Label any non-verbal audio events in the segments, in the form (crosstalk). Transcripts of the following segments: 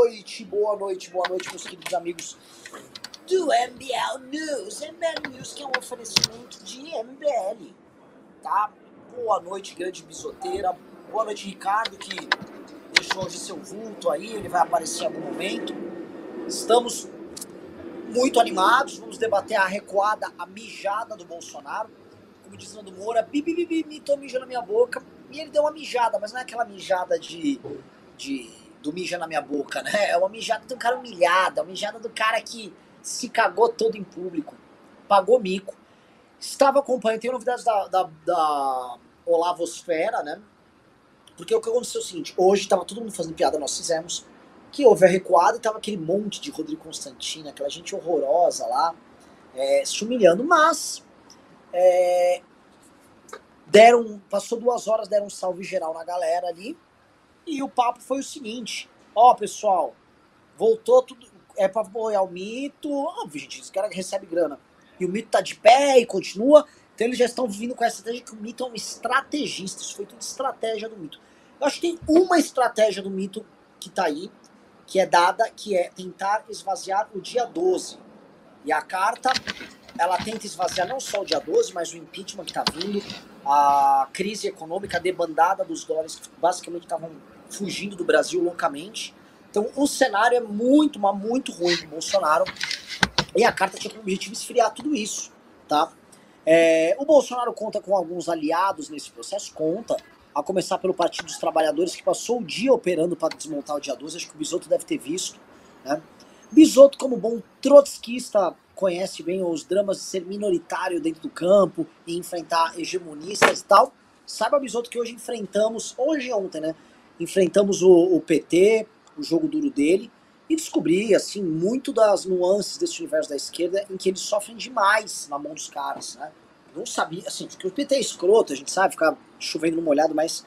noite, boa noite, boa noite, meus queridos amigos do MBL News. MBL News que é um oferecimento de MBL, tá? Boa noite, grande bisoteira. Boa noite, Ricardo, que deixou hoje seu vulto aí, ele vai aparecer em algum momento. Estamos muito animados, vamos debater a recuada, a mijada do Bolsonaro. Como diz Nando Moura, bibi, bibi, mitou mijo na minha boca. E ele deu uma mijada, mas não é aquela mijada de, de do mija na minha boca, né? É uma mijada do cara humilhado, é uma mijada do cara que se cagou todo em público, pagou mico. Estava acompanhando, tem novidades da, da, da Olavosfera, né? Porque o que aconteceu é o seguinte, hoje estava todo mundo fazendo piada, nós fizemos, que houve a recuada e tava aquele monte de Rodrigo Constantino, aquela gente horrorosa lá, é, se humilhando, mas é, deram, passou duas horas, deram um salve geral na galera ali, e o papo foi o seguinte: ó, pessoal, voltou tudo. É pra apoiar o mito. Óbvio, gente, esse cara recebe grana. E o mito tá de pé e continua. Então eles já estão vindo com a estratégia que o mito é um estrategista. Isso foi tudo estratégia do mito. Eu acho que tem uma estratégia do mito que tá aí, que é dada, que é tentar esvaziar o dia 12. E a carta, ela tenta esvaziar não só o dia 12, mas o impeachment que tá vindo, a crise econômica, a debandada dos dólares que basicamente estavam fugindo do Brasil loucamente. Então o cenário é muito, mas muito ruim do Bolsonaro. E a carta tinha como objetivo esfriar tudo isso, tá? É, o Bolsonaro conta com alguns aliados nesse processo, conta, a começar pelo Partido dos Trabalhadores, que passou o dia operando para desmontar o dia 12, acho que o Bisoto deve ter visto, né? Bisoto, como bom trotskista, conhece bem os dramas de ser minoritário dentro do campo e enfrentar hegemonistas e tal. Saiba, Bisoto, que hoje enfrentamos, hoje e ontem, né? Enfrentamos o, o PT, o jogo duro dele, e descobri, assim, muito das nuances desse universo da esquerda em que eles sofrem demais na mão dos caras, né? Não sabia, assim, porque o PT é escroto, a gente sabe, ficar chovendo no molhado, mas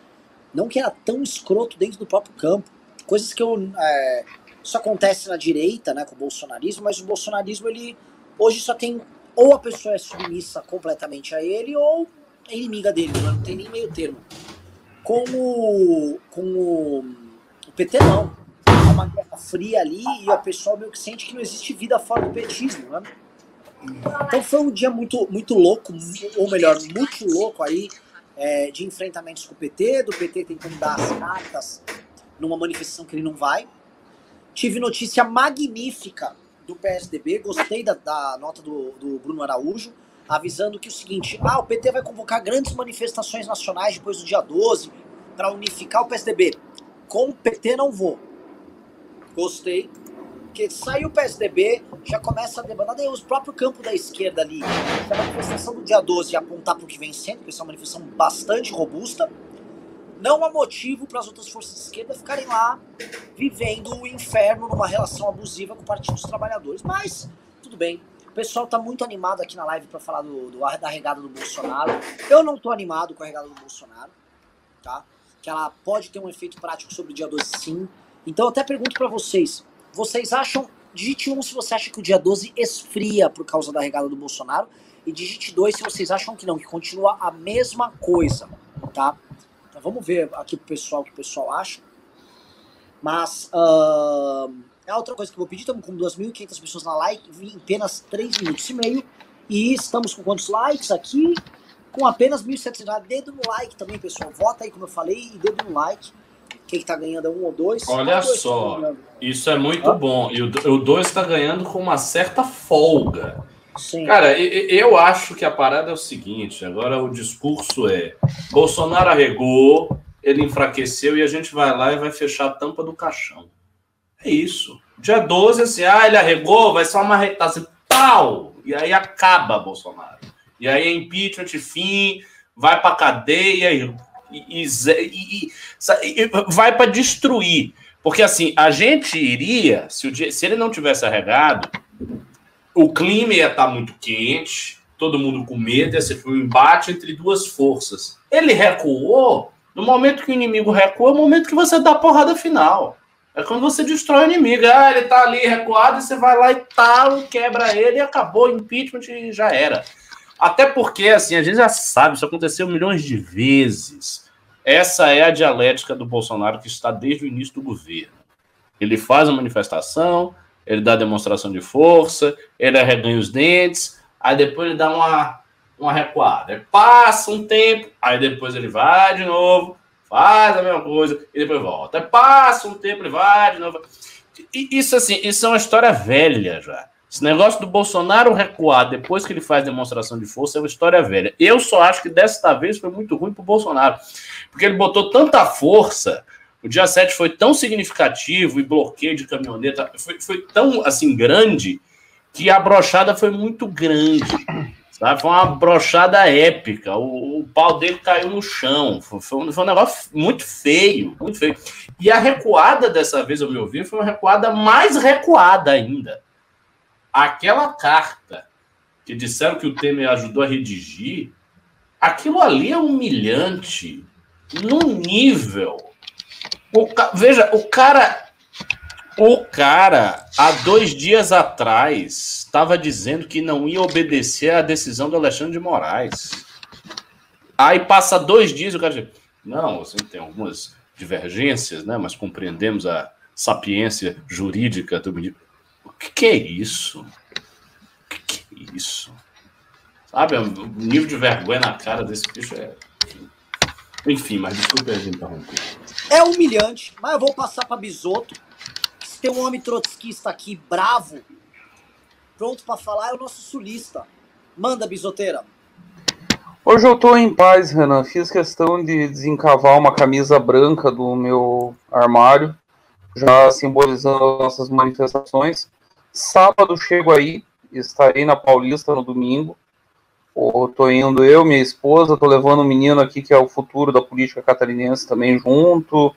não que era tão escroto dentro do próprio campo. Coisas que eu. É, isso acontece na direita, né, com o bolsonarismo, mas o bolsonarismo, ele Hoje só tem ou a pessoa é submissa completamente a ele ou é inimiga dele, né? não tem nem meio termo. Com o, com o, o PT não. É uma guerra fria ali e a pessoa meio que sente que não existe vida fora do petismo, né? Então foi um dia muito, muito louco, ou melhor, muito louco aí, é, de enfrentamentos com o PT, do PT tentando dar as cartas numa manifestação que ele não vai. Tive notícia magnífica do PSDB, gostei da, da nota do, do, Bruno Araújo, avisando que o seguinte, ah, o PT vai convocar grandes manifestações nacionais depois do dia 12 para unificar o PSDB. Com o PT não vou. Gostei. Porque saiu o PSDB, já começa a debater, daí o próprio campo da esquerda ali, a manifestação do dia 12 apontar para o que vem sendo, porque essa é uma manifestação bastante robusta, não há motivo para as outras forças de esquerda ficarem lá vivendo o inferno numa relação abusiva com o Partido dos Trabalhadores. Mas, tudo bem. O pessoal está muito animado aqui na live para falar do, do, da regada do Bolsonaro. Eu não estou animado com a regada do Bolsonaro, tá? Que ela pode ter um efeito prático sobre o dia 12, sim. Então, eu até pergunto para vocês: vocês acham. Digite 1 se você acha que o dia 12 esfria por causa da regada do Bolsonaro. E digite 2 se vocês acham que não, que continua a mesma coisa, tá? Vamos ver aqui pro pessoal o que o pessoal acha. Mas uh, é outra coisa que eu vou pedir. Estamos com 2.500 pessoas na like em apenas 3 minutos e meio. E estamos com quantos likes aqui? Com apenas 1.700. Dedo no like também, pessoal. Vota aí, como eu falei, e dedo no like. Quem que tá ganhando é um ou dois? Olha dois só, isso é muito ah. bom. E o 2 está ganhando com uma certa folga. Sim. Cara, eu acho que a parada é o seguinte: agora o discurso é: Bolsonaro arregou, ele enfraqueceu e a gente vai lá e vai fechar a tampa do caixão. É isso. Dia 12, assim, ah, ele arregou, vai só uma retada assim, pau! E aí acaba Bolsonaro. E aí é impeachment, fim, vai pra cadeia e, e, e, e vai para destruir. Porque assim, a gente iria, se, o, se ele não tivesse arregado, o clima ia estar muito quente, todo mundo com medo, esse foi um embate entre duas forças. Ele recuou, no momento que o inimigo recua, é o momento que você dá a porrada final. É quando você destrói o inimigo. Ah, ele tá ali recuado, e você vai lá e tal, quebra ele e acabou o impeachment e já era. Até porque, assim, a gente já sabe, isso aconteceu milhões de vezes. Essa é a dialética do Bolsonaro que está desde o início do governo. Ele faz a manifestação, ele dá demonstração de força, ele arreganha os dentes, aí depois ele dá uma, uma recuada. Aí passa um tempo, aí depois ele vai de novo, faz a mesma coisa e depois volta. Aí passa um tempo, ele vai de novo. E isso assim, isso é uma história velha já. Esse negócio do Bolsonaro recuar depois que ele faz demonstração de força é uma história velha. Eu só acho que desta vez foi muito ruim para o Bolsonaro, porque ele botou tanta força. O dia 7 foi tão significativo e bloqueio de caminhoneta foi, foi tão assim grande que a brochada foi muito grande. Sabe? Foi uma brochada épica. O, o pau dele caiu no chão. Foi, foi, um, foi, um, negócio muito feio, muito feio. E a recuada dessa vez, ao meu ver, foi uma recuada mais recuada ainda aquela carta que disseram que o Temer ajudou a redigir, aquilo ali é humilhante num nível. O, veja, o cara. O cara, há dois dias atrás, estava dizendo que não ia obedecer à decisão do Alexandre de Moraes. Aí passa dois dias e o cara diz: não, assim, tem algumas divergências, né? Mas compreendemos a sapiência jurídica do ministro. O que, que é isso? O que, que é isso? Sabe, o nível de vergonha na cara desse bicho é. Enfim, mas desculpa a gente interromper. É humilhante, mas eu vou passar para Bisoto. Se tem um homem trotskista aqui bravo, pronto para falar, é o nosso sulista. Manda, Bisoteira. Hoje eu tô em paz, Renan. Fiz questão de desencavar uma camisa branca do meu armário, já simbolizando as nossas manifestações. Sábado chego aí, estarei na Paulista no domingo. Tô indo eu, minha esposa, tô levando um menino aqui que é o futuro da política catarinense também junto.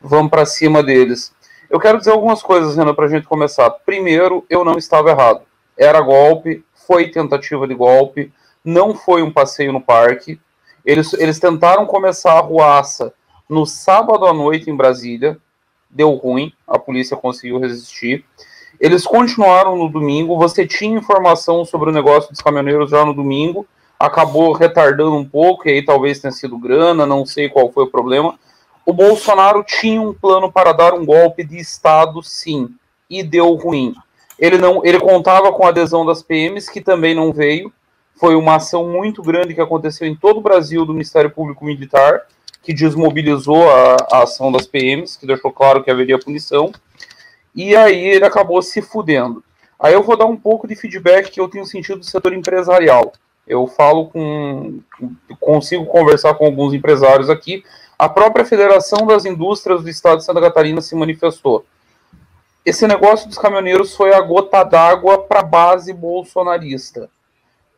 Vamos para cima deles. Eu quero dizer algumas coisas, Renan, para a gente começar. Primeiro, eu não estava errado. Era golpe, foi tentativa de golpe, não foi um passeio no parque. Eles, eles tentaram começar a ruaça no sábado à noite em Brasília, deu ruim, a polícia conseguiu resistir. Eles continuaram no domingo. Você tinha informação sobre o negócio dos caminhoneiros já no domingo, acabou retardando um pouco, e aí talvez tenha sido grana, não sei qual foi o problema. O Bolsonaro tinha um plano para dar um golpe de Estado, sim, e deu ruim. Ele não, ele contava com a adesão das PMs, que também não veio. Foi uma ação muito grande que aconteceu em todo o Brasil do Ministério Público Militar, que desmobilizou a, a ação das PMs, que deixou claro que haveria punição e aí ele acabou se fudendo. Aí eu vou dar um pouco de feedback que eu tenho sentido do setor empresarial. Eu falo com. consigo conversar com alguns empresários aqui. A própria Federação das Indústrias do Estado de Santa Catarina se manifestou. Esse negócio dos caminhoneiros foi a gota d'água para a base bolsonarista,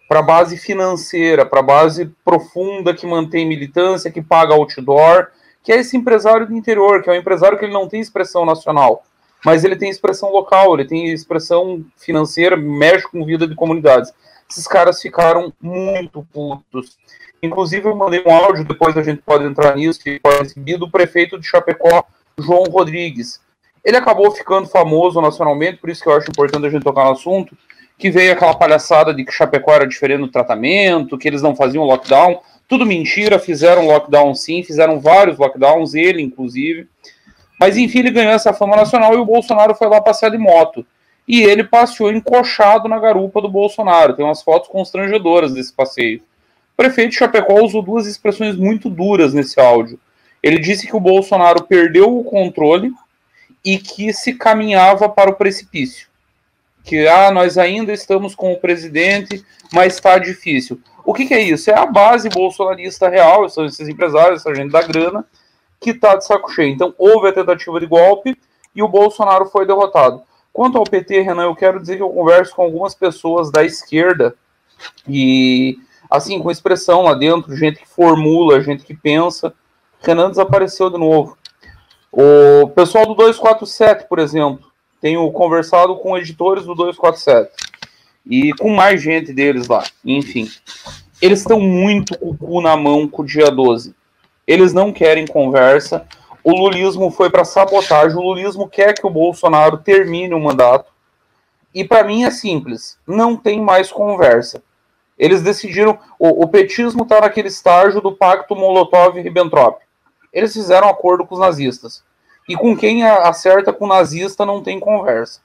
para a base financeira, para a base profunda que mantém militância, que paga outdoor, que é esse empresário do interior, que é um empresário que ele não tem expressão nacional mas ele tem expressão local, ele tem expressão financeira, mexe com vida de comunidades. Esses caras ficaram muito putos. Inclusive, eu mandei um áudio, depois a gente pode entrar nisso, que pode exibir, do prefeito de Chapecó, João Rodrigues. Ele acabou ficando famoso nacionalmente, por isso que eu acho importante a gente tocar no assunto, que veio aquela palhaçada de que Chapecó era diferente no tratamento, que eles não faziam lockdown. Tudo mentira, fizeram lockdown sim, fizeram vários lockdowns, ele inclusive. Mas enfim, ele ganhou essa fama nacional e o Bolsonaro foi lá passear de moto. E ele passeou encoxado na garupa do Bolsonaro. Tem umas fotos constrangedoras desse passeio. O prefeito Chapecó usou duas expressões muito duras nesse áudio. Ele disse que o Bolsonaro perdeu o controle e que se caminhava para o precipício. Que ah, nós ainda estamos com o presidente, mas está difícil. O que, que é isso? É a base bolsonarista real, são esses empresários, essa gente da grana, que está de saco cheio. Então, houve a tentativa de golpe e o Bolsonaro foi derrotado. Quanto ao PT, Renan, eu quero dizer que eu converso com algumas pessoas da esquerda e, assim, com expressão lá dentro, gente que formula, gente que pensa. Renan desapareceu de novo. O pessoal do 247, por exemplo, tenho conversado com editores do 247 e com mais gente deles lá. Enfim, eles estão muito com o cu na mão com o dia 12. Eles não querem conversa. O lulismo foi para sabotagem. O lulismo quer que o Bolsonaro termine o mandato. E para mim é simples: não tem mais conversa. Eles decidiram. O, o petismo está naquele estágio do pacto Molotov-Ribbentrop. Eles fizeram acordo com os nazistas. E com quem acerta com nazista não tem conversa.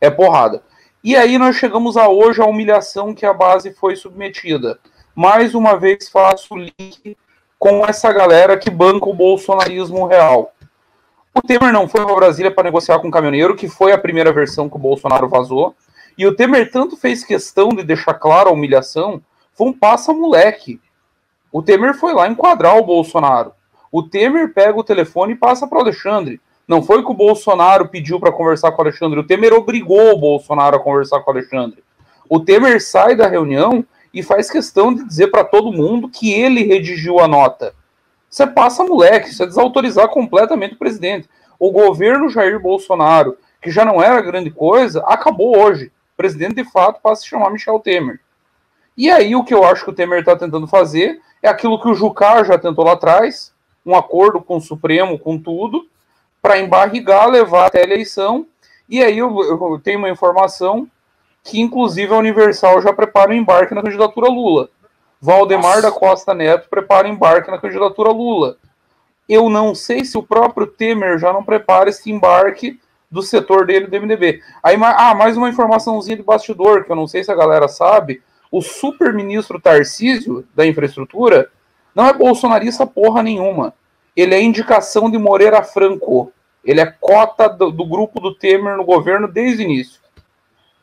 É porrada. E aí nós chegamos a hoje a humilhação que a base foi submetida. Mais uma vez faço link com essa galera que banca o bolsonarismo real. O Temer não foi para Brasília para negociar com o caminhoneiro, que foi a primeira versão que o Bolsonaro vazou. E o Temer tanto fez questão de deixar clara a humilhação, foi um passa-moleque. O Temer foi lá enquadrar o Bolsonaro. O Temer pega o telefone e passa para o Alexandre. Não foi que o Bolsonaro pediu para conversar com o Alexandre, o Temer obrigou o Bolsonaro a conversar com o Alexandre. O Temer sai da reunião e faz questão de dizer para todo mundo que ele redigiu a nota. Você passa moleque, isso é desautorizar completamente o presidente. O governo Jair Bolsonaro, que já não era grande coisa, acabou hoje. O presidente, de fato, passa a se chamar Michel Temer. E aí o que eu acho que o Temer está tentando fazer é aquilo que o Jucá já tentou lá atrás, um acordo com o Supremo, com tudo, para embarrigar, levar até a eleição. E aí eu, eu, tenho uma informação que, inclusive, a Universal já prepara o embarque na candidatura Lula. Valdemar Nossa. da Costa Neto prepara o embarque na candidatura Lula. Eu não sei se o próprio Temer já não prepara esse embarque do setor dele do MDB. Aí, ah, mais uma informaçãozinha de bastidor, que eu não sei se a galera sabe. O super-ministro Tarcísio, da infraestrutura, não é bolsonarista porra nenhuma. Ele é indicação de Moreira Franco. Ele é cota do, do grupo do Temer no governo desde o início.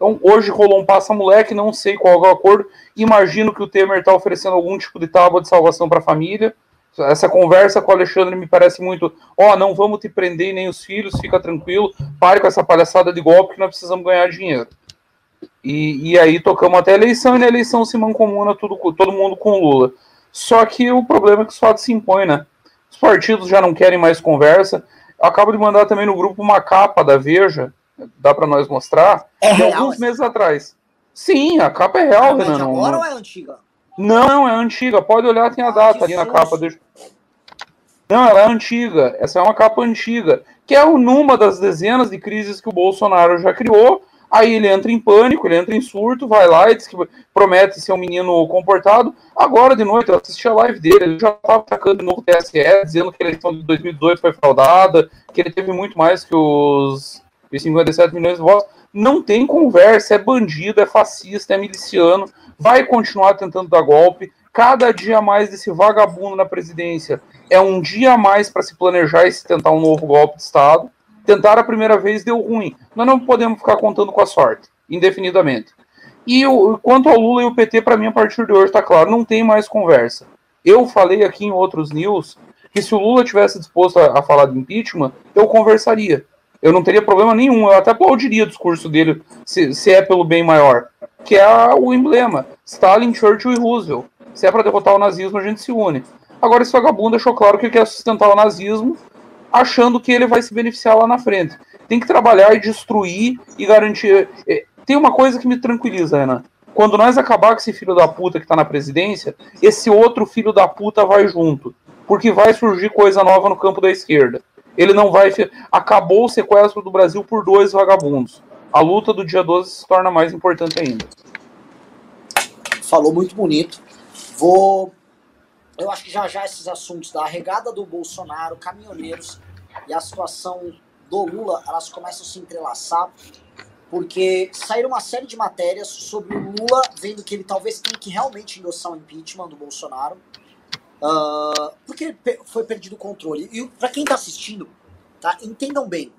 Então, hoje rolou um passa-moleque, não sei qual é o acordo. Imagino que o Temer está oferecendo algum tipo de tábua de salvação para a família. Essa conversa com o Alexandre me parece muito. Ó, oh, não vamos te prender nem os filhos, fica tranquilo, pare com essa palhaçada de golpe que nós precisamos ganhar dinheiro. E, e aí tocamos até a eleição, e na eleição se mancomuna tudo, todo mundo com Lula. Só que o problema é que os fatos se impõem, né? Os partidos já não querem mais conversa acabo de mandar também no grupo uma capa da Veja, dá para nós mostrar, é real, alguns meses atrás. Sim, a capa é real, Renan. Não, agora não. ou é antiga? Não, é antiga. Pode olhar, tem a ah, data ali na capa. Deixa... Não, ela é antiga. Essa é uma capa antiga, que é numa das dezenas de crises que o Bolsonaro já criou Aí ele entra em pânico, ele entra em surto, vai lá e diz que promete ser um menino comportado. Agora de noite eu assisti a live dele, ele já estava atacando de novo o TSE, dizendo que a eleição de 2002 foi fraudada, que ele teve muito mais que os, os 57 milhões de votos. Não tem conversa, é bandido, é fascista, é miliciano, vai continuar tentando dar golpe. Cada dia mais desse vagabundo na presidência é um dia a mais para se planejar e se tentar um novo golpe de Estado. Tentaram a primeira vez, deu ruim. Nós não podemos ficar contando com a sorte, indefinidamente. E o, quanto ao Lula e o PT, para mim, a partir de hoje está claro, não tem mais conversa. Eu falei aqui em outros news que se o Lula tivesse disposto a, a falar de impeachment, eu conversaria. Eu não teria problema nenhum, eu até aplaudiria o discurso dele, se, se é pelo bem maior. Que é o emblema: Stalin, Churchill e Roosevelt. Se é para derrotar o nazismo, a gente se une. Agora, esse vagabundo deixou claro que quer sustentar o nazismo achando que ele vai se beneficiar lá na frente. Tem que trabalhar e destruir e garantir. É, tem uma coisa que me tranquiliza, Ana. Quando nós acabar com esse filho da puta que tá na presidência, esse outro filho da puta vai junto. Porque vai surgir coisa nova no campo da esquerda. Ele não vai. Acabou o sequestro do Brasil por dois vagabundos. A luta do dia 12 se torna mais importante ainda. Falou muito bonito. Vou eu acho que já já esses assuntos da regada do Bolsonaro, caminhoneiros e a situação do Lula, elas começam a se entrelaçar, porque saíram uma série de matérias sobre o Lula, vendo que ele talvez tenha que realmente endossar o impeachment do Bolsonaro, uh, porque foi perdido o controle. E para quem está assistindo, tá, entendam bem,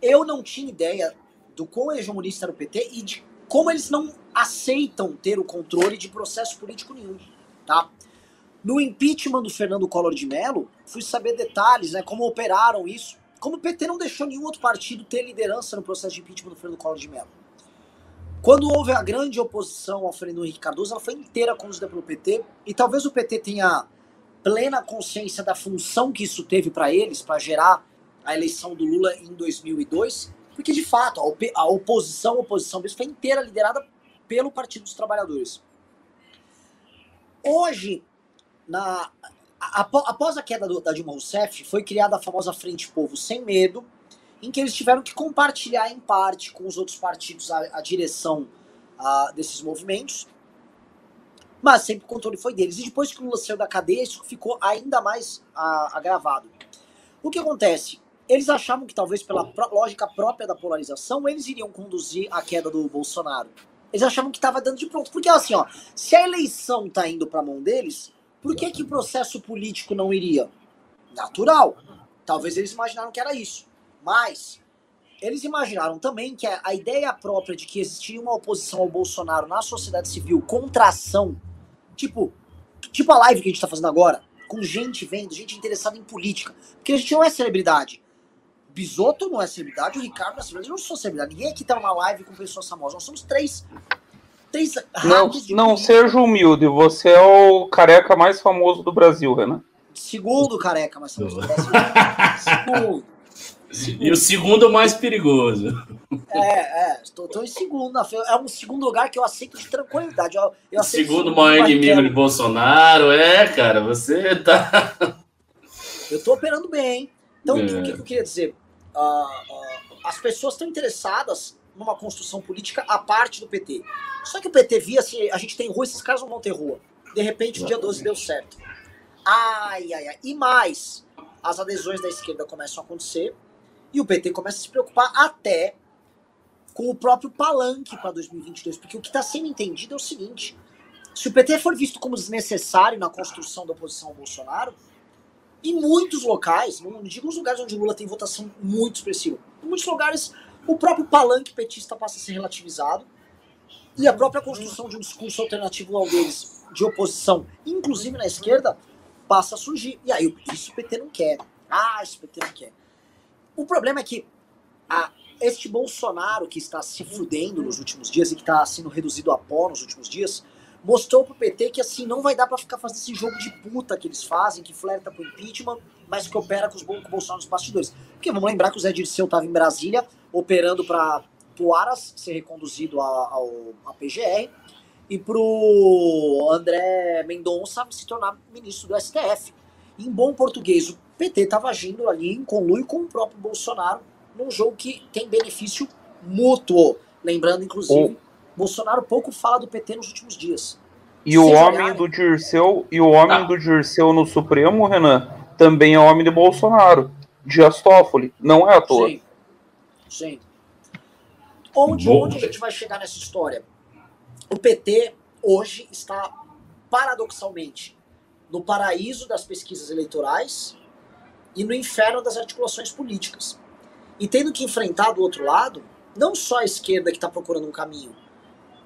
eu não tinha ideia do quão hegemonista era o PT e de como eles não aceitam ter o controle de processo político nenhum, tá? No impeachment do Fernando Collor de Mello, fui saber detalhes, né, como operaram isso. Como o PT não deixou nenhum outro partido ter liderança no processo de impeachment do Fernando Collor de Mello. Quando houve a grande oposição ao Fernando Henrique Cardoso, ela foi inteira conduzida pelo PT, e talvez o PT tenha plena consciência da função que isso teve para eles, para gerar a eleição do Lula em 2002, porque de fato a, op a oposição, a oposição mesmo, foi inteira liderada pelo Partido dos Trabalhadores. Hoje, na, após a queda do, da Dilma Rousseff, foi criada a famosa Frente Povo Sem Medo, em que eles tiveram que compartilhar em parte com os outros partidos a, a direção a, desses movimentos, mas sempre o controle foi deles. E depois que o Lula saiu da cadeia, isso ficou ainda mais agravado. O que acontece? eles achavam que talvez pela lógica própria da polarização, eles iriam conduzir a queda do Bolsonaro. Eles achavam que estava dando de pronto. Porque assim, ó, se a eleição tá indo para a mão deles, por que que o processo político não iria? Natural. Talvez eles imaginaram que era isso. Mas eles imaginaram também que a ideia própria de que existia uma oposição ao Bolsonaro na sociedade civil contra ação, tipo, tipo a live que a gente está fazendo agora, com gente vendo, gente interessada em política. Porque a gente não é celebridade. Bisoto não é celebridade, o Ricardo não é celebridade, eu não sou celebridade. Ninguém aqui tá numa live com pessoas famosas. Nós somos três. três não, não seja humilde, você é o careca mais famoso do Brasil, Renan. Segundo careca mais famoso do Brasil. Segundo. E o segundo mais perigoso. É, é, estou, estou em segundo. É um segundo lugar que eu aceito de tranquilidade. Eu, eu segundo maior inimigo de Bolsonaro, é, cara, você tá. Eu estou operando bem. Então, é. o que, que, eu queria dizer? Uh, uh, as pessoas estão interessadas numa construção política à parte do PT. Só que o PT via assim: a gente tem rua, esses caras não vão ter rua. De repente, o dia 12 deu certo. Ai, ai, ai. E mais, as adesões da esquerda começam a acontecer e o PT começa a se preocupar até com o próprio palanque para 2022, porque o que está sendo entendido é o seguinte: se o PT for visto como desnecessário na construção da oposição ao Bolsonaro, em muitos locais, não digo os lugares onde Lula tem votação muito expressiva, em muitos lugares o próprio palanque petista passa a ser relativizado e a própria construção de um discurso alternativo ao deles, de oposição, inclusive na esquerda, passa a surgir. E aí, isso o PT não quer. Ah, isso o PT não quer. O problema é que a, este Bolsonaro que está se fudendo nos últimos dias e que está sendo reduzido a pó nos últimos dias, mostrou pro PT que assim não vai dar para ficar fazendo esse jogo de puta que eles fazem, que flerta com impeachment, mas que opera com os com o Bolsonaro nos bastidores. Porque vamos lembrar que o Zé Dirceu estava em Brasília operando para o Aras ser reconduzido ao, a PGR e pro André Mendonça se tornar ministro do STF. Em bom português, o PT estava agindo ali em conluio com o próprio Bolsonaro num jogo que tem benefício mútuo. Lembrando, inclusive, o... Bolsonaro pouco fala do PT nos últimos dias. E o homem do Dirceu, e o homem ah. do Dirceu no Supremo, Renan, também é homem de Bolsonaro. Dias Toffoli, não é à toa. Sim. Sim. Onde, onde a gente vai chegar nessa história? O PT hoje está paradoxalmente no paraíso das pesquisas eleitorais e no inferno das articulações políticas. E tendo que enfrentar do outro lado, não só a esquerda que está procurando um caminho,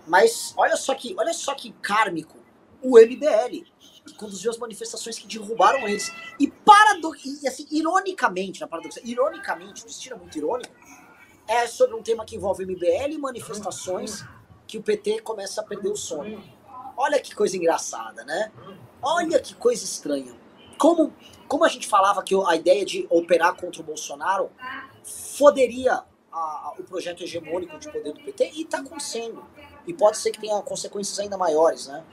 mas olha só que, olha só que kármico, o MBL, que conduziu as manifestações que derrubaram eles. E, parado, e assim, ironicamente, na paradoxa, ironicamente, o destino é muito irônico, é sobre um tema que envolve MBL e manifestações que o PT começa a perder o sono. Olha que coisa engraçada, né? Olha que coisa estranha. Como como a gente falava que a ideia de operar contra o Bolsonaro foderia a, o projeto hegemônico de poder do PT, e está acontecendo. E pode ser que tenha consequências ainda maiores, né?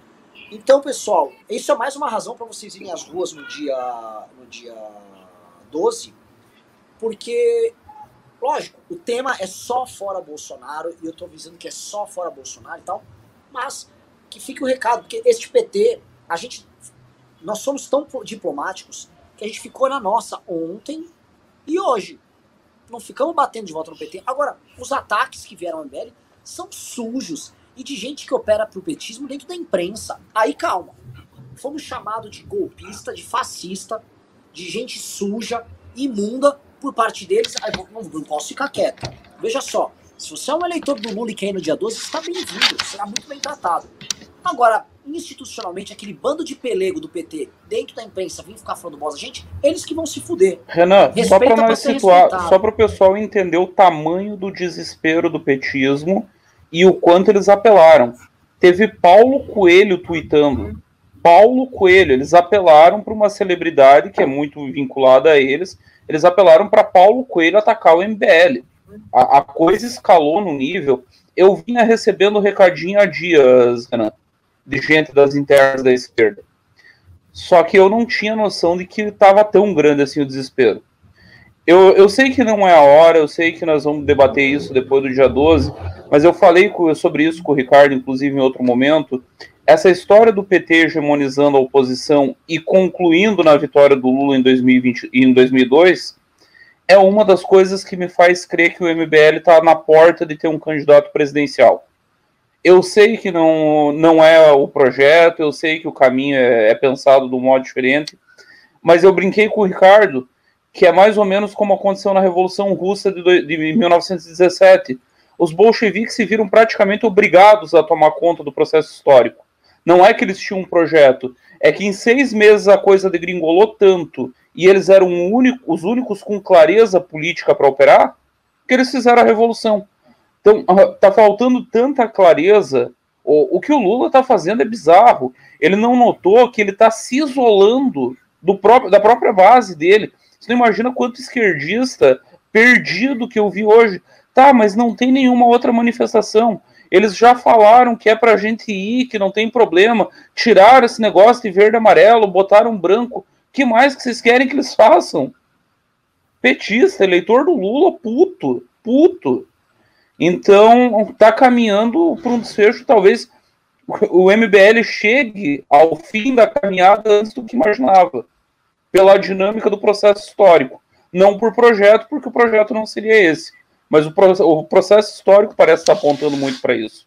Então, pessoal, isso é mais uma razão para vocês irem às ruas no dia, no dia 12, porque, lógico, o tema é só fora Bolsonaro, e eu estou dizendo que é só fora Bolsonaro e tal, mas que fique o recado, porque este PT, a gente, nós somos tão diplomáticos que a gente ficou na nossa ontem e hoje. Não ficamos batendo de volta no PT. Agora, os ataques que vieram ao MBL são sujos e de gente que opera pro petismo dentro da imprensa. Aí calma. Fomos chamados de golpista, de fascista, de gente suja, imunda por parte deles. Aí não, não posso ficar quieto. Veja só, se você é um eleitor do Lula e quer ir no dia 12, está bem-vindo, será muito bem tratado. Agora, institucionalmente, aquele bando de pelego do PT dentro da imprensa vir ficar falando bosta, gente, eles que vão se fuder. Renan, Respeita só para nós situar, só para o pessoal entender o tamanho do desespero do petismo e o quanto eles apelaram. Teve Paulo Coelho tweetando. Paulo Coelho, eles apelaram para uma celebridade que é muito vinculada a eles. Eles apelaram para Paulo Coelho atacar o MBL. A, a coisa escalou no nível. Eu vinha recebendo recadinho há dias, Renan de gente das internas da esquerda. Só que eu não tinha noção de que estava tão grande assim o desespero. Eu, eu sei que não é a hora, eu sei que nós vamos debater isso depois do dia 12, mas eu falei sobre isso com o Ricardo, inclusive, em outro momento. Essa história do PT hegemonizando a oposição e concluindo na vitória do Lula em, 2020, em 2002, é uma das coisas que me faz crer que o MBL está na porta de ter um candidato presidencial. Eu sei que não, não é o projeto, eu sei que o caminho é, é pensado de um modo diferente, mas eu brinquei com o Ricardo que é mais ou menos como aconteceu na Revolução Russa de, de 1917. Os bolcheviques se viram praticamente obrigados a tomar conta do processo histórico. Não é que eles tinham um projeto, é que em seis meses a coisa degringolou tanto e eles eram único, os únicos com clareza política para operar que eles fizeram a revolução. Então, tá faltando tanta clareza. O, o que o Lula está fazendo é bizarro. Ele não notou que ele está se isolando do próprio, da própria base dele. Você não imagina quanto esquerdista perdido que eu vi hoje. Tá, mas não tem nenhuma outra manifestação. Eles já falaram que é pra gente ir, que não tem problema. Tiraram esse negócio de verde e amarelo, botaram branco. que mais que vocês querem que eles façam? Petista, eleitor do Lula, puto, puto. Então, tá caminhando para um desfecho, talvez o MBL chegue ao fim da caminhada antes do que imaginava pela dinâmica do processo histórico. Não por projeto, porque o projeto não seria esse. Mas o, o processo histórico parece estar apontando muito para isso.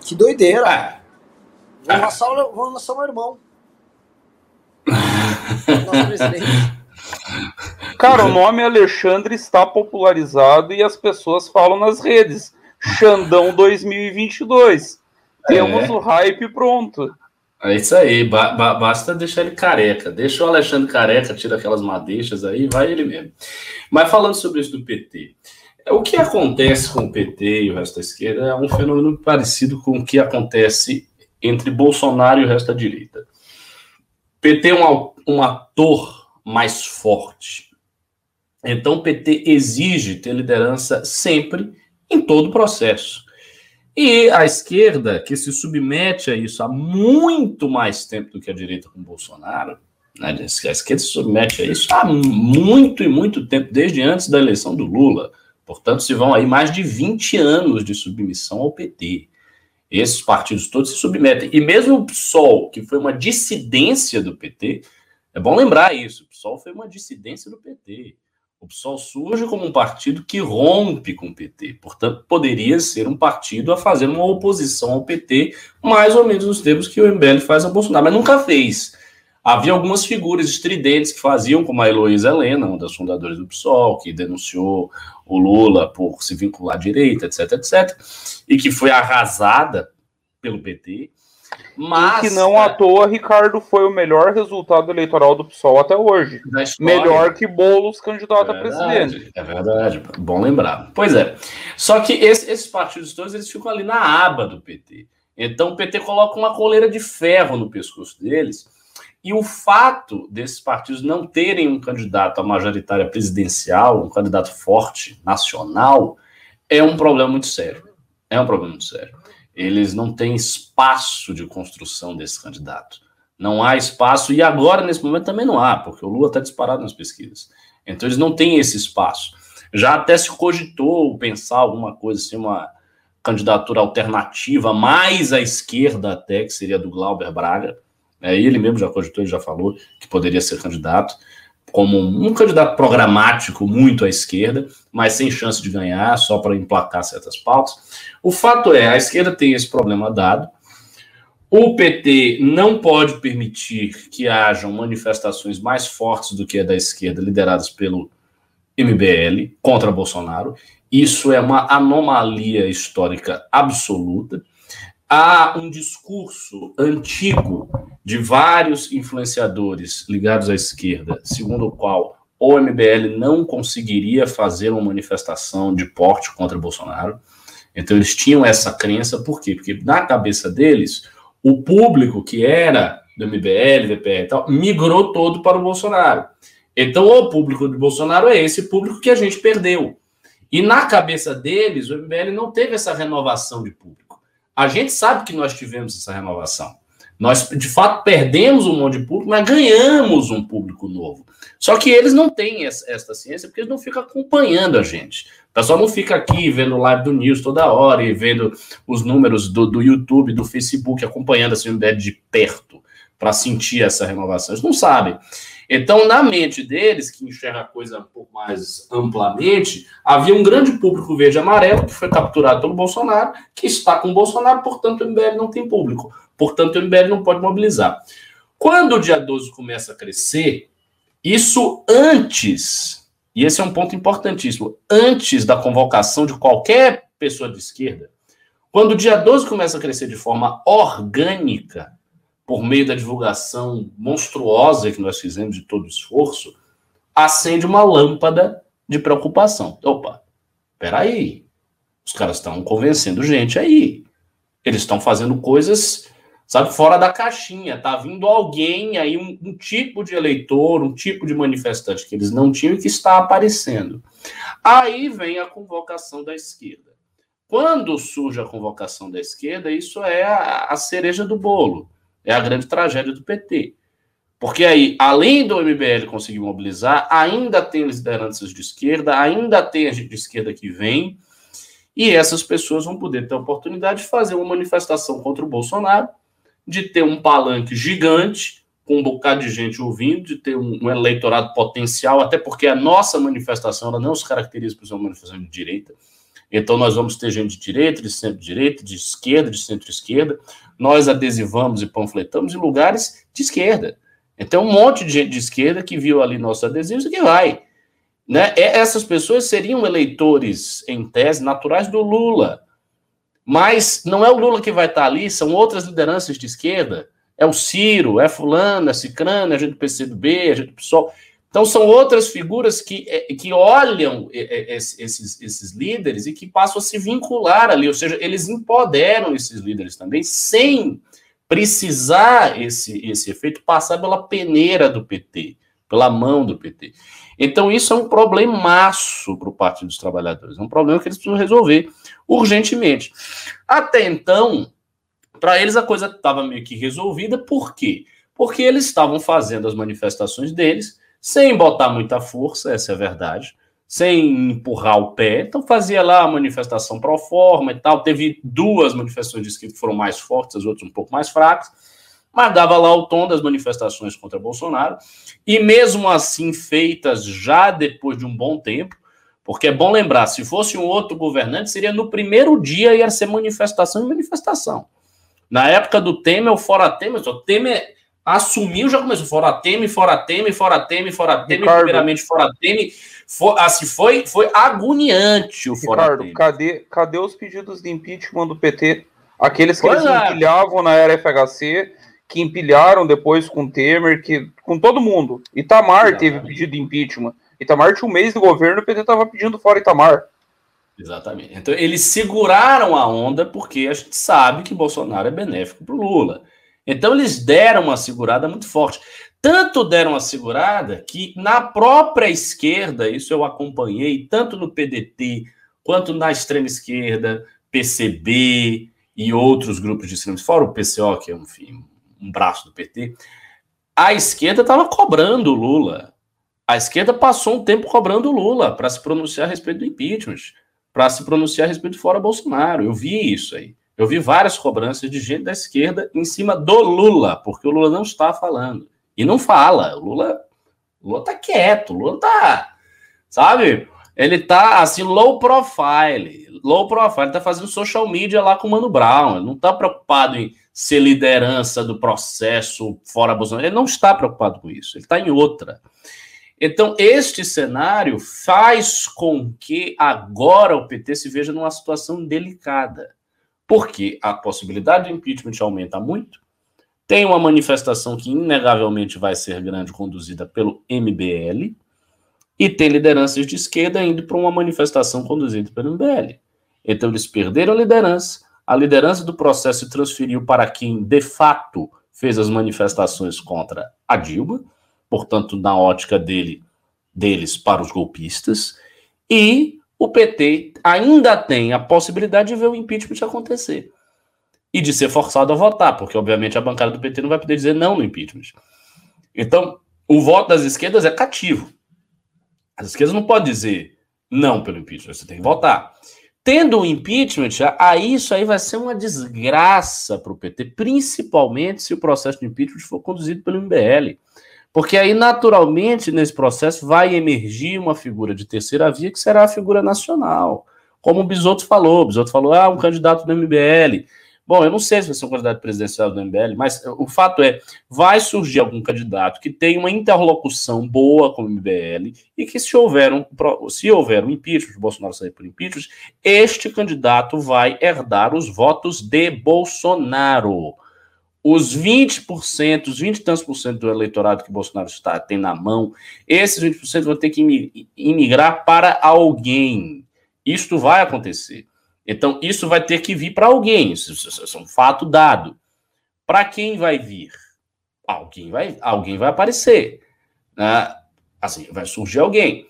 Que doideira! Vamos lançar, vamos lançar o meu irmão. (laughs) Nosso presidente. Cara, o nome Alexandre está popularizado e as pessoas falam nas redes. Xandão 2022. Temos é. o hype pronto. É isso aí, ba ba basta deixar ele careca. Deixa o Alexandre careca, tira aquelas madeixas aí, vai ele mesmo. Mas falando sobre isso do PT, o que acontece com o PT e o resto da esquerda é um fenômeno parecido com o que acontece entre Bolsonaro e o resto da direita. PT é um, um ator mais forte. Então o PT exige ter liderança sempre em todo o processo. E a esquerda, que se submete a isso há muito mais tempo do que a direita com Bolsonaro, né? a esquerda se submete a isso há muito e muito tempo, desde antes da eleição do Lula. Portanto, se vão aí mais de 20 anos de submissão ao PT. Esses partidos todos se submetem. E mesmo o PSOL, que foi uma dissidência do PT, é bom lembrar isso, PSOL foi uma dissidência do PT. O PSOL surge como um partido que rompe com o PT, portanto, poderia ser um partido a fazer uma oposição ao PT, mais ou menos nos termos que o MBL faz a Bolsonaro, mas nunca fez. Havia algumas figuras estridentes que faziam, como a Heloísa Helena, uma das fundadoras do PSOL, que denunciou o Lula por se vincular à direita, etc, etc, e que foi arrasada pelo PT. Mas, e que não à toa, Ricardo foi o melhor resultado eleitoral do PSOL até hoje. Melhor que Boulos, candidato é verdade, a presidente. É verdade, bom lembrar. Pois é. Só que esse, esses partidos todos eles ficam ali na aba do PT. Então o PT coloca uma coleira de ferro no pescoço deles. E o fato desses partidos não terem um candidato à majoritária presidencial, um candidato forte, nacional, é um problema muito sério. É um problema muito sério eles não têm espaço de construção desse candidato. Não há espaço, e agora, nesse momento, também não há, porque o Lula está disparado nas pesquisas. Então, eles não têm esse espaço. Já até se cogitou pensar alguma coisa assim, uma candidatura alternativa, mais à esquerda até, que seria do Glauber Braga. É, ele mesmo já cogitou, ele já falou que poderia ser candidato como um candidato programático muito à esquerda, mas sem chance de ganhar, só para emplacar certas pautas. O fato é, a esquerda tem esse problema dado. O PT não pode permitir que hajam manifestações mais fortes do que a da esquerda, lideradas pelo MBL contra Bolsonaro. Isso é uma anomalia histórica absoluta há um discurso antigo de vários influenciadores ligados à esquerda, segundo o qual o MBL não conseguiria fazer uma manifestação de porte contra Bolsonaro. Então eles tinham essa crença, por quê? Porque na cabeça deles, o público que era do MBL, VPR e tal, migrou todo para o Bolsonaro. Então o público do Bolsonaro é esse público que a gente perdeu. E na cabeça deles, o MBL não teve essa renovação de público. A gente sabe que nós tivemos essa renovação. Nós, de fato, perdemos um monte de público, mas ganhamos um público novo. Só que eles não têm essa, ciência porque eles não ficam acompanhando a gente. O pessoal não fica aqui vendo live do News toda hora e vendo os números do, do YouTube, do Facebook, acompanhando assim, de perto para sentir essa renovação. Eles não sabem. Então, na mente deles, que enxerga a coisa um pouco mais amplamente, havia um grande público verde-amarelo que foi capturado pelo Bolsonaro, que está com o Bolsonaro, portanto, o MBL não tem público. Portanto, o MBL não pode mobilizar. Quando o dia 12 começa a crescer, isso antes, e esse é um ponto importantíssimo, antes da convocação de qualquer pessoa de esquerda, quando o dia 12 começa a crescer de forma orgânica, por meio da divulgação monstruosa que nós fizemos de todo o esforço, acende uma lâmpada de preocupação. Opa, peraí, os caras estão convencendo gente aí. Eles estão fazendo coisas, sabe, fora da caixinha. Tá vindo alguém aí, um, um, tipo de eleitor, um tipo de manifestante que eles não tinham e que está aparecendo. Aí vem a convocação da esquerda. Quando surge a convocação da esquerda, isso é a, a cereja do bolo. É a grande tragédia do PT. Porque aí, além do MBL conseguir mobilizar, ainda tem lideranças de esquerda, ainda tem a gente de esquerda que vem, e essas pessoas vão poder ter a oportunidade de fazer uma manifestação contra o Bolsonaro, de ter um palanque gigante, com um bocado de gente ouvindo, de ter um, um eleitorado potencial, até porque a nossa manifestação ela não se caracteriza por ser uma manifestação de direita. Então, nós vamos ter gente de direita, de centro-direita, de esquerda, de centro-esquerda. Nós adesivamos e panfletamos em lugares de esquerda. Então, um monte de gente de esquerda que viu ali nossos adesivos e que vai. Né? Essas pessoas seriam eleitores, em tese, naturais do Lula. Mas não é o Lula que vai estar ali, são outras lideranças de esquerda. É o Ciro, é Fulano, é Cicrano, é a gente do PCdoB, é a gente do PSOL. Então, são outras figuras que, é, que olham esses, esses líderes e que passam a se vincular ali, ou seja, eles empoderam esses líderes também, sem precisar esse, esse efeito passar pela peneira do PT, pela mão do PT. Então, isso é um problemaço para o Partido dos Trabalhadores, é um problema que eles precisam resolver urgentemente. Até então, para eles a coisa estava meio que resolvida, por quê? Porque eles estavam fazendo as manifestações deles sem botar muita força, essa é a verdade, sem empurrar o pé. Então fazia lá a manifestação pro forma e tal. Teve duas manifestações de que foram mais fortes, as outras um pouco mais fracas, mas dava lá o tom das manifestações contra Bolsonaro. E mesmo assim feitas já depois de um bom tempo, porque é bom lembrar, se fosse um outro governante, seria no primeiro dia ia ser manifestação e manifestação. Na época do Temer, o fora Temer, o Temer assumiu, já começou. Fora Temer, fora Temer, fora Temer, fora Temer, Ricardo. primeiramente fora Temer. For, assim, foi, foi agoniante o fora Ricardo, Temer. Cadê, cadê os pedidos de impeachment do PT? Aqueles que pois eles é. empilhavam na era FHC, que empilharam depois com Temer, que, com todo mundo. Itamar Exatamente. teve pedido de impeachment. Itamar tinha um mês de governo, o PT estava pedindo fora Itamar. Exatamente. Então, eles seguraram a onda porque a gente sabe que Bolsonaro é benéfico para o Lula. Então eles deram uma segurada muito forte. Tanto deram uma segurada que na própria esquerda, isso eu acompanhei, tanto no PDT quanto na extrema esquerda, PCB e outros grupos de extrema fora o PCO, que é enfim, um braço do PT, a esquerda estava cobrando o Lula. A esquerda passou um tempo cobrando o Lula para se pronunciar a respeito do impeachment, para se pronunciar a respeito de fora Bolsonaro. Eu vi isso aí. Eu vi várias cobranças de gente da esquerda em cima do Lula, porque o Lula não está falando. E não fala. O Lula, Lula tá quieto, o Lula tá, sabe? Ele tá assim, low profile. Low profile, tá fazendo social media lá com o Mano Brown. Ele não tá preocupado em ser liderança do processo fora Bolsonaro. Ele não está preocupado com isso. Ele está em outra. Então, este cenário faz com que agora o PT se veja numa situação delicada porque a possibilidade de impeachment aumenta muito. Tem uma manifestação que inegavelmente vai ser grande, conduzida pelo MBL, e tem lideranças de esquerda indo para uma manifestação conduzida pelo MBL. Então eles perderam a liderança, a liderança do processo se transferiu para quem de fato fez as manifestações contra a Dilma, portanto, na ótica dele, deles para os golpistas, e o PT ainda tem a possibilidade de ver o impeachment acontecer e de ser forçado a votar, porque obviamente a bancada do PT não vai poder dizer não no impeachment. Então, o voto das esquerdas é cativo. As esquerdas não podem dizer não pelo impeachment, você tem que votar. Tendo o impeachment, aí isso aí vai ser uma desgraça para o PT, principalmente se o processo de impeachment for conduzido pelo MBL. Porque aí, naturalmente, nesse processo, vai emergir uma figura de terceira via que será a figura nacional. Como o Bisotto falou, o Bisotto falou, ah, um candidato do MBL. Bom, eu não sei se vai ser um candidato presidencial do MBL, mas o fato é, vai surgir algum candidato que tenha uma interlocução boa com o MBL e que se houver um, se houver um impeachment, Bolsonaro sair por impeachment, este candidato vai herdar os votos de Bolsonaro. Os 20%, os 20 e tantos por cento do eleitorado que Bolsonaro está, tem na mão, esses 20% vão ter que imigrar para alguém. Isto vai acontecer. Então, isso vai ter que vir para alguém, isso, isso, é um fato dado. Para quem vai vir? Alguém vai, alguém vai aparecer. Né? Assim, vai surgir alguém.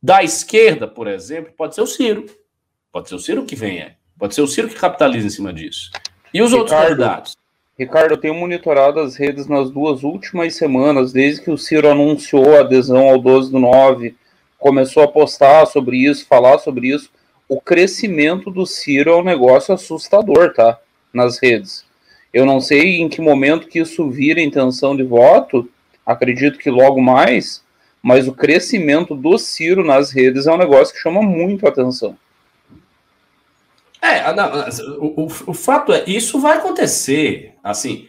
Da esquerda, por exemplo, pode ser o Ciro. Pode ser o Ciro que venha. Pode ser o Ciro que capitaliza em cima disso. E os Ricardo, outros candidatos? Ricardo, eu tenho monitorado as redes nas duas últimas semanas, desde que o Ciro anunciou a adesão ao 12 do 9, começou a postar sobre isso, falar sobre isso o crescimento do Ciro é um negócio assustador, tá? Nas redes. Eu não sei em que momento que isso vira intenção de voto, acredito que logo mais, mas o crescimento do Ciro nas redes é um negócio que chama muito a atenção. É, não, o, o, o fato é, isso vai acontecer, assim,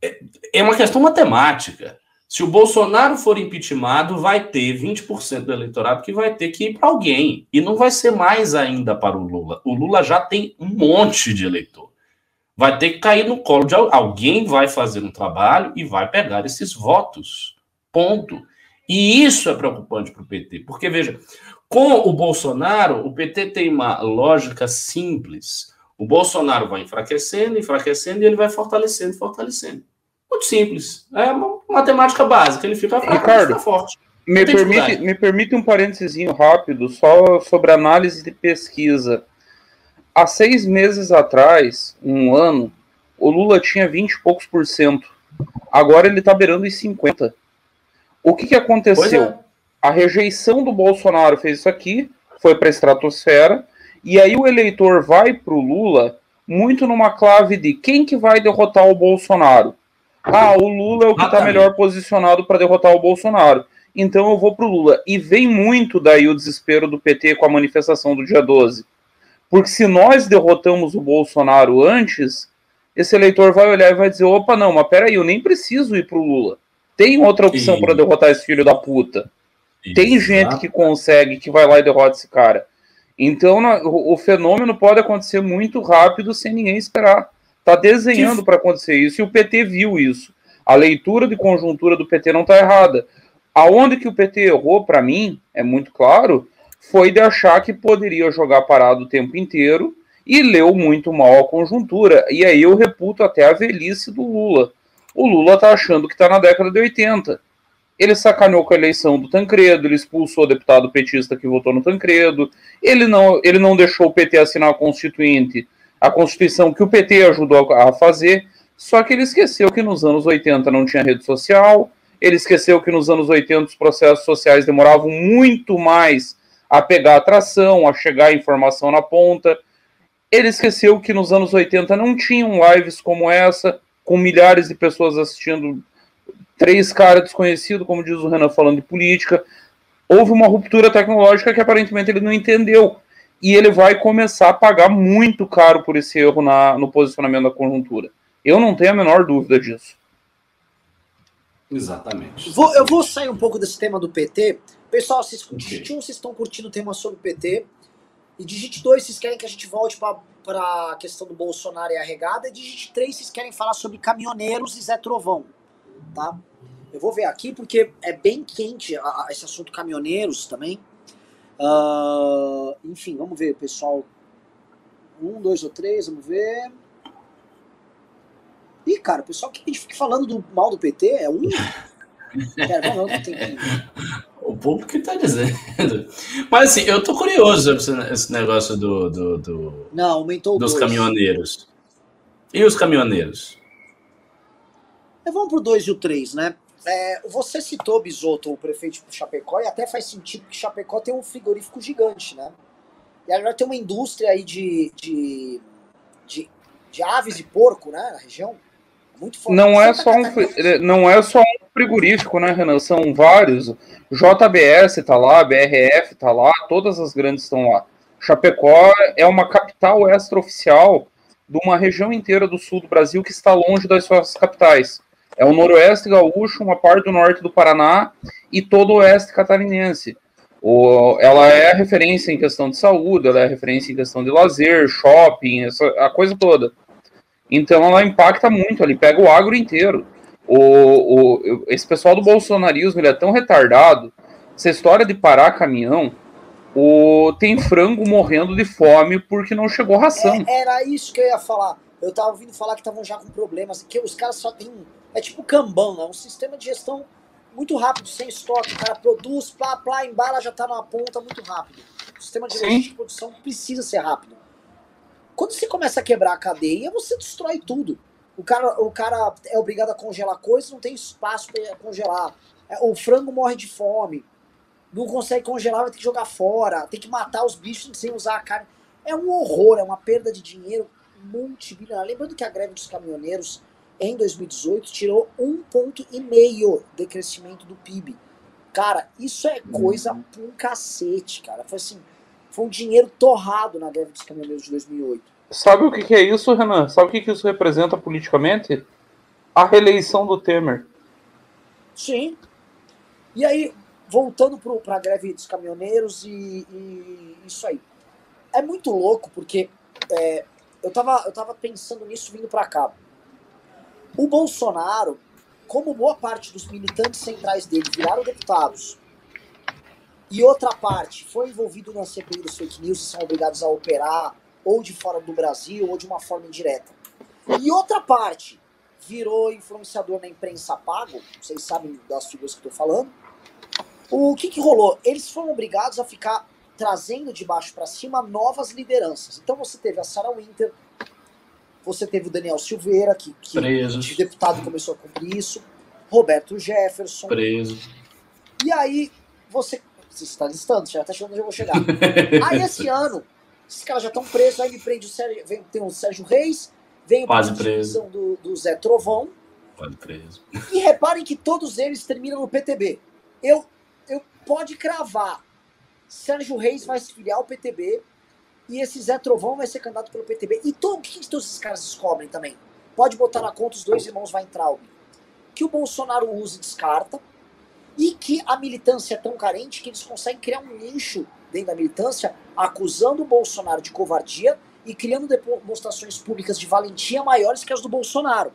é, é uma questão matemática. Se o Bolsonaro for impeachmentado, vai ter 20% do eleitorado que vai ter que ir para alguém. E não vai ser mais ainda para o Lula. O Lula já tem um monte de eleitor. Vai ter que cair no colo de alguém, vai fazer um trabalho e vai pegar esses votos. Ponto. E isso é preocupante para o PT. Porque, veja, com o Bolsonaro, o PT tem uma lógica simples. O Bolsonaro vai enfraquecendo, enfraquecendo, e ele vai fortalecendo, fortalecendo. Muito simples. É uma matemática básica. Ele fica fraco, Ricardo, fica forte. Me permite, me permite um parênteses rápido só sobre análise de pesquisa. Há seis meses atrás, um ano, o Lula tinha 20 e poucos por cento. Agora ele está beirando os 50. O que, que aconteceu? É. A rejeição do Bolsonaro fez isso aqui, foi para a estratosfera, e aí o eleitor vai para o Lula muito numa clave de quem que vai derrotar o Bolsonaro. Ah, o Lula é o que está melhor posicionado para derrotar o Bolsonaro. Então eu vou para o Lula. E vem muito daí o desespero do PT com a manifestação do dia 12. Porque se nós derrotamos o Bolsonaro antes, esse eleitor vai olhar e vai dizer: opa, não, mas peraí, eu nem preciso ir para o Lula. Tem outra opção para derrotar esse filho da puta. Tem gente que consegue, que vai lá e derrota esse cara. Então o fenômeno pode acontecer muito rápido sem ninguém esperar. Está desenhando para acontecer isso e o PT viu isso. A leitura de conjuntura do PT não está errada. Aonde que o PT errou, para mim, é muito claro, foi de achar que poderia jogar parado o tempo inteiro e leu muito mal a conjuntura. E aí eu reputo até a velhice do Lula. O Lula está achando que está na década de 80. Ele sacaneou com a eleição do Tancredo, ele expulsou o deputado petista que votou no Tancredo, ele não, ele não deixou o PT assinar a Constituinte a Constituição que o PT ajudou a fazer, só que ele esqueceu que nos anos 80 não tinha rede social, ele esqueceu que nos anos 80 os processos sociais demoravam muito mais a pegar atração, a chegar a informação na ponta. Ele esqueceu que nos anos 80 não tinham lives como essa, com milhares de pessoas assistindo, três caras desconhecidos, como diz o Renan falando de política. Houve uma ruptura tecnológica que aparentemente ele não entendeu e ele vai começar a pagar muito caro por esse erro na, no posicionamento da conjuntura. Eu não tenho a menor dúvida disso. Exatamente. Vou, eu vou sair um pouco desse tema do PT. Pessoal, vocês, okay. digite um, vocês estão curtindo o tema sobre o PT. E digite dois, vocês querem que a gente volte para a questão do Bolsonaro e a regada. E digite três, vocês querem falar sobre caminhoneiros e Zé Trovão. Tá? Eu vou ver aqui porque é bem quente a, a, esse assunto caminhoneiros também. Uh, enfim, vamos ver, pessoal. Um, dois ou três, vamos ver. Ih, cara, o pessoal que a gente fica falando do mal do PT é um. Pera, (laughs) não, não tem O povo que tá dizendo. Mas assim, eu tô curioso sobre esse negócio do. do, do não, aumentou Dos dois. caminhoneiros. E os caminhoneiros? É, vamos pro 2 e o 3, né? É, você citou, Bisoto, o prefeito de Chapecó, e até faz sentido que Chapecó tem um frigorífico gigante, né? E agora tem uma indústria aí de, de, de, de aves e porco, né, na região. Muito forte. Não é, só um, não é só um frigorífico, né, Renan? São vários. JBS está lá, BRF está lá, todas as grandes estão lá. Chapecó é uma capital extraoficial de uma região inteira do sul do Brasil que está longe das suas capitais. É o noroeste gaúcho, uma parte do norte do Paraná e todo o oeste catarinense. O, ela é referência em questão de saúde, ela é referência em questão de lazer, shopping, essa, a coisa toda. Então ela impacta muito, ele pega o agro inteiro. O, o, esse pessoal do bolsonarismo ele é tão retardado. Essa história de parar caminhão, o, tem frango morrendo de fome porque não chegou ração. É, era isso que eu ia falar. Eu tava ouvindo falar que estavam já com problemas, que os caras só tem. É tipo Kanban, é um sistema de gestão muito rápido, sem estoque. O cara produz, plá, plá, embala, já tá numa ponta muito rápido. O sistema de de produção precisa ser rápido. Quando você começa a quebrar a cadeia, você destrói tudo. O cara, o cara é obrigado a congelar coisas, não tem espaço para congelar. É, o frango morre de fome. Não consegue congelar, vai ter que jogar fora. Tem que matar os bichos sem usar a carne. É um horror, é uma perda de dinheiro multibilionária. Lembrando que a greve dos caminhoneiros em 2018 tirou um ponto e meio de crescimento do PIB. Cara, isso é coisa uhum. pra um cacete, cara. Foi assim, foi um dinheiro torrado na greve dos caminhoneiros de 2008. Sabe o que, que é isso, Renan? Sabe o que, que isso representa politicamente? A reeleição do Temer. Sim. E aí, voltando para a greve dos caminhoneiros e, e, isso aí. É muito louco porque é, eu, tava, eu tava pensando nisso vindo para cá. O Bolsonaro, como boa parte dos militantes centrais dele viraram deputados e outra parte foi envolvido na CPI dos fake news e são obrigados a operar ou de fora do Brasil, ou de uma forma indireta. E outra parte virou influenciador na imprensa pago, vocês sabem das figuras que estou falando. O que, que rolou? Eles foram obrigados a ficar trazendo de baixo para cima novas lideranças. Então você teve a Sarah Winter, você teve o Daniel Silveira, que, que de deputado começou a cumprir isso, Roberto Jefferson. Preso. E aí você. Você está listando, já está chegando onde eu vou chegar. (laughs) aí esse ano, esses caras já estão presos, aí me prende o Sérgio, vem, tem o Sérgio Reis, vem Quase preso. Do, do Zé Trovão. Quase preso. E reparem que todos eles terminam no PTB. Eu, eu pode cravar. Sérgio Reis vai se filiar ao PTB e esse Zé Trovão vai ser candidato pelo PTB. E o que todos esses caras descobrem também? Pode botar na conta os dois irmãos Weintraub. Que o Bolsonaro usa e descarta e que a militância é tão carente que eles conseguem criar um nicho dentro da militância, acusando o Bolsonaro de covardia e criando demonstrações públicas de valentia maiores que as do Bolsonaro.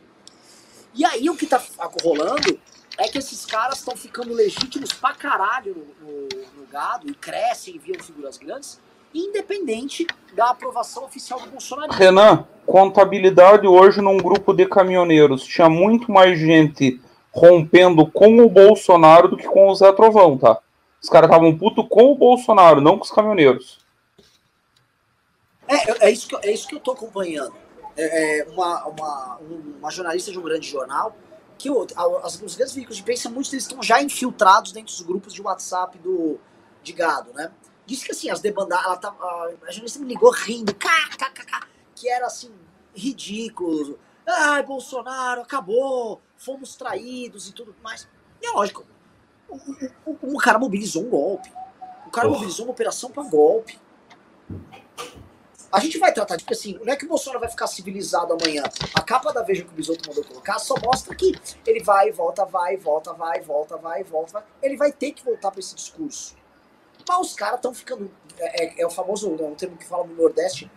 E aí o que tá rolando é que esses caras estão ficando legítimos pra caralho no, no, no, gado e crescem e viram figuras grandes, independente da aprovação oficial do Bolsonaro. Renan, contabilidade hoje num grupo de caminhoneiros tinha muito mais gente rompendo com o Bolsonaro do que com o Zé Trovão, tá? Os caras estavam puto com o Bolsonaro, não com os caminhoneiros. É, é, isso, que, é isso que eu tô acompanhando. É, é uma, uma, uma jornalista de um grande jornal, que as, os grandes veículos de imprensa, muitos deles estão já infiltrados dentro dos grupos de WhatsApp do, de gado, né? Disse que assim, as debandadas, ela tá, a, jornalista me ligou rindo, kkkk, que era assim, ridículo. Ai, Bolsonaro, acabou, fomos traídos e tudo mais. E é lógico, o, o, o cara mobilizou um golpe. O cara oh. mobilizou uma operação para golpe. A gente vai tratar de tipo assim, não é que o Bolsonaro vai ficar civilizado amanhã. A capa da Veja que o Bisoto mandou colocar só mostra que ele vai e volta, vai e volta, vai e volta, vai e volta. Vai. Ele vai ter que voltar para esse discurso. Mas os caras estão ficando. É, é, é, o famoso, é um termo que fala no Nordeste.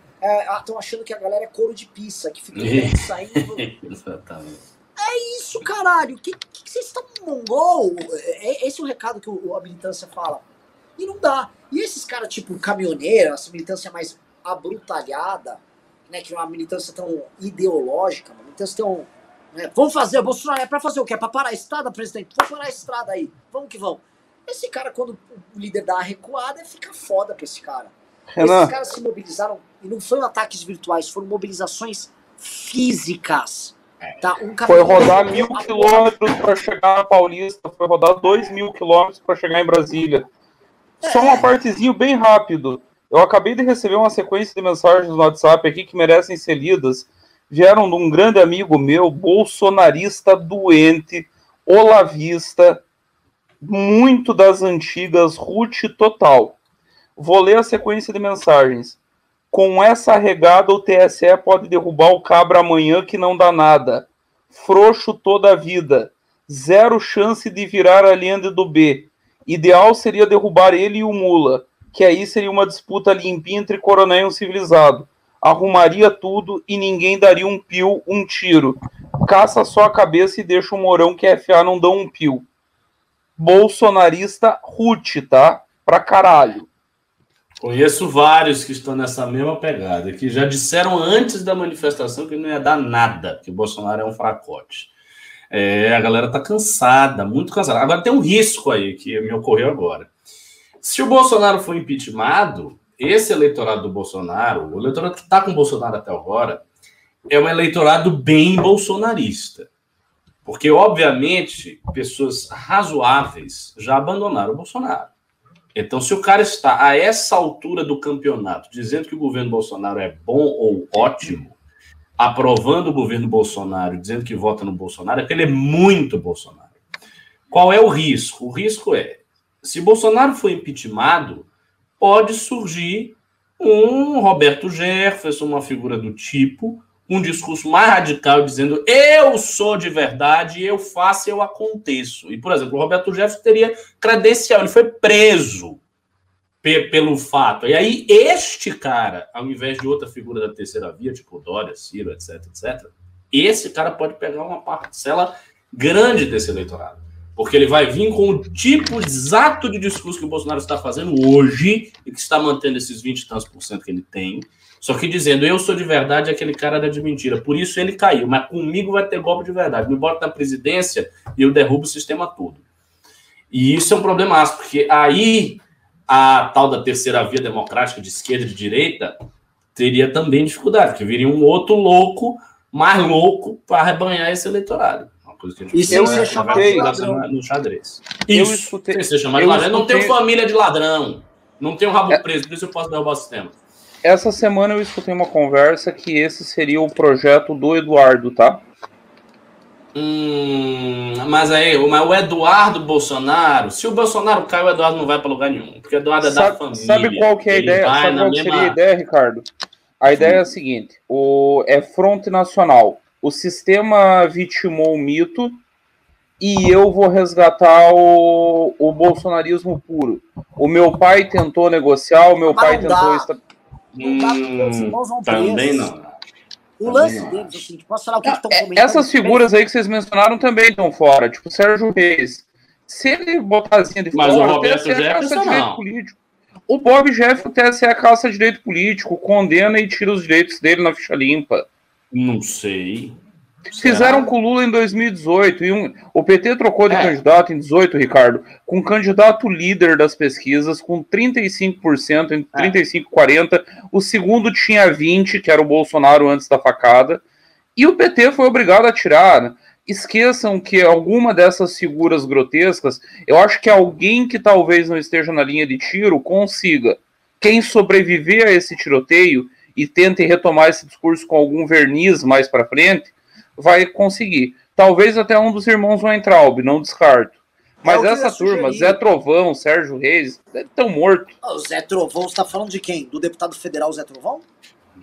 Estão é, achando que a galera é couro de pizza, que fica (laughs) saindo. Exatamente. É isso, caralho. Que, que, que vocês estão mongol? É, é, esse é o recado que o, a militância fala. E não dá. E esses caras, tipo, caminhoneiro, essa militância mais abrutalhada, né, que é uma militância tão ideológica, uma militância tão. Né, vamos fazer, Bolsonaro é pra fazer o quê? É pra parar a estrada, presidente? Vamos parar a estrada aí. Vamos que vamos. Esse cara, quando o líder dá a recuada, fica foda pra esse cara. Renan. Esses caras se mobilizaram, e não foram ataques virtuais, foram mobilizações físicas. Tá, um foi rodar mil quilômetros para chegar na Paulista, foi rodar dois mil quilômetros para chegar em Brasília. Só uma partezinha bem rápido. Eu acabei de receber uma sequência de mensagens no WhatsApp aqui que merecem ser lidas. Vieram de um grande amigo meu, bolsonarista doente, olavista, muito das antigas, Ruth total. Vou ler a sequência de mensagens. Com essa regada, o TSE pode derrubar o cabra amanhã que não dá nada. Frouxo toda a vida. Zero chance de virar a lenda do B. Ideal seria derrubar ele e o Mula, que aí seria uma disputa limpinha entre coronel e um civilizado. Arrumaria tudo e ninguém daria um pio, um tiro. Caça só a cabeça e deixa o Morão que FA não dá um pio. Bolsonarista Ruth, tá? Pra caralho. Conheço vários que estão nessa mesma pegada, que já disseram antes da manifestação que não ia dar nada, que o Bolsonaro é um fracote. É, a galera tá cansada, muito cansada. Agora tem um risco aí que me ocorreu agora. Se o Bolsonaro for impeachmentado, esse eleitorado do Bolsonaro, o eleitorado que está com o Bolsonaro até agora, é um eleitorado bem bolsonarista. Porque, obviamente, pessoas razoáveis já abandonaram o Bolsonaro. Então, se o cara está a essa altura do campeonato dizendo que o governo Bolsonaro é bom ou ótimo, aprovando o governo Bolsonaro, dizendo que vota no Bolsonaro, é porque ele é muito Bolsonaro. Qual é o risco? O risco é, se Bolsonaro for impeachmentado, pode surgir um Roberto Jefferson, uma figura do tipo, um discurso mais radical dizendo eu sou de verdade, eu faço, eu aconteço. E, por exemplo, o Roberto Jefferson teria credencial, ele foi preso pelo fato. E aí, este cara, ao invés de outra figura da terceira via, tipo Dória, Ciro, etc, etc, esse cara pode pegar uma parcela grande desse eleitorado. Porque ele vai vir com o tipo exato de discurso que o Bolsonaro está fazendo hoje e que está mantendo esses 20 e tantos por cento que ele tem só que dizendo, eu sou de verdade, aquele cara era de mentira. Por isso ele caiu. Mas comigo vai ter golpe de verdade. Me bota na presidência e eu derrubo o sistema todo. E isso é um problema, porque aí a tal da terceira via democrática de esquerda e de direita teria também dificuldade, porque viria um outro louco, mais louco, para arrebanhar esse eleitorado. Uma coisa que a gente e sem ser chamado de ladrão. No xadrez. Isso, eu escutei, sem ser chamado de ladrão. Eu não tenho família de ladrão. Não tenho rabo é... preso, por isso eu posso derrubar o sistema. Essa semana eu escutei uma conversa que esse seria o projeto do Eduardo, tá? Hum, mas aí, mas o Eduardo Bolsonaro, se o Bolsonaro cai, o Eduardo não vai para lugar nenhum, porque o Eduardo é sabe, da família. Sabe qual que é a ideia? Sabe qual mesma... seria a ideia, Ricardo? A ideia é a seguinte: o, é fronte nacional. O sistema vitimou o mito e eu vou resgatar o, o bolsonarismo puro. O meu pai tentou negociar, o meu pai tentou. Hum, também não. O lance deles, assim, tipo, posso falar o que estão comentando? Essas figuras aí que vocês mencionaram também estão fora, tipo Sérgio Reis. Se ele botar assim de Mas fora, o Roberto Jefferson não. Político. O Bob Jeff, o TSE é caça direito político, condena e tira os direitos dele na ficha limpa. Não sei. Fizeram com o Lula em 2018 e um, o PT trocou de é. candidato em 18, Ricardo, com um candidato líder das pesquisas com 35%, entre 35 e 40. O segundo tinha 20, que era o Bolsonaro antes da facada. E o PT foi obrigado a tirar. Né? Esqueçam que alguma dessas figuras grotescas, eu acho que alguém que talvez não esteja na linha de tiro consiga. Quem sobreviver a esse tiroteio e tente retomar esse discurso com algum verniz mais para frente, vai conseguir. Talvez até um dos irmãos Weintraub, não descarto. Mas essa turma, sugerir. Zé Trovão, Sérgio Reis, estão mortos. O Zé Trovão, você está falando de quem? Do deputado federal Zé Trovão?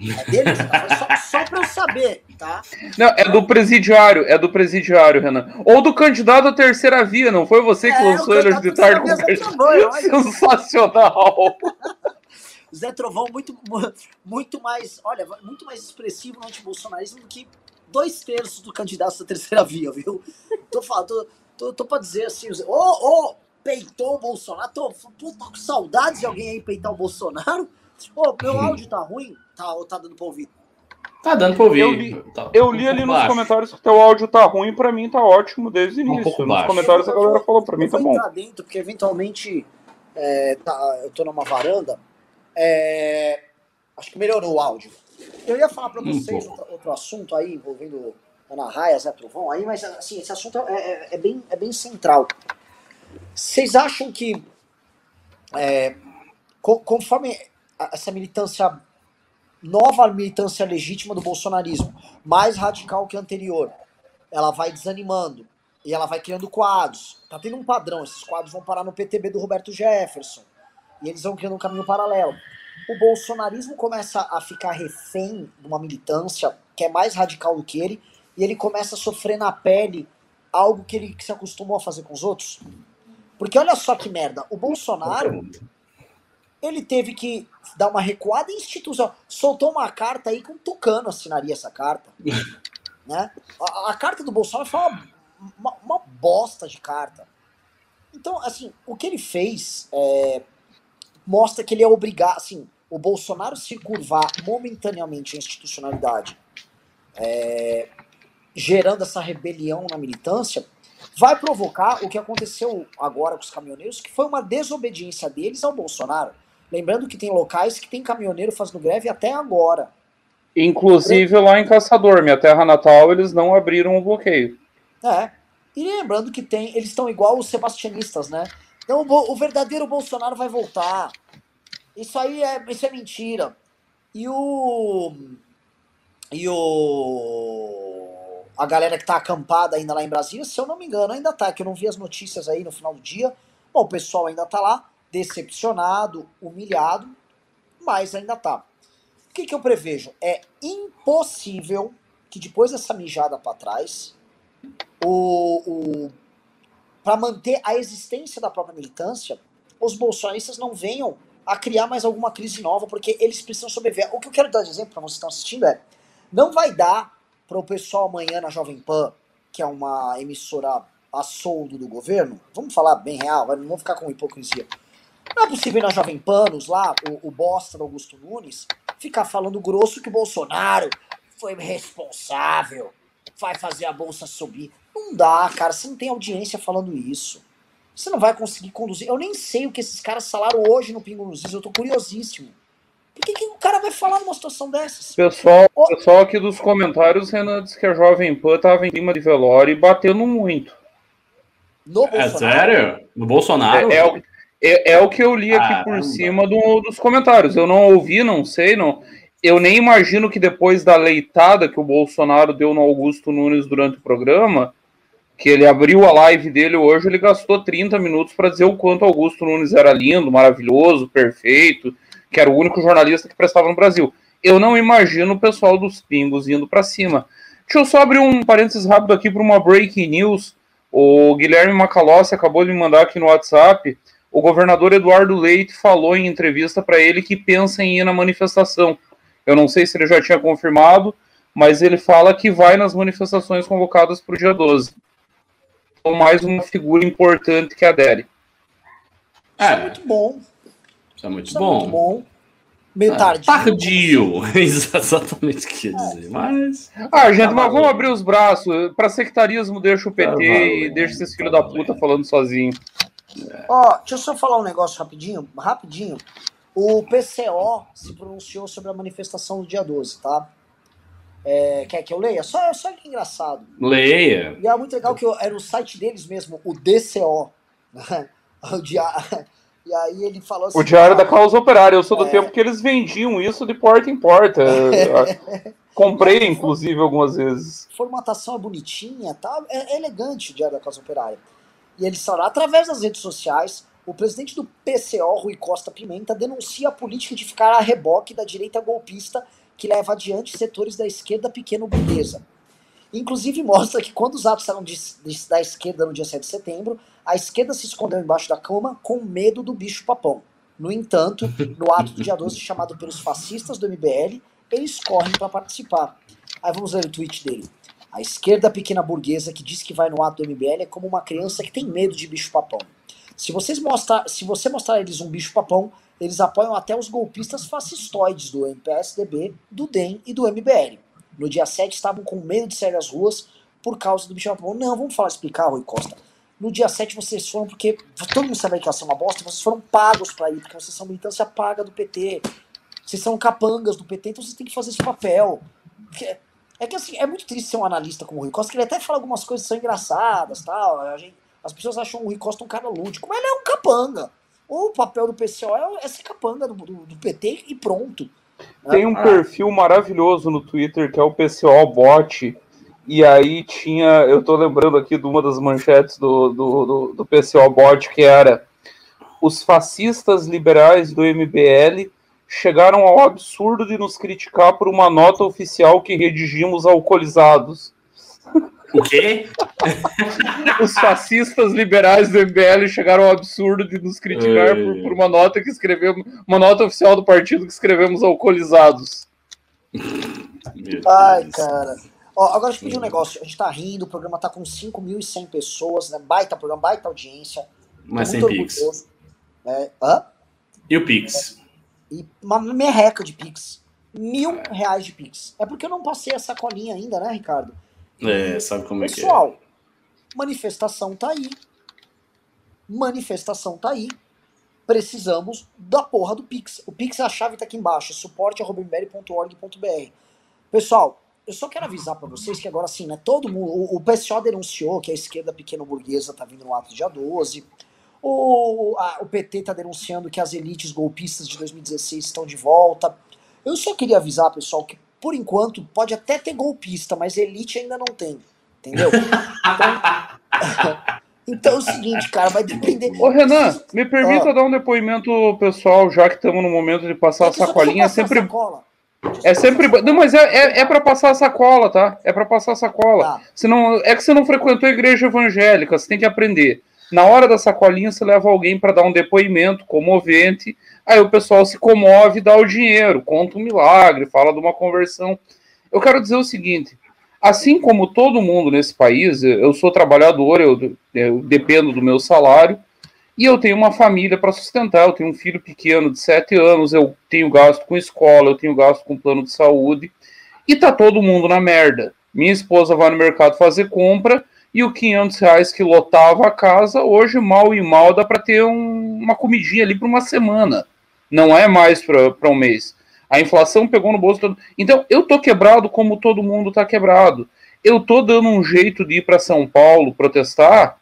É dele? Tá só, só para eu saber, tá? Não, é do presidiário, é do presidiário, Renan. Ou do candidato à terceira via, não foi você que é, lançou ele hoje de tarde? Com Sensacional! (laughs) Zé Trovão muito, muito mais, olha, muito mais expressivo no antibolsonarismo do que dois terços do candidato da terceira via, viu? Tô falando, tô, tô, tô pra dizer assim, ô, ô, oh, peitou o Bolsonaro, tô, tô, tô, com saudades de alguém aí peitar o Bolsonaro. Ô, oh, meu áudio tá ruim? Tá, ou tá dando pra ouvir? Tá dando pra ouvir. Eu li, tá, eu li ali nos comentários que teu áudio tá ruim, pra mim tá ótimo desde o início. Um nos comentários eu, a galera falou pra mim tá bom. Eu dentro, porque eventualmente é, tá, eu tô numa varanda, é, acho que melhorou o áudio. Eu ia falar para vocês um outro, outro, assunto aí envolvendo Ana Raia, Zé Trovão aí, mas assim, esse assunto é, é, é bem, é bem central. Vocês acham que é, conforme essa militância nova militância legítima do bolsonarismo, mais radical que a anterior, ela vai desanimando. E ela vai criando quadros. Tá tendo um padrão. Esses quadros vão parar no PTB do Roberto Jefferson. E eles vão criando um caminho paralelo. O bolsonarismo começa a ficar refém de uma militância que é mais radical do que ele. E ele começa a sofrer na pele algo que ele se acostumou a fazer com os outros. Porque olha só que merda. O Bolsonaro ele teve que dar uma recuada institucional. Soltou uma carta aí que um tucano assinaria essa carta. né? A, a, carta do Bolsonaro foi uma, uma, uma, bosta de carta. Então, assim, o que ele fez é, mostra que ele é obrigado. Assim, o Bolsonaro se curvar momentaneamente à institucionalidade, é, gerando essa rebelião na militância, vai provocar o que aconteceu agora com os caminhoneiros, que foi uma desobediência deles ao Bolsonaro. Lembrando que tem locais que tem caminhoneiro fazendo greve até agora. Inclusive lá em Caçador, minha terra natal, eles não abriram o bloqueio. É. E lembrando que tem, eles estão igual os sebastianistas, né? Então o, o, verdadeiro Bolsonaro vai voltar. Isso aí é, isso é mentira. E o e o a galera que tá acampada ainda lá em Brasília, se eu não me engano, ainda tá, que eu não vi as notícias aí no final do dia. Bom, o pessoal ainda tá lá decepcionado, humilhado, mas ainda tá. O que, que eu prevejo? É impossível que depois dessa mijada para trás, o, o para manter a existência da própria militância, os bolsonaristas não venham a criar mais alguma crise nova, porque eles precisam sobreviver. O que eu quero dar de exemplo para vocês que estão assistindo é: não vai dar para o pessoal amanhã na Jovem Pan, que é uma emissora a soldo do governo, vamos falar bem real, não vamos ficar com hipocrisia. Não é possível na Jovem Panos lá, o, o bosta do Augusto Nunes, ficar falando grosso que o Bolsonaro foi responsável, vai fazer a bolsa subir. Não dá, cara, você não tem audiência falando isso. Você não vai conseguir conduzir. Eu nem sei o que esses caras falaram hoje no Pingo nos Is, eu tô curiosíssimo. Por que, que o cara vai falar numa situação dessas? Pessoal, oh. pessoal aqui dos comentários, Renan disse que a Jovem Pan tava em cima de velório e batendo muito. No é sério? No Bolsonaro? É, é, o, é, é, o que eu li aqui ah, por cima do, dos comentários. Eu não ouvi, não sei, não. Eu nem imagino que depois da leitada que o Bolsonaro deu no Augusto Nunes durante o programa, que ele abriu a live dele hoje, ele gastou 30 minutos para dizer o quanto Augusto Nunes era lindo, maravilhoso, perfeito, que era o único jornalista que prestava no Brasil. Eu não imagino o pessoal dos pingos indo para cima. Deixa eu só abrir um parênteses rápido aqui para uma breaking news. O Guilherme Macalossi acabou de me mandar aqui no WhatsApp o governador Eduardo Leite falou em entrevista para ele que pensa em ir na manifestação. Eu não sei se ele já tinha confirmado, mas ele fala que vai nas manifestações convocadas para o dia 12. Então, mais uma figura importante que adere. É, Isso é muito bom. Isso é muito Isso bom. É muito bom. Meio tardio. Tardio, (laughs) exatamente o que ia dizer. É. Mas. Ah, gente, tá mas vamos abrir os braços. Para sectarismo, deixa o PT tá e deixa esses filhos da puta falando sozinho. Ó, oh, deixa eu só falar um negócio rapidinho, rapidinho. O PCO se pronunciou sobre a manifestação do dia 12, tá? É, quer que eu leia? Só, só que engraçado. Leia. E é muito legal que eu, era o site deles mesmo, o DCO. Né? (laughs) O dia, e aí ele falou assim. O Diário da Causa Operária. Eu sou do é... tempo que eles vendiam isso de porta em porta. (laughs) Comprei, inclusive, algumas vezes. Formatação é bonitinha, tá? É, é elegante o Diário da Causa Operária. E eles falaram, através das redes sociais, o presidente do PCO, Rui Costa Pimenta, denuncia a política de ficar a reboque da direita golpista que leva adiante setores da esquerda pequeno-burguesa. Inclusive mostra que quando os atos saíram da esquerda no dia 7 de setembro, a esquerda se escondeu embaixo da cama com medo do bicho papão. No entanto, no ato do dia 12 chamado pelos fascistas do MBL, eles correm para participar. Aí vamos ler o tweet dele. A esquerda pequena burguesa que diz que vai no ato do MBL é como uma criança que tem medo de bicho-papão. Se, vocês mostrar, se você mostrar eles um bicho-papão, eles apoiam até os golpistas fascistoides do MPSDB, do DEM e do MBL. No dia 7 estavam com medo de sair às ruas por causa do bicho-papão. Não, vamos falar, explicar, Rui Costa. No dia 7 vocês foram porque todo mundo sabia que ia ser uma bosta, vocês foram pagos para ir, porque vocês são militância paga do PT. Vocês são capangas do PT, então vocês têm que fazer esse papel. É que assim, é muito triste ser um analista como o Rui Costa, que ele até fala algumas coisas que são engraçadas tal. As pessoas acham o Rui Costa um cara lúdico, mas ele é um capanga. O papel do PCO é, ser capanga do, do, do PT e pronto. Tem um ah. perfil maravilhoso no Twitter que é o PCO Bot. E aí tinha, eu tô lembrando aqui de uma das manchetes do, do, do, do PCO Bot, que era os fascistas liberais do MBL chegaram ao absurdo de nos criticar por uma nota oficial que redigimos alcoolizados. (laughs) O quê? (laughs) Os fascistas liberais do MBL chegaram ao absurdo de nos criticar por, por, uma nota que escrevemos, uma nota oficial do partido que escrevemos alcoolizados. Ai, cara. Ó, agora deixa eu pedir um negócio. A gente tá rindo, o programa tá com 5.100 pessoas, né? Baita programa, baita audiência. Mas sem Pix. É, hã? E o Pix? E uma merreca de Pix. Mil reais de Pix. É porque eu não passei a sacolinha ainda, né, Ricardo? É, sabe como é que é. Pessoal, manifestação tá aí. Manifestação tá aí. Precisamos da porra do Pix. O Pix, a chave tá aqui embaixo. suporte.org.br Pessoal, eu só quero avisar para vocês que agora assim, né, todo mundo, o, o PSO denunciou que a esquerda pequeno burguesa tá vindo no ato dia 12. O, a, o PT tá denunciando que as elites golpistas de 2016 estão de volta. Eu só queria avisar, pessoal, que por enquanto, pode até ter golpista, mas elite ainda não tem. Entendeu? Então, (laughs) então é o seguinte, cara, vai depender. Ô, Renan, me permita ah. dar um depoimento pessoal, já que estamos no momento de passar é a sacolinha. É sempre. Sacola. É sempre. Não, mas é, é, é para passar a sacola, tá? É para passar a sacola. Tá. Senão, é que você não frequentou a igreja evangélica, você tem que aprender. Na hora da sacolinha, você leva alguém para dar um depoimento comovente Aí o pessoal se comove, dá o dinheiro, conta um milagre, fala de uma conversão. Eu quero dizer o seguinte: assim como todo mundo nesse país, eu sou trabalhador, eu, eu dependo do meu salário e eu tenho uma família para sustentar. Eu tenho um filho pequeno de 7 anos, eu tenho gasto com escola, eu tenho gasto com plano de saúde e tá todo mundo na merda. Minha esposa vai no mercado fazer compra e o 500 reais que lotava a casa, hoje mal e mal dá para ter um, uma comidinha ali para uma semana não é mais para um mês. A inflação pegou no bolso todo. Então, eu tô quebrado como todo mundo tá quebrado. Eu tô dando um jeito de ir para São Paulo protestar,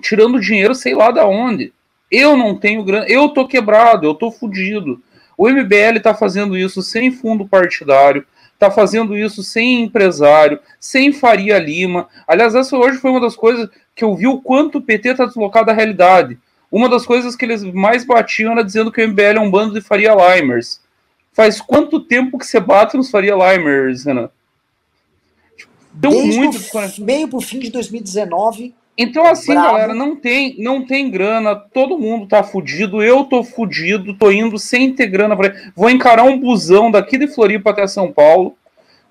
tirando dinheiro sei lá da onde. Eu não tenho grana, eu tô quebrado, eu tô fudido. O MBL tá fazendo isso sem fundo partidário, tá fazendo isso sem empresário, sem Faria Lima. Aliás, essa hoje foi uma das coisas que eu vi o quanto o PT tá deslocado da realidade. Uma das coisas que eles mais batiam era dizendo que o MBL é um bando de Faria Limers. Faz quanto tempo que você bate nos Faria Limers, Renan? Tipo, deu Desde muito. O meio pro fim de 2019. Então, assim, bravo. galera, não tem, não tem grana, todo mundo tá fudido, eu tô fudido, tô indo sem ter grana pra... Vou encarar um busão daqui de Floripa até São Paulo.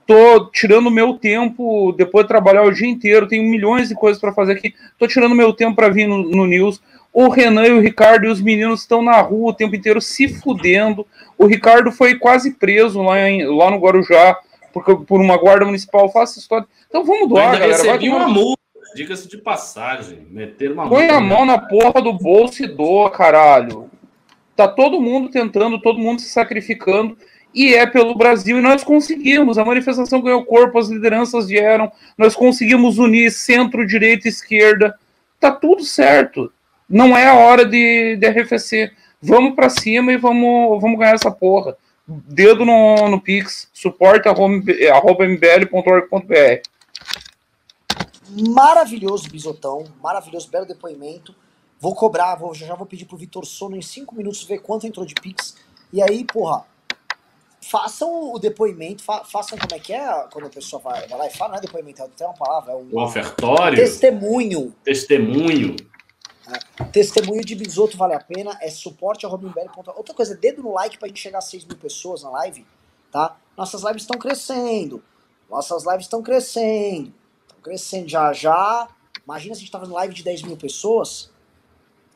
Tô tirando meu tempo, depois de trabalhar o dia inteiro, tenho milhões de coisas para fazer aqui. Tô tirando meu tempo para vir no, no News. O Renan e o Ricardo e os meninos estão na rua o tempo inteiro se fudendo. O Ricardo foi quase preso lá, em, lá no Guarujá por, por uma guarda municipal. Faça história. Então vamos doar, galera. Recebi Vai uma multa, diga-se de passagem. Meter uma Põe a mão na porra do bolso e doa, caralho. Tá todo mundo tentando, todo mundo se sacrificando. E é pelo Brasil, e nós conseguimos. A manifestação ganhou corpo, as lideranças vieram, nós conseguimos unir centro, direita, esquerda. Tá tudo certo não é a hora de, de arrefecer. Vamos para cima e vamos, vamos ganhar essa porra. Dedo no, no Pix, suporte arroba mbl.org.br. Maravilhoso, Bisotão. Maravilhoso, belo depoimento. Vou cobrar, vou, já vou pedir pro Vitor Sono em cinco minutos ver quanto entrou de Pix. E aí, porra, façam o depoimento, fa façam como é que é quando a pessoa vai, vai lá e fala, não é depoimento, é uma palavra, é um, o ofertório. Testemunho. Testemunho. Testemunho de Bisoto vale a pena, é suporte Outra coisa, dedo no like pra gente chegar a 6 mil pessoas na live, tá? Nossas lives estão crescendo. Nossas lives estão crescendo. Crescendo já já. Imagina se a gente tava no live de 10 mil pessoas.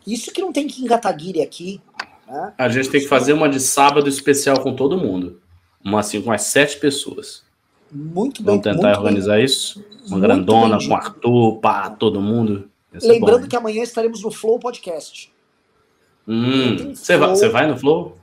Isso que não tem que engatar aqui. Né? A gente tem que fazer uma de sábado especial com todo mundo. Uma assim, com as sete pessoas. Muito bem. Vamos tentar organizar bem. isso? Uma muito grandona bem, com Arthur, pá, todo mundo. Lembrando bom, que amanhã estaremos no Flow Podcast. Hum, você vai, vai no Flow?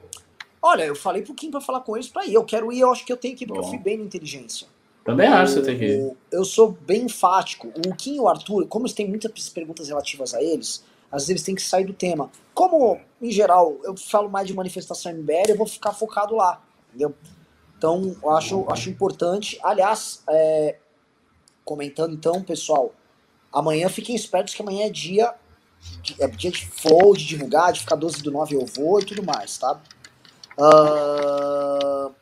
Olha, eu falei pro Kim pra falar com eles pra ir. Eu quero ir, eu acho que eu tenho que ir, porque bom. eu fui bem na inteligência. Também acho que você tem que ir. Eu sou bem enfático. O Kim e o Arthur, como eles têm muitas perguntas relativas a eles, às vezes eles têm que sair do tema. Como, em geral, eu falo mais de manifestação MBL, eu vou ficar focado lá, entendeu? Então, eu acho, acho importante. Aliás, é, comentando então, pessoal, amanhã fiquem espertos que amanhã é dia de, é dia de flow, de divulgar, de ficar 12 do 9 eu vou e tudo mais, tá? Uh...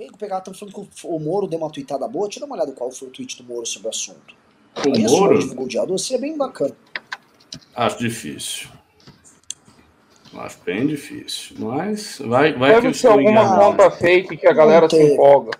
Quem pegar, estão falando que o Moro deu uma tweetada boa. Deixa eu dar uma olhada qual foi o tweet do Moro sobre o assunto. O Aí Moro? divulgou o dia 12, seria bem bacana. Acho difícil. Acho bem difícil. Mas vai, vai Deve que ser alguma conta fake que a galera se empolga.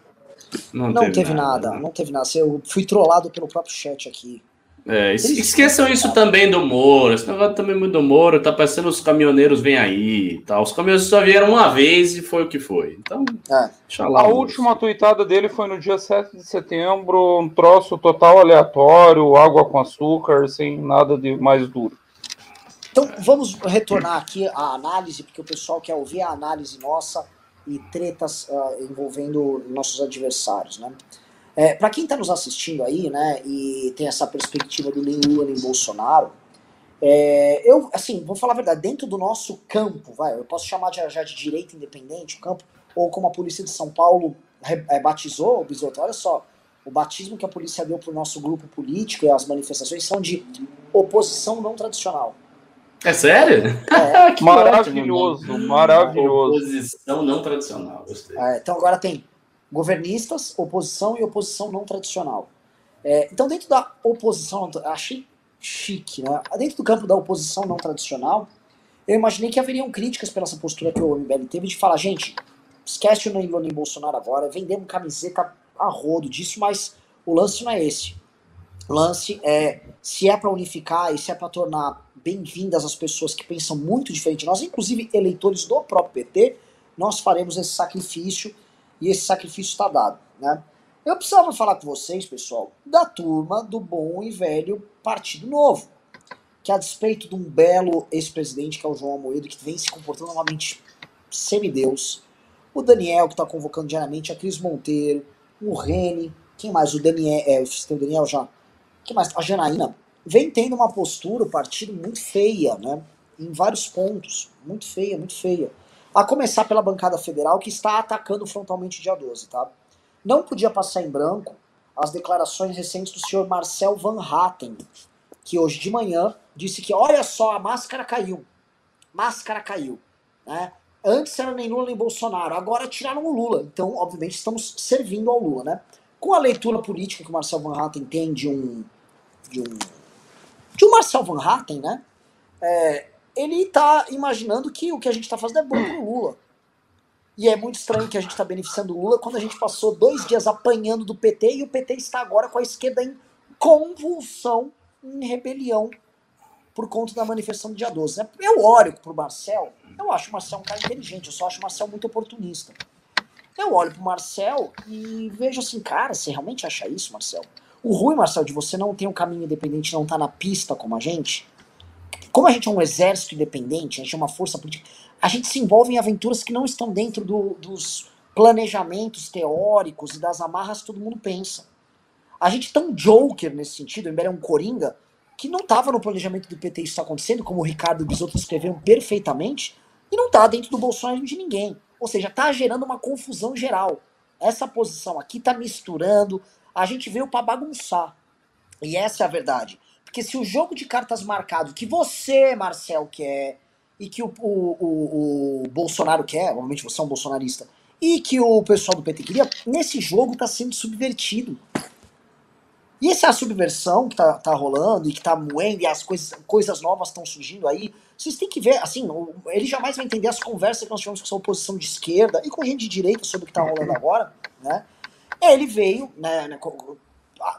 Não, não teve, teve nada. nada. não teve nada. Eu fui trollado pelo próprio chat aqui. É, esqueçam isso também do Moro. Esse negócio também do Moro, tá parecendo os caminhoneiros vêm aí. Tá? Os caminhoneiros só vieram uma vez e foi o que foi. Então, é. lá, a última tweetada dele foi no dia 7 de setembro, um troço total aleatório, água com açúcar, sem nada de mais duro. Então, vamos retornar aqui à análise, porque o pessoal quer ouvir a análise nossa e tretas uh, envolvendo nossos adversários, né? É, para quem está nos assistindo aí, né, e tem essa perspectiva do nem Lula nem Bolsonaro, é, eu, assim, vou falar a verdade, dentro do nosso campo, vai, eu posso chamar de, já de direita independente, o campo, ou como a polícia de São Paulo é, batizou o Bisoto, olha só, o batismo que a polícia deu para o nosso grupo político e as manifestações são de oposição não tradicional. É sério? É, (laughs) maravilhoso, ótimo, maravilhoso. Oposição não tradicional, gostei. É, então agora tem governistas, oposição e oposição não tradicional. É, então, dentro da oposição, achei chique, né? Dentro do campo da oposição não tradicional, eu imaginei que haveriam críticas pela essa postura que o MBL teve de falar, gente, esquece o Lula e Bolsonaro agora, vendemos camiseta a rodo disso, mas o lance não é esse. O lance é, se é para unificar e se é para tornar bem-vindas as pessoas que pensam muito diferente de nós, inclusive eleitores do próprio PT, nós faremos esse sacrifício e esse sacrifício está dado. Né? Eu precisava falar com vocês, pessoal, da turma do bom e velho Partido Novo, que a despeito de um belo ex-presidente, que é o João Amoedo, que vem se comportando novamente semideus, o Daniel, que está convocando diariamente, a Cris Monteiro, o Rene, quem mais? O Daniel, é, o Daniel já, quem mais? A Janaína, vem tendo uma postura, o partido, muito feia, né? Em vários pontos, muito feia, muito feia. A começar pela bancada federal, que está atacando frontalmente dia 12, tá? Não podia passar em branco as declarações recentes do senhor Marcel Van Hatten, que hoje de manhã disse que, olha só, a máscara caiu. Máscara caiu. Né? Antes era nem Lula nem Bolsonaro, agora tiraram o Lula. Então, obviamente, estamos servindo ao Lula, né? Com a leitura política que o Marcel Van Hatten tem de um. de um. de um Marcel Van Hatten, né? É, ele está imaginando que o que a gente está fazendo é bom pro Lula. E é muito estranho que a gente está beneficiando o Lula quando a gente passou dois dias apanhando do PT e o PT está agora com a esquerda em convulsão, em rebelião, por conta da manifestação do dia 12. Né? Eu olho pro Marcel, eu acho o Marcel um cara inteligente, eu só acho o Marcel muito oportunista. Eu olho pro Marcel e vejo assim, cara, você realmente acha isso, Marcel? O ruim, Marcel, de você não ter um caminho independente, não tá na pista como a gente, como a gente é um exército independente, a gente é uma força política, a gente se envolve em aventuras que não estão dentro do, dos planejamentos teóricos e das amarras que todo mundo pensa. A gente é tão joker nesse sentido, embora é um coringa, que não estava no planejamento do PT isso está acontecendo, como o Ricardo e o Bisotto escreveram perfeitamente, e não está dentro do Bolsonaro de ninguém. Ou seja, está gerando uma confusão geral. Essa posição aqui está misturando, a gente veio para bagunçar. E essa é a verdade. Porque se o jogo de cartas marcado que você, Marcel, quer, e que o, o, o, o Bolsonaro quer, obviamente você é um bolsonarista, e que o pessoal do PT queria, nesse jogo está sendo subvertido. E essa é subversão que tá, tá rolando e que tá moendo e as coisas, coisas novas estão surgindo aí. Vocês têm que ver, assim, ele jamais vai entender as conversas que nós tivemos com essa oposição de esquerda e com gente de direita sobre o que tá rolando agora, né? Ele veio, né, né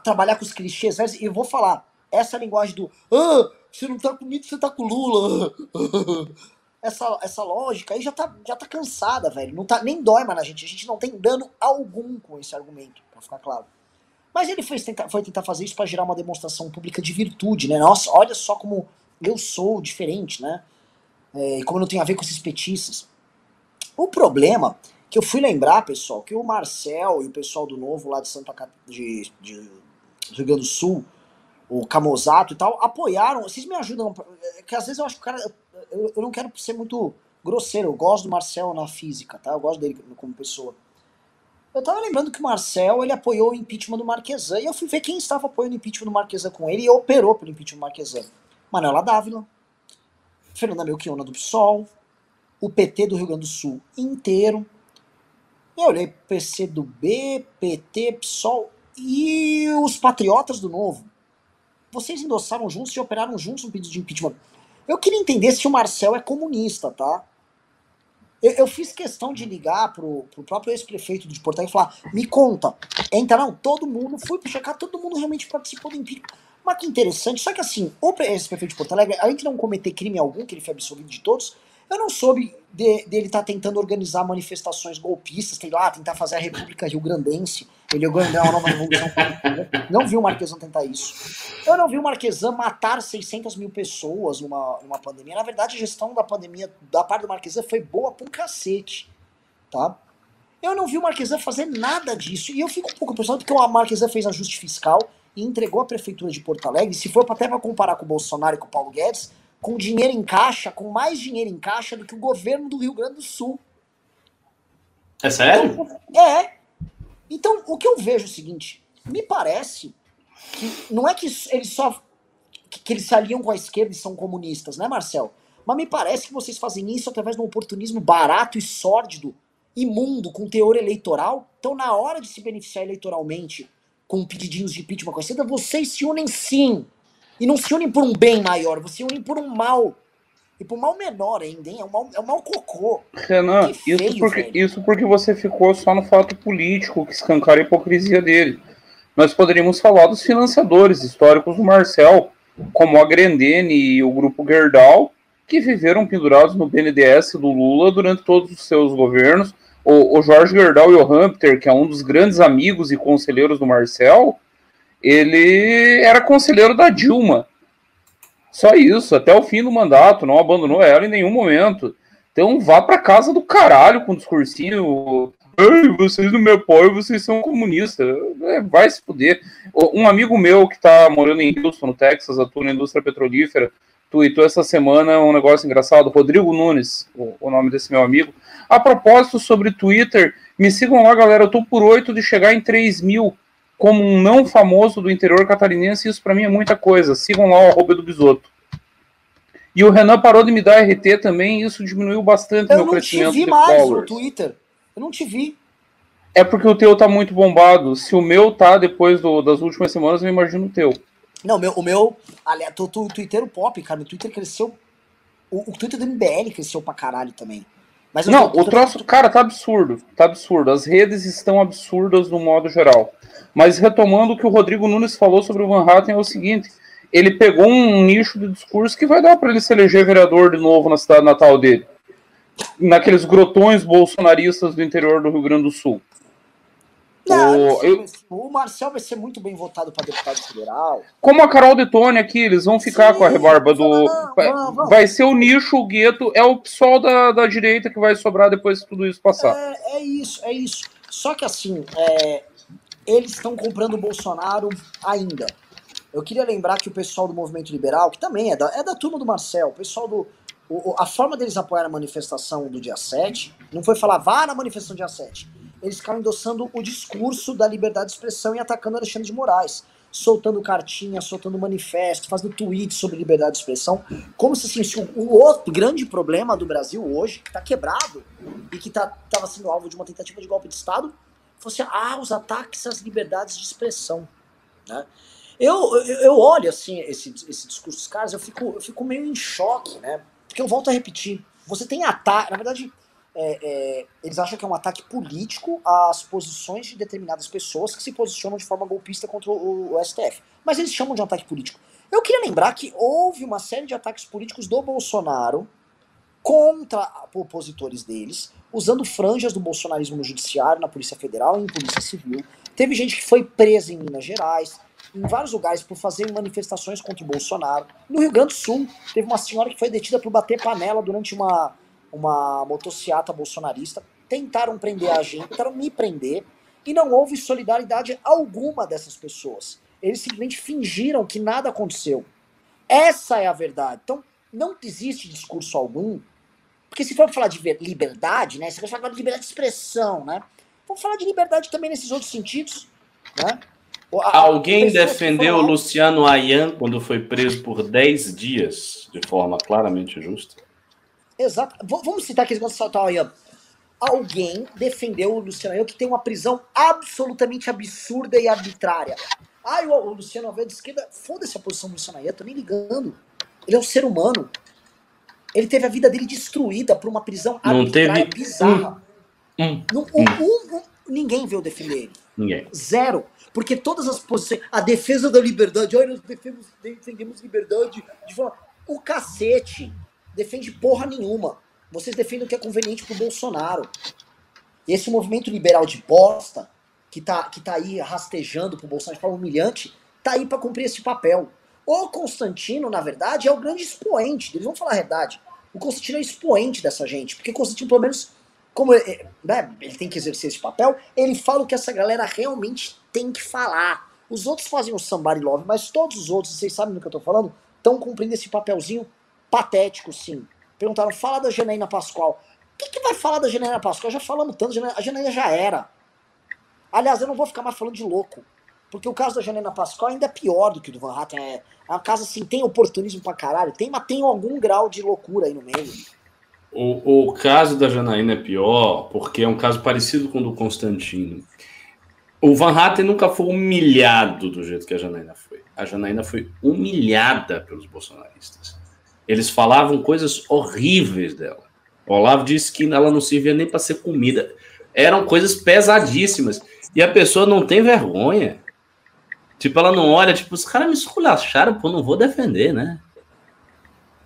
trabalhar com os clichês, e eu vou falar, essa linguagem do ah, você não tá comigo, você tá com Lula. (laughs) essa, essa lógica aí já tá, já tá cansada, velho. Não tá, nem dói mais na gente. A gente não tem dano algum com esse argumento, pra ficar claro. Mas ele foi tentar, foi tentar fazer isso para gerar uma demonstração pública de virtude, né? Nossa, olha só como eu sou diferente, né? É, e como não tem a ver com esses petistas. O problema que eu fui lembrar, pessoal, que o Marcel e o pessoal do Novo lá de Santa de, de Rio Grande do Sul o Camozato e tal, apoiaram. Vocês me ajudam, é que às vezes eu acho que o cara. Eu, eu não quero ser muito grosseiro, eu gosto do Marcel na física, tá? Eu gosto dele como pessoa. Eu tava lembrando que o Marcel, ele apoiou o impeachment do Marquesan, e eu fui ver quem estava apoiando o impeachment do Marquesan com ele e operou pelo impeachment do Marquesan. Manuela Dávila, Fernanda Melchiona do PSOL, o PT do Rio Grande do Sul inteiro. Eu olhei PC do B, PT, PSOL e os patriotas do Novo. Vocês endossaram juntos e operaram juntos no pedido de impeachment. Eu queria entender se o Marcel é comunista, tá? Eu, eu fiz questão de ligar pro, pro próprio ex-prefeito de Porto Alegre e falar: me conta. Entra, não, todo mundo, fui checar, todo mundo realmente participou do impeachment. Mas que interessante, só que assim, o ex-prefeito de Porto Alegre, além de não cometer crime algum, que ele foi absolvido de todos, eu não soube de, dele estar tá tentando organizar manifestações golpistas, sei lá, tentar fazer a República Rio Grandense, ele organizar uma nova revolução. não vi o Marquesan tentar isso. Eu não vi o Marquesan matar 600 mil pessoas numa, numa pandemia. Na verdade, a gestão da pandemia da parte do Marquesan foi boa pra um cacete, tá? Eu não vi o Marquesan fazer nada disso. E eu fico um pouco impressionado porque o Marquesan fez ajuste fiscal e entregou a prefeitura de Porto Alegre. Se for até para comparar com o Bolsonaro e com o Paulo Guedes, com dinheiro em caixa, com mais dinheiro em caixa do que o governo do Rio Grande do Sul. É sério? Então, é. Então, o que eu vejo é o seguinte: me parece que não é que eles só. que, eles se aliam com a esquerda e são comunistas, né, Marcel? Mas me parece que vocês fazem isso através de um oportunismo barato e sórdido, imundo, com teor eleitoral. Então, na hora de se beneficiar eleitoralmente com pedidinhos de impeachment com vocês se unem sim e não se unem por um bem maior, você se unem por um mal. E por um mal menor ainda, hein? É um mal, é um mal cocô. Renan, feio, isso, porque, isso porque você ficou só no fato político, que escancara a hipocrisia dele. Nós poderíamos falar dos financiadores históricos do Marcel, como a Grendene e o grupo Gerdau, que viveram pendurados no BNDES do Lula durante todos os seus governos. O, o Jorge Gerdau e o Hampter, que é um dos grandes amigos e conselheiros do Marcel, ele era conselheiro da Dilma. Só isso, até o fim do mandato, não abandonou ela em nenhum momento. Então vá para casa do caralho com o discursinho. Vocês não me apoiam, vocês são comunistas. É, vai se fuder. Um amigo meu que tá morando em Houston, no Texas, atua na indústria petrolífera, tweetou essa semana um negócio engraçado. Rodrigo Nunes, o, o nome desse meu amigo. A propósito sobre Twitter, me sigam lá, galera. Eu tô por oito de chegar em 3 mil como um não famoso do interior catarinense, isso para mim é muita coisa. Sigam lá o arroba do Bisoto. E o Renan parou de me dar RT também, e isso diminuiu bastante eu meu crescimento. Eu não te vi mais followers. no Twitter. Eu não te vi. É porque o teu tá muito bombado. Se o meu tá depois do, das últimas semanas, eu imagino o teu. Não, meu, o meu. Aliás, o Twitter pop, cara. O Twitter cresceu. O, o Twitter do MBL cresceu pra caralho também. Mas não, tô, o troço, cara, tá absurdo. Tá absurdo. As redes estão absurdas no modo geral. Mas retomando o que o Rodrigo Nunes falou sobre o Van Hatten é o seguinte: ele pegou um nicho de discurso que vai dar para ele se eleger vereador de novo na cidade natal dele. Naqueles grotões bolsonaristas do interior do Rio Grande do Sul. Não, o, eu, o Marcel vai ser muito bem votado para deputado federal. Como a Carol Detone aqui, eles vão ficar Sim, com a rebarba do. Não, vai, não, vai, ser o nicho, o gueto, é o PSOL da, da direita que vai sobrar depois que tudo isso passar. É, é isso, é isso. Só que assim, é, eles estão comprando o Bolsonaro ainda. Eu queria lembrar que o pessoal do movimento liberal, que também é da, é da turma do Marcel, o pessoal do. O, a forma deles apoiar a manifestação do dia 7 não foi falar vá na manifestação do dia 7. Eles ficaram endossando o discurso da liberdade de expressão e atacando Alexandre de Moraes. Soltando cartinha, soltando manifesto, fazendo tweets sobre liberdade de expressão. Como se assim, o outro grande problema do Brasil hoje, que está quebrado e que estava tá, sendo alvo de uma tentativa de golpe de Estado, fosse ah, os ataques às liberdades de expressão. Né? Eu, eu, eu olho assim esse, esse discurso dos caras, eu fico, eu fico meio em choque, né? Porque eu volto a repetir. Você tem ataque, na verdade, é, é, eles acham que é um ataque político às posições de determinadas pessoas que se posicionam de forma golpista contra o, o, STF. Mas eles chamam de um ataque político. Eu queria lembrar que houve uma série de ataques políticos do Bolsonaro contra opositores deles, usando franjas do bolsonarismo no judiciário, na Polícia Federal e em Polícia Civil. Teve gente que foi presa em Minas Gerais, em vários lugares por fazer manifestações contra o Bolsonaro. No Rio Grande do Sul, teve uma senhora que foi detida por bater panela durante uma, uma motociata bolsonarista. Tentaram prender a gente, tentaram me prender, e não houve solidariedade alguma dessas pessoas. Eles simplesmente fingiram que nada aconteceu. Essa é a verdade. Então, não existe discurso algum porque se for falar de liberdade, né? Você vai falar de liberdade de expressão, né? Vamos falar de liberdade também nesses outros sentidos. Né? A, Alguém defendeu o Luciano Ayan quando foi preso por 10 dias, de forma claramente justa? Exato. V vamos citar aqui o Ayan. Alguém defendeu o Luciano Ayan que tem uma prisão absolutamente absurda e arbitrária. Ah, o, o Luciano Ayan de esquerda, foda-se a posição do Luciano Ayan, tô nem ligando. Ele é um ser humano. Ele teve a vida dele destruída por uma prisão Não arbitrária teve bizarra. Um, um, um, um, ninguém veio defender ele. Ninguém. Zero. Porque todas as posições. A defesa da liberdade. Olha, nós defendemos, defendemos liberdade de falar. O cacete defende porra nenhuma. Vocês defendem o que é conveniente pro Bolsonaro. E esse movimento liberal de bosta, que tá, que tá aí rastejando pro Bolsonaro de forma humilhante, tá aí para cumprir esse papel. O Constantino, na verdade, é o grande expoente. Eles vão falar a verdade. O Constantino é expoente dessa gente. Porque Constantino, pelo menos, como ele, né, ele tem que exercer esse papel, ele fala o que essa galera realmente tem que falar. Os outros fazem o somebody love, mas todos os outros, vocês sabem do que eu tô falando, estão cumprindo esse papelzinho patético, sim. Perguntaram, fala da Janaína Pascoal. O que, que vai falar da Janaína Pascoal? Já falamos tanto, a Janaína já era. Aliás, eu não vou ficar mais falando de louco. Porque o caso da Janaína Pascoal ainda é pior do que o do Van Hatten. É, é um caso assim, tem oportunismo pra caralho, tem, mas tem algum grau de loucura aí no meio. O, o caso da Janaína é pior porque é um caso parecido com o do Constantino. O Van Hatten nunca foi humilhado do jeito que a Janaína foi. A Janaína foi humilhada pelos bolsonaristas. Eles falavam coisas horríveis dela. O Olavo disse que ela não servia nem para ser comida. Eram coisas pesadíssimas. E a pessoa não tem vergonha. Tipo, ela não olha, tipo, os caras me esculacharam, pô, não vou defender, né?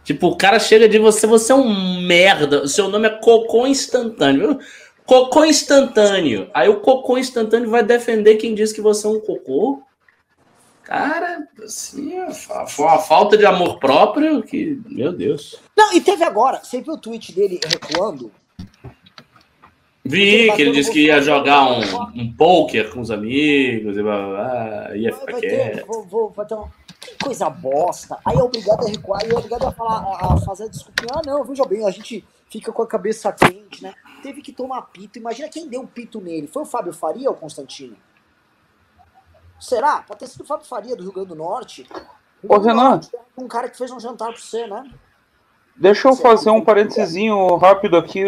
Tipo, o cara chega de você, você é um merda. O seu nome é Cocô Instantâneo. Cocô Instantâneo. Aí o Cocô Instantâneo vai defender quem diz que você é um cocô. Cara, assim, foi uma falta de amor próprio que, meu Deus. Não, e teve agora, você viu o tweet dele recuando? Vi que ele disse que ia jogar um, um poker com os amigos e blá, blá, blá, ia ficar quieto. Vou, vou, vou ter um que coisa bosta. Aí é obrigado a recuar, e é obrigado a, falar, a fazer a desculpinha. Ah, não, veja bem, a gente fica com a cabeça quente, né? Teve que tomar pito. Imagina quem deu um pito nele. Foi o Fábio Faria ou o Constantino? Será? Pode ter sido o Fábio Faria do Rio Grande do Norte. Ô, Renan. Um cara que fez um jantar pra você, né? Deixa eu você fazer um parênteses rápido aqui,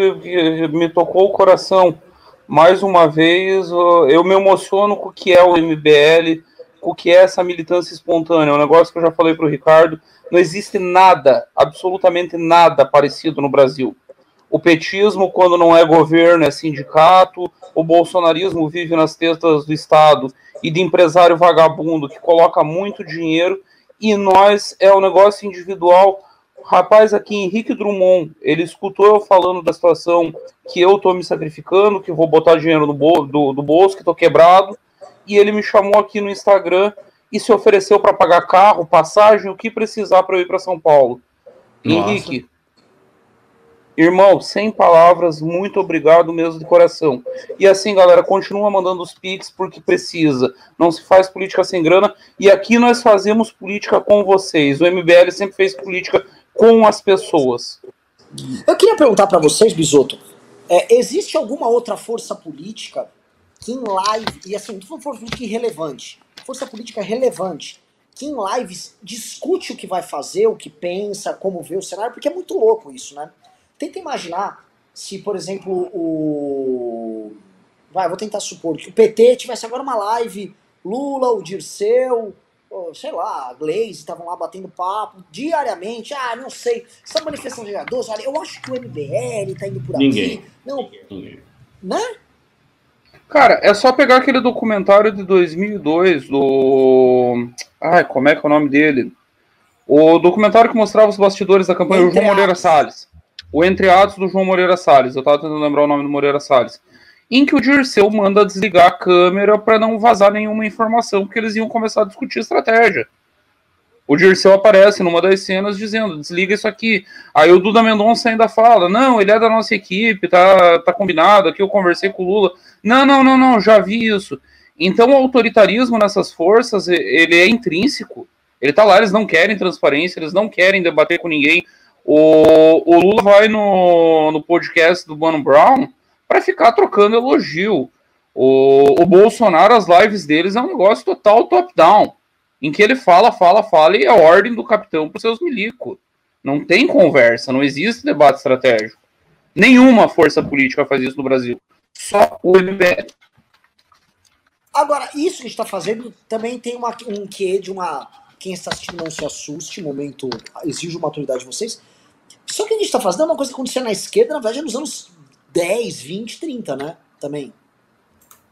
me tocou o coração. Mais uma vez, eu me emociono com o que é o MBL, o que é essa militância espontânea. É um negócio que eu já falei para o Ricardo. Não existe nada, absolutamente nada parecido no Brasil. O petismo, quando não é governo, é sindicato. O bolsonarismo vive nas tetas do Estado e de empresário vagabundo que coloca muito dinheiro. E nós é um negócio individual. Rapaz, aqui Henrique Drummond, ele escutou eu falando da situação que eu tô me sacrificando, que vou botar dinheiro no bol do, do bolso, que tô quebrado e ele me chamou aqui no Instagram e se ofereceu para pagar carro, passagem, o que precisar para eu ir para São Paulo. Nossa. Henrique, irmão, sem palavras, muito obrigado mesmo de coração. E assim, galera, continua mandando os pics porque precisa. Não se faz política sem grana e aqui nós fazemos política com vocês. O MBL sempre fez política com as pessoas. Eu queria perguntar para vocês, Bisoto, é, existe alguma outra força política que em live, e assim, não estou falando política irrelevante, força política relevante, que em lives discute o que vai fazer, o que pensa, como vê o cenário, porque é muito louco isso, né? Tenta imaginar se, por exemplo, o. Vai, vou tentar supor que o PT tivesse agora uma live, Lula, o Dirceu, sei lá, a Glaze estavam lá batendo papo diariamente. Ah, não sei, essa manifestação de 12, olha, eu acho que o MBL tá indo por aqui. Ninguém. Não, Ninguém. né? Cara, é só pegar aquele documentário de 2002 do. Ai, como é que é o nome dele? O documentário que mostrava os bastidores da campanha do João Moreira Salles. O Entre Atos do João Moreira Salles. Eu tava tentando lembrar o nome do Moreira Salles. Em que o Dirceu manda desligar a câmera para não vazar nenhuma informação, porque eles iam começar a discutir estratégia. O Dirceu aparece numa das cenas dizendo: desliga isso aqui. Aí o Duda Mendonça ainda fala: não, ele é da nossa equipe, tá, tá combinado. Aqui eu conversei com o Lula. Não, não, não, não, já vi isso. Então o autoritarismo nessas forças, ele é intrínseco. Ele tá lá, eles não querem transparência, eles não querem debater com ninguém. O, o Lula vai no, no podcast do Mano Brown para ficar trocando elogio. O, o Bolsonaro, as lives deles é um negócio total top-down, em que ele fala, fala, fala e é ordem do capitão para seus milicos. Não tem conversa, não existe debate estratégico. Nenhuma força política faz isso no Brasil. Só o MBL. Agora, isso que está fazendo também tem uma, um quê de uma. Quem está assistindo não se assuste, momento exige maturidade de vocês. Só que a gente está fazendo é uma coisa que acontecia na esquerda, na verdade, nos anos 10, 20, 30, né? Também.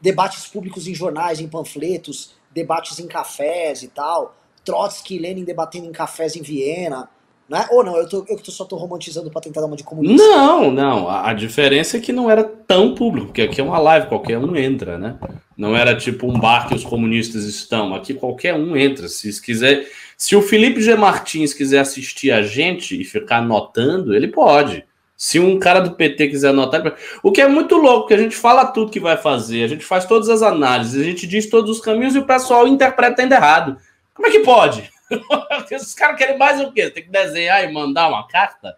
Debates públicos em jornais, em panfletos, debates em cafés e tal. Trotsky e Lenin debatendo em cafés em Viena. Né? Ou não, eu, tô, eu só tô romantizando para tentar dar uma de comunista. Não, não. A, a, diferença é que não era tão público, porque aqui é uma live, qualquer um entra, né? Não era tipo um bar que os comunistas estão. Aqui qualquer um entra. Se quiser. Se o Felipe G. Martins quiser assistir a gente e ficar anotando, ele pode. Se um cara do PT quiser anotar, o que é muito louco, porque a gente fala tudo que vai fazer, a gente faz todas as análises, a gente diz todos os caminhos e o pessoal interpreta ainda errado. Como é que pode? (laughs) Esses caras querem mais o quê? Tem que desenhar e mandar uma carta?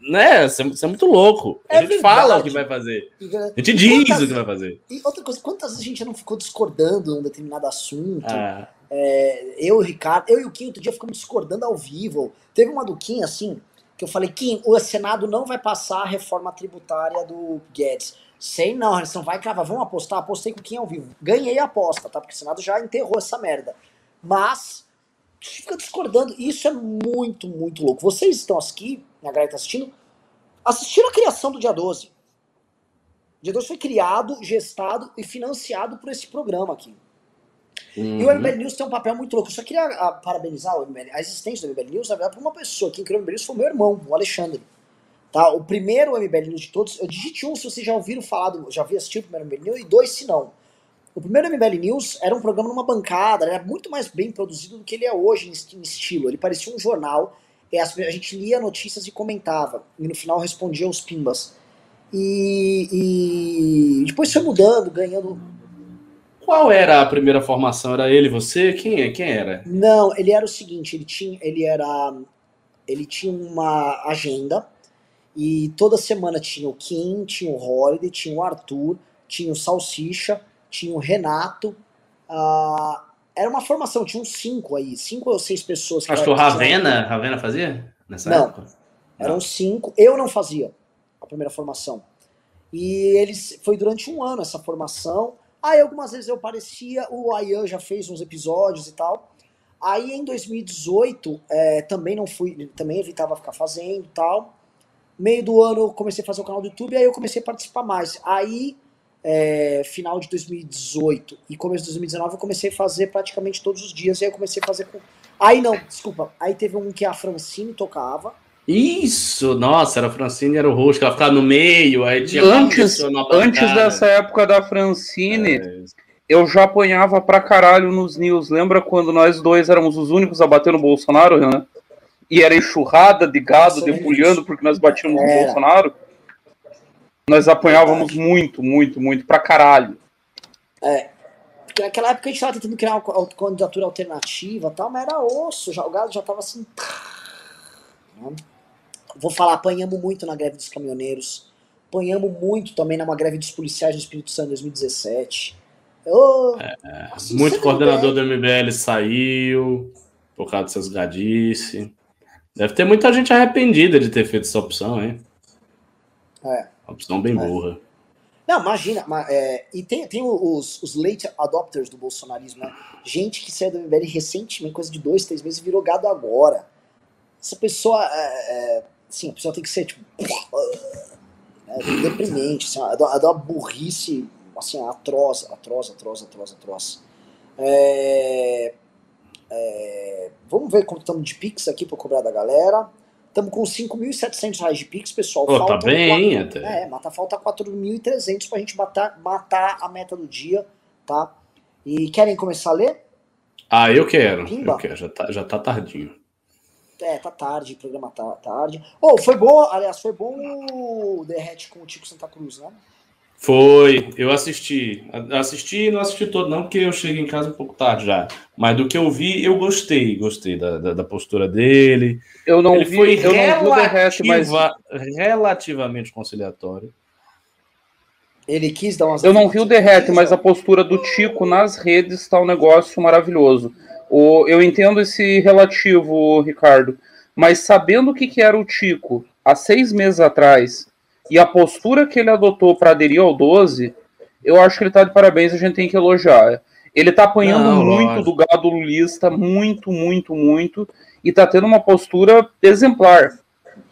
Né? Isso é, isso é muito louco. É a gente verdade. fala o que vai fazer. A gente diz quantas, o que vai fazer. E outra coisa, quantas vezes a gente não ficou discordando um determinado assunto? Ah. É, eu e o Ricardo, eu e o Kim outro dia ficamos discordando ao vivo. Teve uma do Kim, assim, que eu falei, Kim, o Senado não vai passar a reforma tributária do Guedes. Sei não, não vai cravar, vamos apostar? Apostei com o Kim ao vivo. Ganhei a aposta, tá? Porque o Senado já enterrou essa merda. Mas fica discordando. Isso é muito, muito louco. Vocês estão aqui, a galera está assistindo, assistiram a criação do dia 12. O dia 12 foi criado, gestado e financiado por esse programa aqui. Uhum. E o MBL News tem um papel muito louco. Eu só queria a, ah, parabenizar MBL, a existência do MBL News, na verdade, por uma pessoa. Quem criou o MBL News foi o meu irmão, o Alexandre. Tá? O primeiro MBL News de todos, eu digite um se vocês já ouviram falar, do, já vi assistir o primeiro MBL News, e dois se não. O primeiro MBL News era um programa numa bancada, era muito mais bem produzido do que ele é hoje em estilo. Ele parecia um jornal, a gente lia notícias e comentava, e no final respondia os pimbas. E, e depois foi mudando, ganhando. Qual era a primeira formação? Era ele, você? Quem é? Quem era? Não, ele era o seguinte, ele tinha, ele era, ele tinha uma agenda e toda semana tinha o Kim, tinha o Holiday, tinha o Arthur, tinha o Salsicha, tinha o Renato. Uh, era uma formação, tinha uns cinco aí, cinco ou seis pessoas. Que Acho que o Ravena, Ravena fazia nessa não, época? Eram não. cinco. Eu não fazia a primeira formação. E eles foi durante um ano essa formação. Aí algumas vezes eu aparecia, o Ayan já fez uns episódios e tal. Aí em 2018 é, também não fui, também evitava ficar fazendo e tal. Meio do ano eu comecei a fazer o canal do YouTube, aí eu comecei a participar mais. Aí é, final de 2018 e começo de 2019 eu comecei a fazer praticamente todos os dias. E aí eu comecei a fazer com. Aí não, desculpa. Aí teve um que a Francine tocava. Isso, nossa, era a Francine, era o rosto, ela ficava no meio, aí tinha Antes, antes dessa época da Francine, é. eu já apanhava pra caralho nos news. Lembra quando nós dois éramos os únicos a bater no Bolsonaro, né? E era enxurrada de gado, debulhando porque nós batíamos no Bolsonaro? Nós apanhávamos Verdade. muito, muito, muito pra caralho. É. Porque naquela época a gente tava tentando criar uma candidatura alternativa e tal, mas era osso, já, o gado já tava assim. Vou falar, apanhamos muito na greve dos caminhoneiros. Apanhamos muito também numa greve dos policiais no Espírito Santo em 2017. Oh, é, muito coordenador do MBL saiu por causa dessas gadices. Deve ter muita gente arrependida de ter feito essa opção, hein? É. Uma opção bem é. burra. Não, imagina. É, e tem, tem os, os late adopters do bolsonarismo, né? Gente que saiu do MBL recentemente, coisa de dois, três meses, virou gado agora. Essa pessoa. É, é, sim, a pessoa tem que ser, tipo. É, deprimente, assim, é uma, é uma burrice assim, atroz, atroz, atroz, atroz, atroz. É, é, vamos ver quanto estamos de Pix aqui para cobrar da galera. Estamos com 5.700 reais de Pix, pessoal. Pô, tá bem, 4, até. É, mas tá, falta 4.300 pra gente matar, matar a meta do dia, tá? E querem começar a ler? Ah, eu quero. Pimba. Eu quero, já tá, já tá tardinho. É, tá tarde, o programa tá tarde. Oh, foi bom, aliás, foi bom o Derrete com o Tico Santa Cruz, né? Foi, eu assisti. Assisti não assisti todo, não, porque eu cheguei em casa um pouco tarde já. Mas do que eu vi, eu gostei. Gostei da, da, da postura dele. Eu não Ele vi, foi eu relativa, não vi mas... relativamente conciliatório. Ele quis dar umas. Eu não vi o derrete, mas a postura do Tico nas redes está um negócio maravilhoso. O, eu entendo esse relativo, Ricardo, mas sabendo o que, que era o Tico há seis meses atrás e a postura que ele adotou para aderir ao 12, eu acho que ele está de parabéns, a gente tem que elogiar. Ele está apanhando não, muito lógico. do gado lulista, muito, muito, muito, e está tendo uma postura exemplar.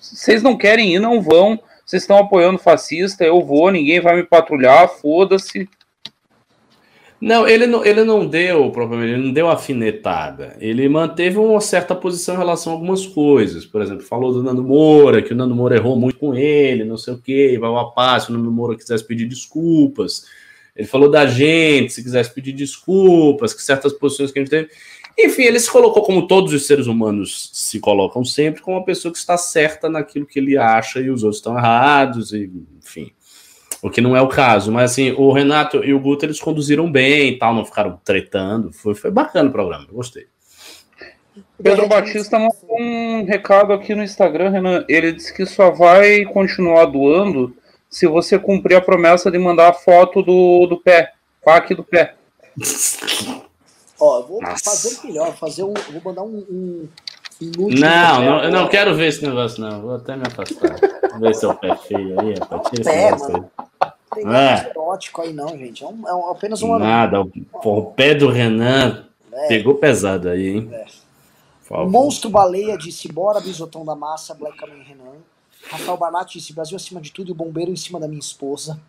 Vocês não querem ir, não vão vocês estão apoiando fascista, eu vou, ninguém vai me patrulhar, foda-se. Não, ele não, ele não deu, propriamente, ele não deu afinetada. Ele manteve uma certa posição em relação a algumas coisas. Por exemplo, falou do Nando Moura, que o Nando Moura errou muito com ele, não sei o quê, vai a paz, se o Nando Moura quisesse pedir desculpas. Ele falou da gente, se quisesse pedir desculpas, que certas posições que a gente teve. Enfim, ele se colocou como todos os seres humanos se colocam sempre, como uma pessoa que está certa naquilo que ele acha e os outros estão errados, e, enfim. O que não é o caso, mas assim, o Renato e o Guto eles conduziram bem e tal, não ficaram tretando. Foi, foi bacana o programa, gostei. Pedro Batista mandou um recado aqui no Instagram, Renan. Ele disse que só vai continuar doando se você cumprir a promessa de mandar a foto do, do pé, pack do pé. (laughs) Ó, eu vou Nossa. fazer melhor, fazer um. Vou mandar um. um não, não, eu não quero ver esse negócio, não. Vou até me afastar. ver seu pé feio aí, rapaz. Tira pé, esse mano. Tem é. erótico aí, não, gente. É, um, é um, apenas uma. Nada, o, o pé do Renan é. pegou pesado aí, hein? É. Monstro Baleia disse: Bora, bisotão da massa, Black Kamen Renan. Rafael Barnatti disse: Brasil acima de tudo e o bombeiro em cima da minha esposa.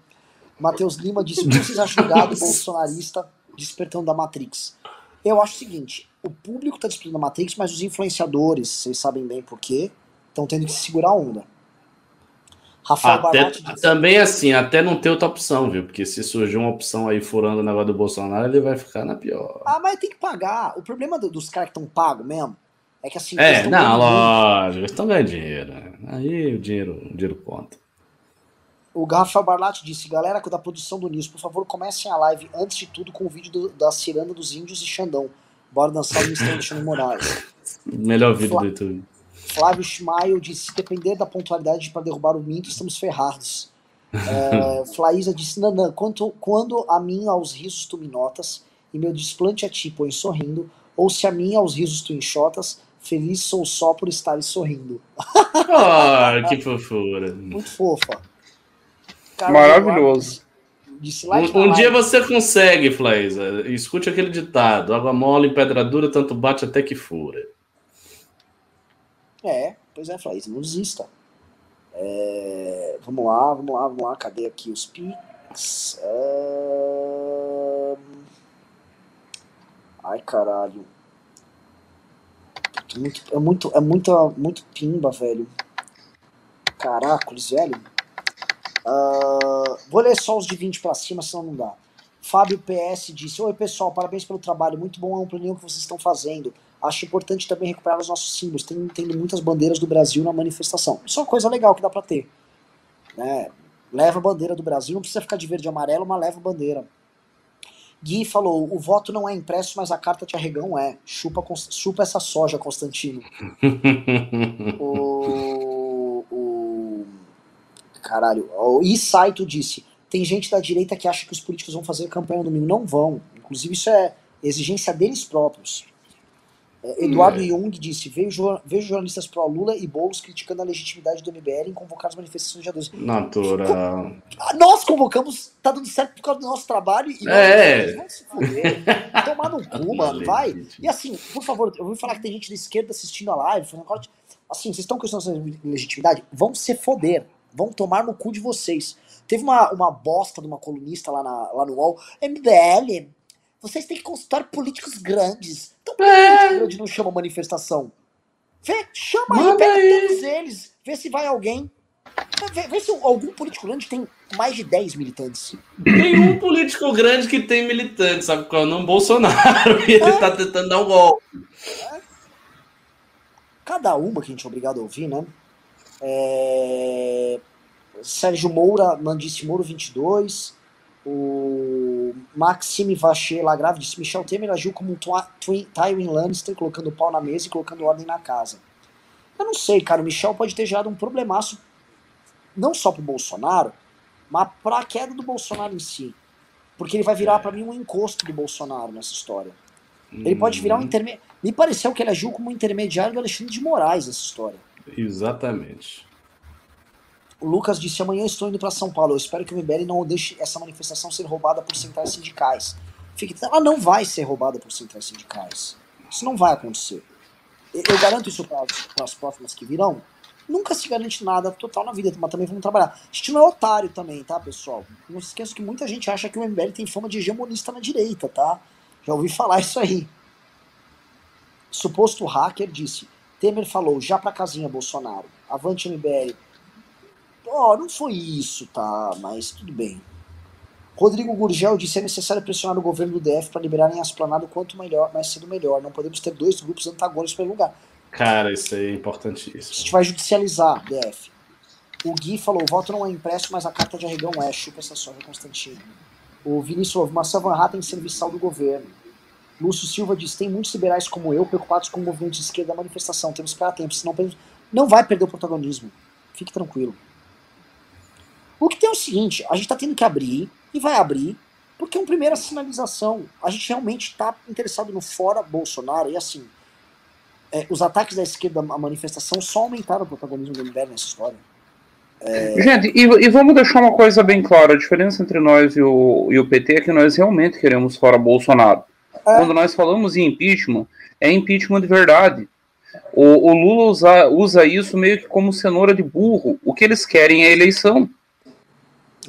Matheus Lima disse: O que vocês acham gado (laughs) bolsonarista despertando da Matrix? Eu acho o seguinte: o público está disputando a Matrix, mas os influenciadores, vocês sabem bem por quê, estão tendo que segurar a onda. Rafael até, diz... Também assim, até não ter outra opção, viu? Porque se surgir uma opção aí furando o negócio do Bolsonaro, ele vai ficar na pior. Ah, mas tem que pagar. O problema do, dos caras que estão pagos mesmo é que assim. É, não, lógico, eles estão ganhando dinheiro. Né? Aí o dinheiro, o dinheiro conta. O Rafael Barlatti disse: Galera da produção do News, por favor, comecem a live antes de tudo com o vídeo do, da Ciranda dos Índios e Xandão. Bora dançar o Mr. Alexandre Moraes. Melhor vídeo Flá... do YouTube. Flávio Schmail disse: Se depender da pontualidade para derrubar o Minto, estamos ferrados. (laughs) é, Flaísa disse: Nanã, quando, quando a mim aos risos tu me notas, e meu desplante a ti põe sorrindo, ou se a mim aos risos tu enxotas, feliz sou só por estar sorrindo. (laughs) Ah, oh, que fofura. Muito fofa. Maravilhoso. Um, um dia você consegue, Flaisa. Escute aquele ditado: água mole em pedra dura, tanto bate até que fura. É, pois é, Flaisa, não desista. É, vamos lá, vamos lá, vamos lá. Cadê aqui os pics? É... Ai, caralho. É muito, é muito, é muito, muito pimba, velho. Caracoles, velho. Uh, vou ler só os de 20 para cima, senão não dá. Fábio PS disse: Oi, pessoal, parabéns pelo trabalho. Muito bom a ampliação que vocês estão fazendo. Acho importante também recuperar os nossos símbolos. Tem, tem muitas bandeiras do Brasil na manifestação. Isso é uma coisa legal que dá para ter. Né? Leva a bandeira do Brasil, não precisa ficar de verde e amarelo, mas leva a bandeira. Gui falou: o voto não é impresso, mas a carta de arregão é. Chupa, chupa essa soja, Constantino. (laughs) o Caralho. O Isaito disse: tem gente da direita que acha que os políticos vão fazer campanha no domingo. Não vão. Inclusive, isso é exigência deles próprios. É, Eduardo é. Jung disse: vejo, vejo jornalistas pró-Lula e Boulos criticando a legitimidade do MBL em convocar as manifestações de 12. Natural. Nós convocamos, tá dando certo por causa do nosso trabalho e é. vão se foder. (laughs) Tomar no cu, mano, vai. E assim, por favor, eu vou falar que tem gente da esquerda assistindo a live, corte. Assim, vocês estão questionando essa legitimidade? Vão se foder vão tomar no cu de vocês. Teve uma, uma bosta de uma colunista lá, na, lá no UOL, MBL, vocês têm que consultar políticos grandes. Então por que é. grande não chama manifestação? Vê, chama Manda aí, pega aí. todos eles, vê se vai alguém. Vê, vê, se algum político grande tem mais de 10 militantes. Tem um político grande que tem militantes, sabe qual é o nome? Bolsonaro. (laughs) E ele é. tá tentando dar um golpe. É. Cada uma que a gente é obrigado a ouvir, né? É... Sérgio Moura, Mandice Moura 22. O Maxime Vacher Lagrave disse: Michel Temer agiu como um Tywin Lannister, colocando pau na mesa e colocando ordem na casa. Eu não sei, cara. O Michel pode ter gerado um problemaço, não só pro Bolsonaro, mas para a queda do Bolsonaro em si. Porque ele vai virar para mim um encosto do Bolsonaro nessa história. Ele pode virar um intermediário. Me pareceu que ele agiu como um intermediário do Alexandre de Moraes nessa história. Exatamente. O Lucas disse: amanhã estou indo para São Paulo. Eu espero que o MBL não deixe essa manifestação ser roubada por centrais sindicais. Fique... Ela não vai ser roubada por centrais sindicais. Isso não vai acontecer. Eu garanto isso para as próximas que virão. Nunca se garante nada total na vida, mas também vamos trabalhar. A gente não é otário também, tá, pessoal? Não se esqueça que muita gente acha que o MBL tem fama de hegemonista na direita, tá? Já ouvi falar isso aí. Suposto hacker disse: Temer falou já pra casinha, Bolsonaro. Avante MBL. Ó, oh, não foi isso, tá? Mas tudo bem. Rodrigo Gurgel disse: é necessário pressionar o governo do DF para liberarem a esplanada quanto melhor, mais cedo melhor. Não podemos ter dois grupos antagônicos pelo lugar. Cara, isso aí é importantíssimo. A gente vai judicializar, DF. O Gui falou: o voto não é impresso, mas a carta de arregão é. Chupa essa soja, Constantino. O Vinícius falou: Massa Van Hatten serviçal do governo. Lúcio Silva diz: tem muitos liberais como eu preocupados com o movimento de esquerda da manifestação. Temos que esperar tempo, senão não vai perder o protagonismo. Fique tranquilo. O que tem é o seguinte: a gente está tendo que abrir e vai abrir, porque é uma primeira sinalização. A gente realmente está interessado no fora Bolsonaro e assim. É, os ataques da esquerda à manifestação só aumentaram o protagonismo do MBL nessa história. É... Gente, e, e, vamos deixar uma coisa bem clara: a diferença entre nós e o, e o PT é que nós realmente queremos fora Bolsonaro. É. Quando nós falamos em impeachment, é impeachment de verdade. O, o Lula usa, usa isso meio que como cenoura de burro. O que eles querem é eleição.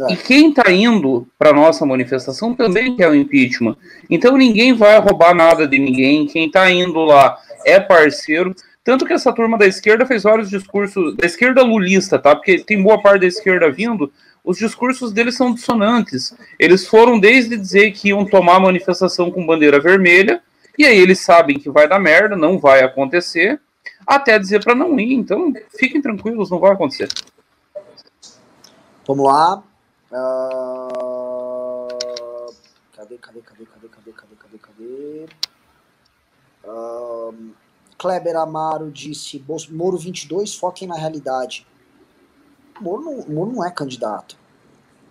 É. E quem está indo para nossa manifestação também quer o impeachment. Então ninguém vai roubar nada de ninguém. Quem está indo lá é parceiro. Tanto que essa turma da esquerda fez vários discursos, da esquerda lulista, tá? Porque tem boa parte da esquerda vindo, os discursos deles são dissonantes. Eles foram desde dizer que iam tomar a manifestação com bandeira vermelha, e aí eles sabem que vai dar merda, não vai acontecer, até dizer para não ir. Então, fiquem tranquilos, não vai acontecer. Vamos lá. Uh... Cadê, cadê, cadê, cadê, cadê, cadê, cadê, cadê? Uh... Kleber Amaro disse: Moro 22, foquem na realidade. Moro não, Moro não é candidato.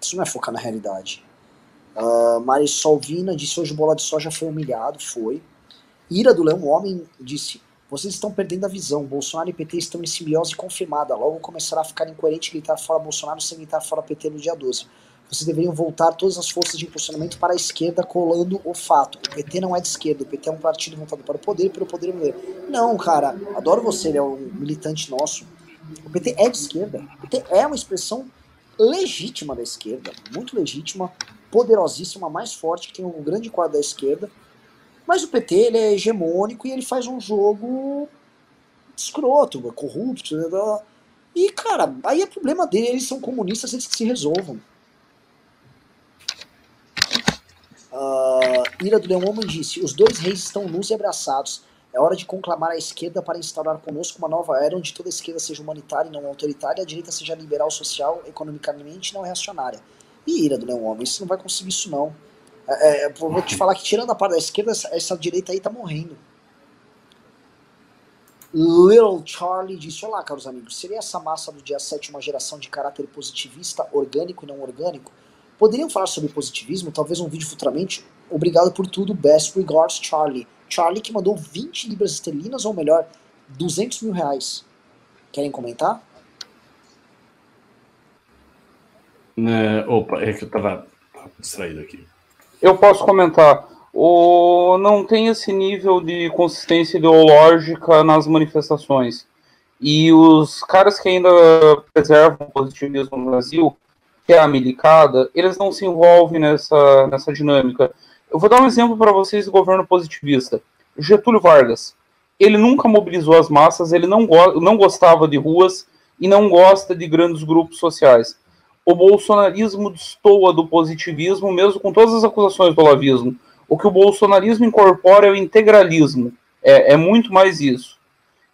Isso não é focar na realidade. Uh, Marisol Vina disse: hoje o bola de soja foi humilhado. Foi. Ira do Leão Homem disse: vocês estão perdendo a visão. Bolsonaro e PT estão em simbiose confirmada. Logo começará a ficar incoerente gritar fora Bolsonaro sem gritar fora PT no dia 12. Vocês deveriam voltar todas as forças de impulsionamento para a esquerda, colando o fato. O PT não é de esquerda, o PT é um partido voltado para o poder pelo poder mulher. Não, cara, adoro você, ele é um militante nosso. O PT é de esquerda. O PT é uma expressão legítima da esquerda, muito legítima, poderosíssima, mais forte, que tem um grande quadro da esquerda. Mas o PT ele é hegemônico e ele faz um jogo escroto, corrupto. Né? E, cara, aí é problema dele, eles são comunistas, eles que se resolvam. Uh, Ira do Leão Homem disse: Os dois reis estão nus e abraçados. É hora de conclamar a esquerda para instaurar conosco uma nova era onde toda a esquerda seja humanitária e não autoritária, a direita seja liberal, social, economicamente não reacionária. E ira do Leão Homem, você não vai conseguir isso não. É, é, vou te falar que tirando a parte da esquerda, essa, essa direita aí tá morrendo. Little Charlie disse: Olá, caros amigos, seria essa massa do dia 7 uma geração de caráter positivista, orgânico e não orgânico? Poderiam falar sobre positivismo, talvez um vídeo futuramente? Obrigado por tudo, best regards, Charlie. Charlie que mandou 20 libras esterlinas, ou melhor, 200 mil reais. Querem comentar? É, opa, é que eu tava distraído aqui. Eu posso comentar. O, não tem esse nível de consistência ideológica nas manifestações. E os caras que ainda preservam o positivismo no Brasil, que é a milicada, eles não se envolvem nessa, nessa dinâmica. Eu vou dar um exemplo para vocês do governo positivista. Getúlio Vargas. Ele nunca mobilizou as massas, ele não, go não gostava de ruas e não gosta de grandes grupos sociais. O bolsonarismo destoa do positivismo, mesmo com todas as acusações do olavismo. O que o bolsonarismo incorpora é o integralismo. É, é muito mais isso.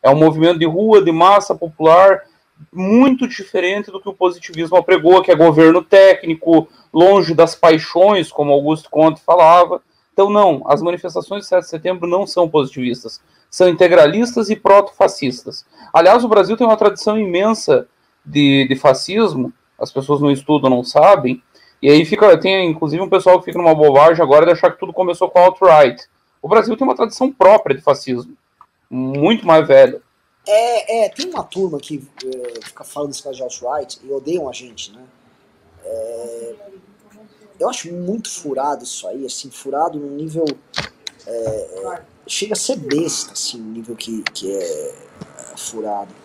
É um movimento de rua, de massa popular, muito diferente do que o positivismo apregou, que é governo técnico, longe das paixões, como Augusto Conte falava. Então, não, as manifestações de 7 de setembro não são positivistas, são integralistas e proto-fascistas. Aliás, o Brasil tem uma tradição imensa de, de fascismo. As pessoas não estudam, não sabem. E aí fica, tem inclusive um pessoal que fica numa bobagem agora de achar que tudo começou com a alt-right. O Brasil tem uma tradição própria de fascismo, muito mais velha. É, é tem uma turma que é, fica falando desse caso de alt-right e odeiam a gente, né? É, eu acho muito furado isso aí, assim, furado no nível. É, chega a ser besta, assim, no nível que, que é furado.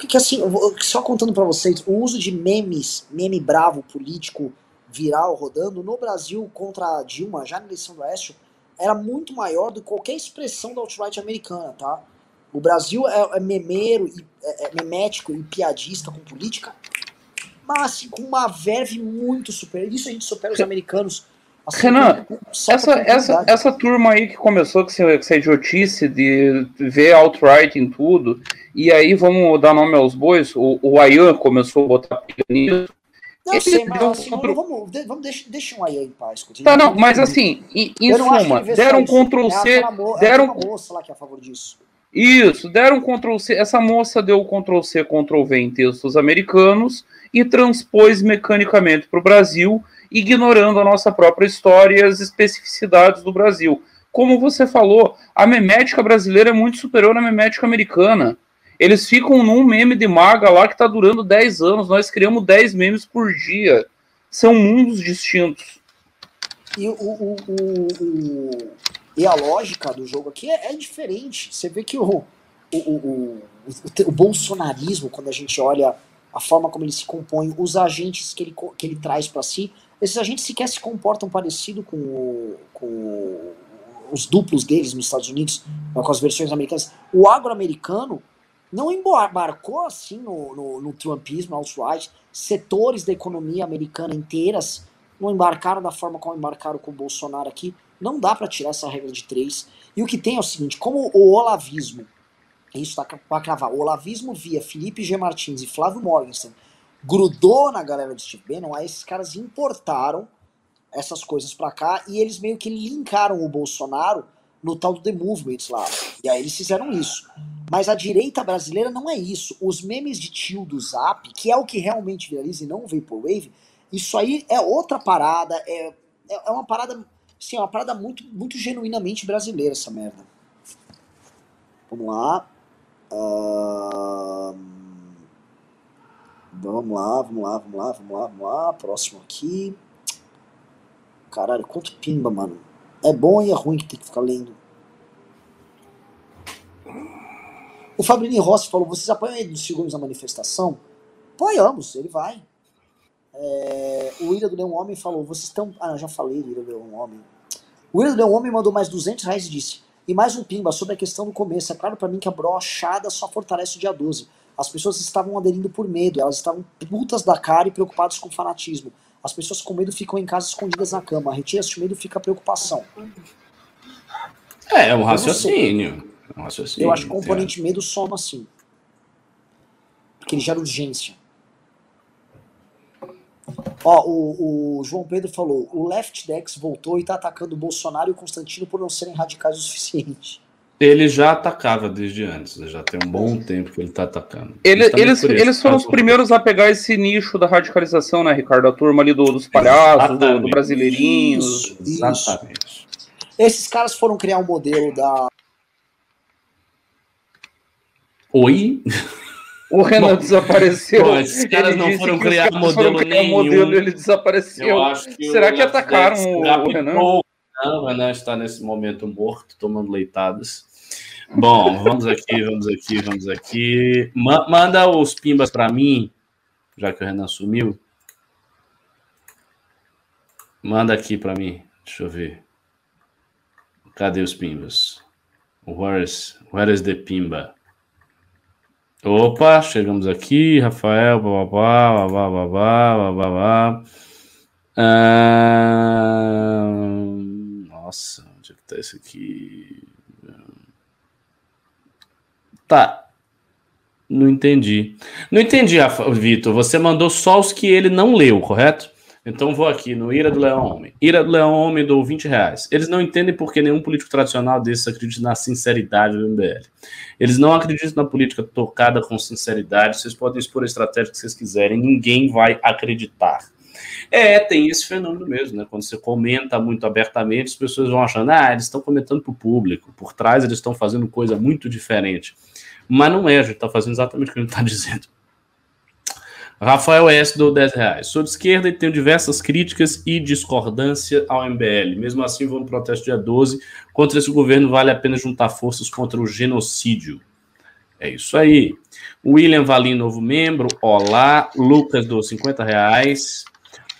Porque assim, só contando para vocês, o uso de memes, meme bravo político viral rodando no Brasil contra a Dilma, já na eleição do Oeste, era muito maior do que qualquer expressão da alt-right americana, tá? O Brasil é, é memeiro, e, é, é memético e piadista com política, mas assim, com uma verve muito superior. Isso a gente supera os americanos. Assim, Renan, essa, essa, essa turma aí que começou com essa idiotice de ver alt-right em tudo, e aí vamos dar nome aos bois, o, o Ayan começou a botar nisso. Não sei, mas assim, vamos, vamos, vamos deixa, deixa um Ayan em paz. Tá, não, mas assim, em, em suma, deram Ctrl C, é deram... É moça lá que é a favor disso. Isso, deram Ctrl C. Essa moça deu Ctrl C, Ctrl V em textos americanos e transpôs mecanicamente para o Brasil, ignorando a nossa própria história e as especificidades do Brasil. Como você falou, a memética brasileira é muito superior à memética americana. Eles ficam num meme de maga lá que está durando 10 anos. Nós criamos 10 memes por dia. São mundos distintos. E o, o, o, e a lógica do jogo aqui é, é diferente. Você vê que o, o, o, o, o, bolsonarismo, quando a gente olha a forma como ele se compõe, os agentes que ele, que ele traz para si, esses agentes sequer se comportam parecido com, o, com os duplos deles nos Estados Unidos, com as versões americanas. O agro-americano não embarcou assim no, no, no trumpismo, alt-right, setores da economia americana inteiras não embarcaram da forma como embarcaram com o Bolsonaro aqui. Não dá para tirar essa regra de três. E o que tem é o seguinte: como o olavismo, isso tá para cravar, o olavismo via Felipe G. Martins e Flávio Morgenstern grudou na galera do Steve Bannon, aí esses caras importaram essas coisas para cá e eles meio que linkaram o Bolsonaro no tal do The Movement lá. E aí eles fizeram isso. Mas a direita brasileira não é isso. Os memes de tio do Zap, que é o que realmente viraliza e não o Vaporwave, isso aí é outra parada, é, é, é uma parada Sim, é uma parada muito, muito genuinamente brasileira essa merda. Vamos lá. Uh... Vamos lá, vamos lá, vamos lá, vamos lá, vamos lá. Próximo aqui. Caralho, quanto pimba, mano. É bom e é ruim que tem que ficar lendo. O Fabrini Rossi falou: vocês apoiam ele dos segundos na manifestação? Apoiamos, ele vai. É, o Ira do Leão Homem falou: vocês estão. Ah, já falei do Ira do Leão Homem. O Ira do Leão Homem mandou mais 200 reais e disse: e mais um pimba sobre a questão do começo. É claro para mim que a brochada só fortalece o dia 12. As pessoas estavam aderindo por medo, elas estavam putas da cara e preocupadas com fanatismo. As pessoas com medo ficam em casa escondidas na cama. Retira-se o medo fica a preocupação. É, é um raciocínio. É um raciocínio. Eu acho que o componente é. medo soma assim. Porque ele gera urgência. Ó, o, o, João Pedro falou: o Left Dex voltou e tá atacando o Bolsonaro e o Constantino por não serem radicais o suficiente. Ele já atacava desde antes, já tem um bom tempo que ele tá atacando. Ele, eles eles foram os primeiros a pegar esse nicho da radicalização, né, Ricardo? A turma ali do, dos palhaços, do, do brasileirinho. Isso, exatamente. Esses caras foram criar um modelo da. Oi? O Renan (laughs) bom, desapareceu. Bom, esses caras não foram criar modelo criar nenhum. modelo ele desapareceu. Que Será que atacaram o, o Renan? Não, o Renan está nesse momento morto, tomando leitadas. Bom, vamos aqui, vamos aqui, vamos aqui. Ma manda os pimbas para mim, já que o Renan sumiu. Manda aqui para mim. Deixa eu ver. Cadê os pimbas? Where is, where is the pimba? Opa, chegamos aqui, Rafael, babá, babá, babá, babá. Ah, nossa, onde é que tá isso aqui? Tá. Não entendi. Não entendi, Vitor. Você mandou só os que ele não leu, correto? Então vou aqui no Ira do Leão Homem. Ira do Leão Homem dou 20 reais. Eles não entendem porque nenhum político tradicional desses acredita na sinceridade do MBL. Eles não acreditam na política tocada com sinceridade. Vocês podem expor a estratégia que vocês quiserem, ninguém vai acreditar. É, tem esse fenômeno mesmo, né? Quando você comenta muito abertamente, as pessoas vão achando, ah, eles estão comentando para o público, por trás eles estão fazendo coisa muito diferente. Mas não é, a gente está fazendo exatamente o que ele está (laughs) dizendo. Rafael S. do 10 reais. Sou de esquerda e tenho diversas críticas e discordância ao MBL. Mesmo assim, vou no protesto dia 12. Contra esse governo, vale a pena juntar forças contra o genocídio. É isso aí. William Valim, novo membro. Olá. Lucas do 50 reais.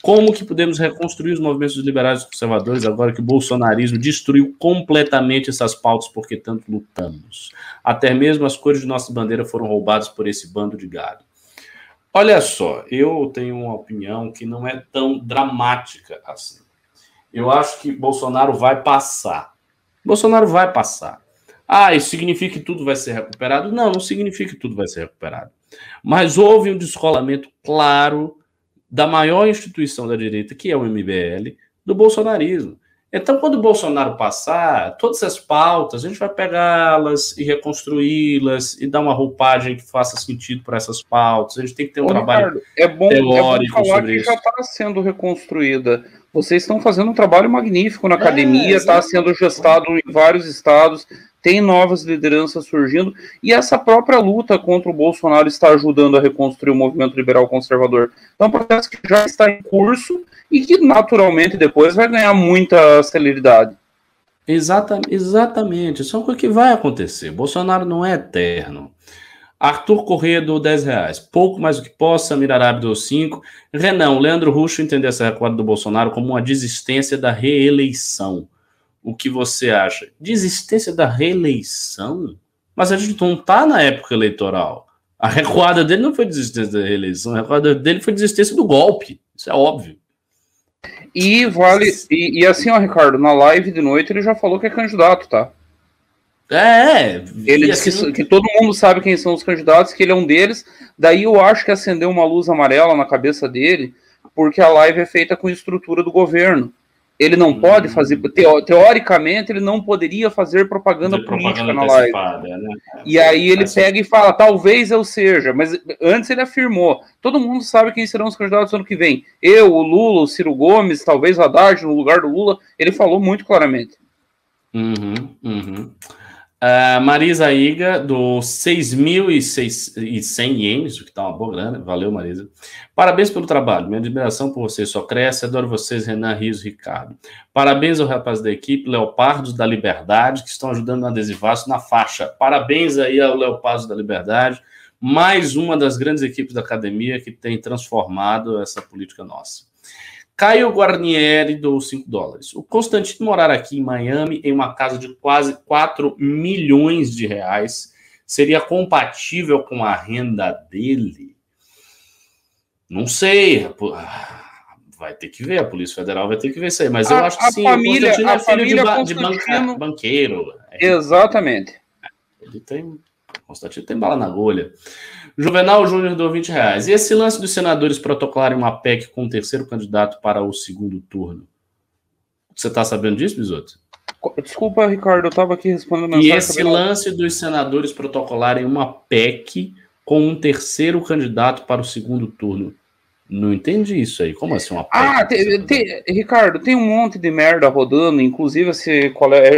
Como que podemos reconstruir os movimentos liberais e conservadores agora que o bolsonarismo destruiu completamente essas pautas porque tanto lutamos? Até mesmo as cores de nossa bandeira foram roubadas por esse bando de gado. Olha só, eu tenho uma opinião que não é tão dramática assim. Eu acho que Bolsonaro vai passar. Bolsonaro vai passar. Ah, isso significa que tudo vai ser recuperado? Não, não significa que tudo vai ser recuperado. Mas houve um descolamento claro da maior instituição da direita, que é o MBL, do bolsonarismo. Então, quando o Bolsonaro passar, todas as pautas, a gente vai pegá-las e reconstruí-las e dar uma roupagem que faça sentido para essas pautas. A gente tem que ter um Ô, trabalho Ricardo, é bom, teórico é bom falar que isso. já está sendo reconstruída. Vocês estão fazendo um trabalho magnífico na é, academia, está sendo gestado em vários estados, tem novas lideranças surgindo, e essa própria luta contra o Bolsonaro está ajudando a reconstruir o movimento liberal conservador. Então, é um processo que já está em curso e que naturalmente depois vai ganhar muita celeridade. Exatamente, exatamente. Isso é o que vai acontecer. Bolsonaro não é eterno. Arthur Corrêa do 10 reais. Pouco mais do que possa, Mirarabe do 5. Renan, Leandro Ruxo entender essa recuada do Bolsonaro como uma desistência da reeleição. O que você acha? Desistência da reeleição? Mas a gente não está na época eleitoral. A recuada dele não foi desistência da reeleição, a recuada dele foi desistência do golpe. Isso é óbvio. E vale. E, e, assim, ó, Ricardo, na live de noite ele já falou que é candidato, tá? É, ele disse assim, que, que, todo mundo sabe quem são os candidatos, que ele é um deles. Daí eu acho que acendeu uma luz amarela na cabeça dele, porque a live é feita com estrutura do governo. Ele não hum. pode fazer, teoricamente, ele não poderia fazer propaganda fazer política propaganda na live. Né? E aí ele pega e fala, talvez eu seja, mas antes ele afirmou, todo mundo sabe quem serão os candidatos ano que vem. Eu, o Lula, o Ciro Gomes, talvez o Haddad no lugar do Lula, ele falou muito claramente. Uhum, uhum. Uh, Marisa Iga, do 6.100 ienes, o que está uma boa grana. Valeu, Marisa. Parabéns pelo trabalho. Minha admiração por vocês só cresce. Adoro vocês, Renan Rios Ricardo. Parabéns ao rapaz da equipe, Leopardos da Liberdade, que estão ajudando no adesivaço na faixa. Parabéns aí ao Leopardos da Liberdade, mais uma das grandes equipes da academia que tem transformado essa política nossa. Caio Guarnieri do 5 dólares. O Constantino morar aqui em Miami em uma casa de quase 4 milhões de reais seria compatível com a renda dele? Não sei. Vai ter que ver, a Polícia Federal vai ter que ver isso aí, mas eu acho que sim. Família, o Constantino é filho de, ba de banca, banqueiro. Exatamente. Ele tem. Constantino tem bala na agulha. Juvenal Júnior deu 20 reais. E esse lance dos senadores protocolarem uma PEC com o terceiro candidato para o segundo turno? Você está sabendo disso, Bisoto? Desculpa, Ricardo, eu estava aqui respondendo. E esse lance dos senadores protocolarem uma PEC com um terceiro candidato para o segundo turno. Não entendi isso aí. Como assim uma PEC? Ah, Ricardo, tem um monte de merda rodando, inclusive esse,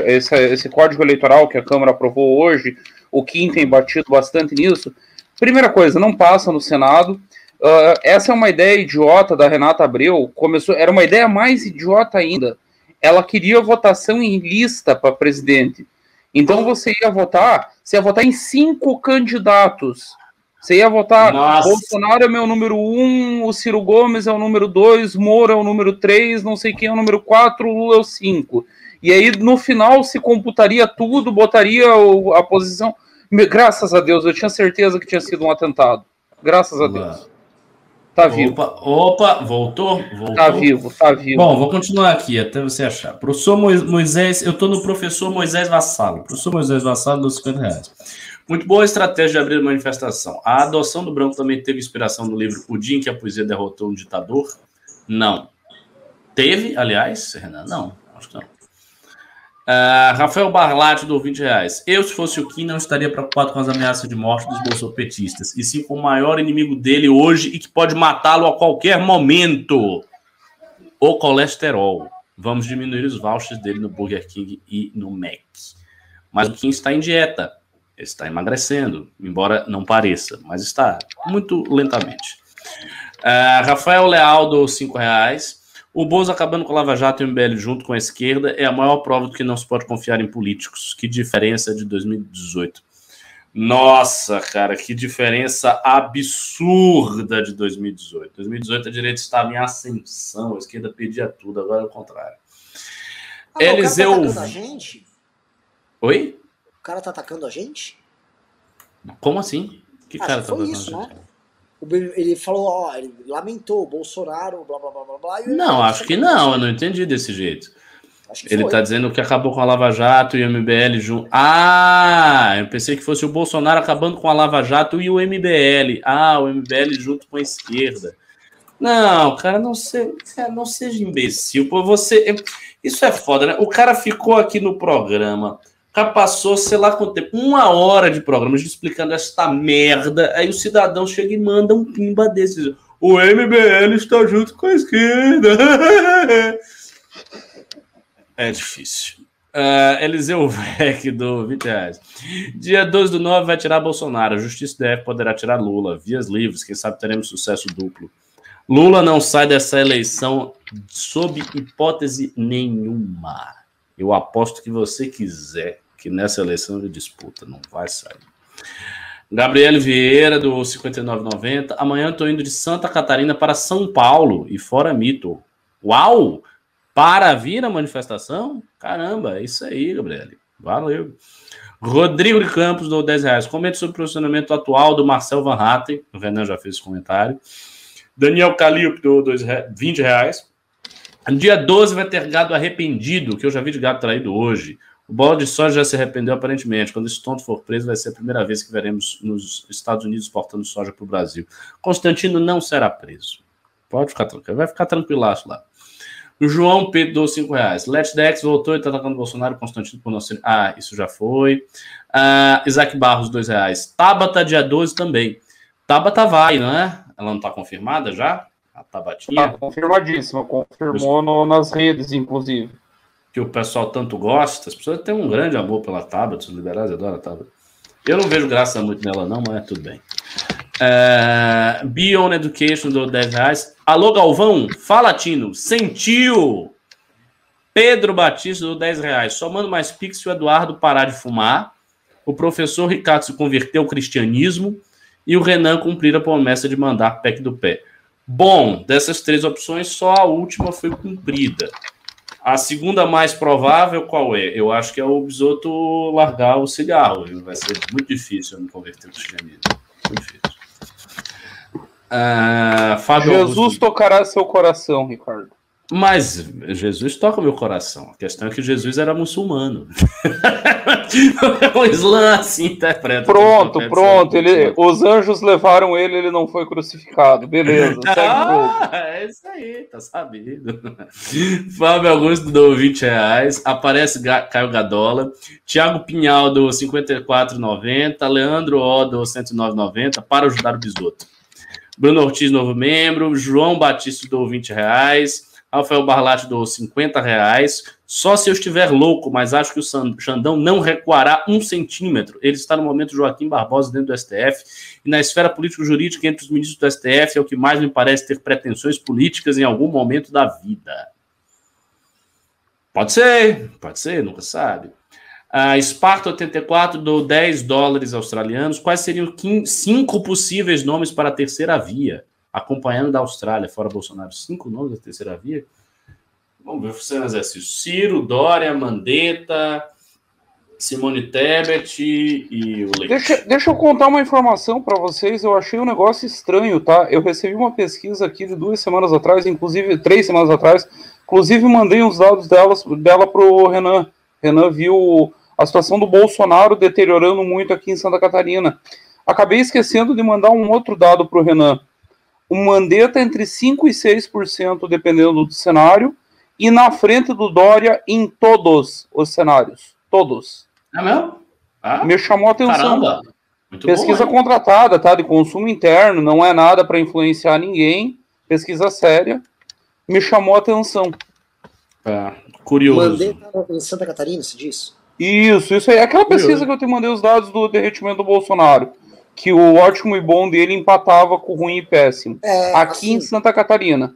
esse, esse código eleitoral que a Câmara aprovou hoje, o Kim tem batido bastante nisso. Primeira coisa, não passa no Senado. Uh, essa é uma ideia idiota da Renata Abreu. Começou, era uma ideia mais idiota ainda. Ela queria votação em lista para presidente. Então você ia votar, você ia votar em cinco candidatos. Você ia votar Nossa. Bolsonaro é meu número um, o Ciro Gomes é o número dois, Moro é o número três, não sei quem é o número quatro, Lula é o cinco. E aí no final se computaria tudo, botaria a posição. Graças a Deus, eu tinha certeza que tinha sido um atentado. Graças a Deus. Tá vivo. Opa, opa, voltou? voltou? Tá vivo, tá vivo. Bom, vou continuar aqui até você achar. Professor Moisés, eu tô no professor Moisés Vassalo. Professor Moisés Vassalo, dos 50 reais. Muito boa estratégia de abrir a manifestação. A adoção do branco também teve inspiração no livro O Dia em que a Poesia Derrotou um Ditador? Não. Teve, aliás, Renan? Não, acho que não. Uh, Rafael Barlatti do 20 reais. Eu, se fosse o Kim, não estaria preocupado com as ameaças de morte dos bolsopetistas, e sim com o maior inimigo dele hoje e que pode matá-lo a qualquer momento: o colesterol. Vamos diminuir os vouchers dele no Burger King e no Mac. Mas o Kim está em dieta, está emagrecendo, embora não pareça, mas está muito lentamente. Uh, Rafael Leal do 5 reais. O Bozo acabando com o Lava Jato e o MBL junto com a esquerda é a maior prova do que não se pode confiar em políticos. Que diferença de 2018. Nossa, cara, que diferença absurda de 2018. 2018 a direita estava em ascensão, a esquerda pedia tudo, agora é o contrário. Ah, Eliseu. O cara tá atacando a gente? Oi? O cara tá atacando a gente? Como assim? Que ah, cara tá atacando isso, a gente? Né? Ele falou, ó, ele lamentou Bolsonaro, blá blá blá blá blá. Não, acho que não, eu não entendi desse jeito. Ele está dizendo que acabou com a Lava Jato e o MBL junto. Ah, eu pensei que fosse o Bolsonaro acabando com a Lava Jato e o MBL. Ah, o MBL junto com a esquerda. Não, cara, não, se, cara, não seja imbecil. Pô, você. Isso é foda, né? O cara ficou aqui no programa já passou, sei lá quanto tempo, uma hora de programa explicando esta merda. Aí o cidadão chega e manda um pimba desses. O MBL está junto com a esquerda. É difícil. Uh, Eliseu Vec do 20 reais. Dia 12 do 9 vai tirar Bolsonaro. A Justiça DF poderá tirar Lula. Vias livres, quem sabe teremos sucesso duplo. Lula não sai dessa eleição sob hipótese nenhuma. Eu aposto que você quiser que nessa eleição ele disputa, não vai sair. Gabriel Vieira, do 59,90. Amanhã estou indo de Santa Catarina para São Paulo e fora mito. Uau! Para vir a manifestação? Caramba, é isso aí, Gabriel. Valeu. Rodrigo de Campos, do 10 reais. Comente sobre o posicionamento atual do Marcel Van Hatten. O Renan já fez esse comentário. Daniel Calil, do 20 reais. Dia 12 vai ter gado arrependido, que eu já vi de gado traído hoje. O bola de soja já se arrependeu aparentemente. Quando esse tonto for preso, vai ser a primeira vez que veremos nos Estados Unidos exportando soja para o Brasil. Constantino não será preso. Pode ficar tranquilo, vai ficar tranquilaço lá. O João Pedro deu 5 reais. Let's Dex voltou e está atacando Bolsonaro. Constantino por nosso. Ah, isso já foi. Uh, Isaac Barros, 2 reais. Tabata, dia 12 também. Tabata vai, não é? Ela não está confirmada já? A Tabatinha? Está confirmadíssima. Confirmou no, nas redes, inclusive que o pessoal tanto gosta, as pessoas têm um grande amor pela tablet, os liberais adoram a tablet. Eu não vejo graça muito nela, não, mas é tudo bem. É, Beyond Education do 10 reais. Alô, Galvão, fala, Tino. Sentiu! Pedro Batista do 10 reais. Só manda mais pix se o Eduardo parar de fumar. O professor Ricardo se converteu ao cristianismo. E o Renan cumprir a promessa de mandar PEC do pé. Bom, dessas três opções, só a última foi cumprida. A segunda mais provável, qual é? Eu acho que é o Bisoto largar o cigarro. Vai ser muito difícil eu me converter ao cristianismo. Muito difícil. Uh, Jesus Augusto... tocará seu coração, Ricardo. Mas Jesus toca o meu coração. A questão é que Jesus era muçulmano. (laughs) o Islã assim interpreta. Pronto, pronto. Ele, os anjos levaram ele, ele não foi crucificado. Beleza. (laughs) ah, é isso aí, tá sabido. Fábio Augusto do 20 reais. Aparece Caio Gadola. Tiago Pinhal do 54,90. Leandro O do 109,90 para ajudar o bisoto. Bruno Ortiz, novo membro. João Batista do 20 reais. Rafael Barlatti doou 50 reais. Só se eu estiver louco, mas acho que o Xandão não recuará um centímetro. Ele está no momento Joaquim Barbosa dentro do STF. E na esfera político-jurídica, entre os ministros do STF, é o que mais me parece ter pretensões políticas em algum momento da vida. Pode ser, pode ser, nunca sabe. A Sparta 84 do 10 dólares australianos. Quais seriam cinco possíveis nomes para a terceira via? Acompanhando da Austrália, fora Bolsonaro, cinco nomes da terceira via. Vamos ver se exercício. Ciro, Dória, Mandetta, Simone Tebet e o Leite. Deixa, deixa eu contar uma informação para vocês. Eu achei um negócio estranho, tá? Eu recebi uma pesquisa aqui de duas semanas atrás, inclusive três semanas atrás. Inclusive, mandei os dados delas, dela pro Renan. Renan viu a situação do Bolsonaro deteriorando muito aqui em Santa Catarina. Acabei esquecendo de mandar um outro dado pro Renan o Mandetta entre 5% e 6%, dependendo do cenário, e na frente do Dória em todos os cenários. Todos. É mesmo? Ah? Me chamou a atenção. Pesquisa bom, contratada, tá? De consumo interno, não é nada para influenciar ninguém. Pesquisa séria. Me chamou a atenção. É, curioso. Mandei em Santa Catarina, se diz? Isso, isso aí. Aquela pesquisa que eu te mandei os dados do derretimento do Bolsonaro. Que o ótimo e bom dele empatava com o ruim e péssimo. É, Aqui assim, em Santa Catarina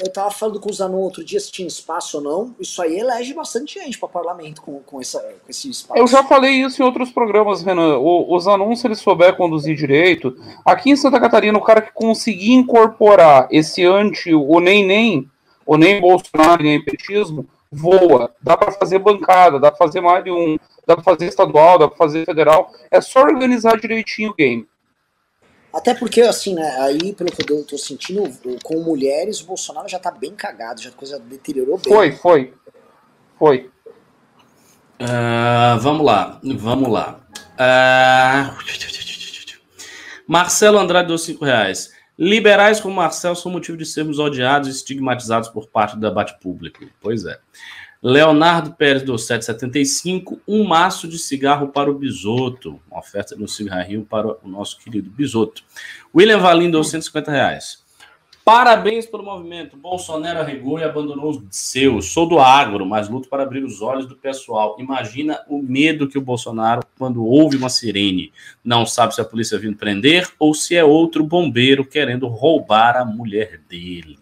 eu tava falando com o Zanon outro dia se tinha espaço ou não. Isso aí elege bastante gente para parlamento com, com, essa, com esse espaço. Eu já falei isso em outros programas, Renan. O, o Zanon, se ele souber conduzir direito, aqui em Santa Catarina, o cara que conseguir incorporar esse anti, o nem nem, o nem Bolsonaro, nem petismo, voa. Dá para fazer bancada, dá para fazer mais de um, dá para fazer estadual, dá para fazer federal. É só organizar direitinho o game. Até porque, assim, né, aí, pelo que eu tô sentindo, com mulheres, o Bolsonaro já tá bem cagado, já a coisa deteriorou bem. Foi, foi. Foi. Uh, vamos lá, vamos lá. Uh... Marcelo Andrade deu 5 reais. Liberais como Marcelo são motivo de sermos odiados e estigmatizados por parte do debate público. Pois é. Leonardo Pérez do 775, um maço de cigarro para o Bisoto. Uma oferta no cigarrinho para o nosso querido Bisoto. William Valim deu 150 reais. Parabéns pelo movimento. Bolsonaro arregou e abandonou os seus. Sou do agro, mas luto para abrir os olhos do pessoal. Imagina o medo que o Bolsonaro, quando ouve uma sirene, não sabe se a polícia vindo prender ou se é outro bombeiro querendo roubar a mulher dele.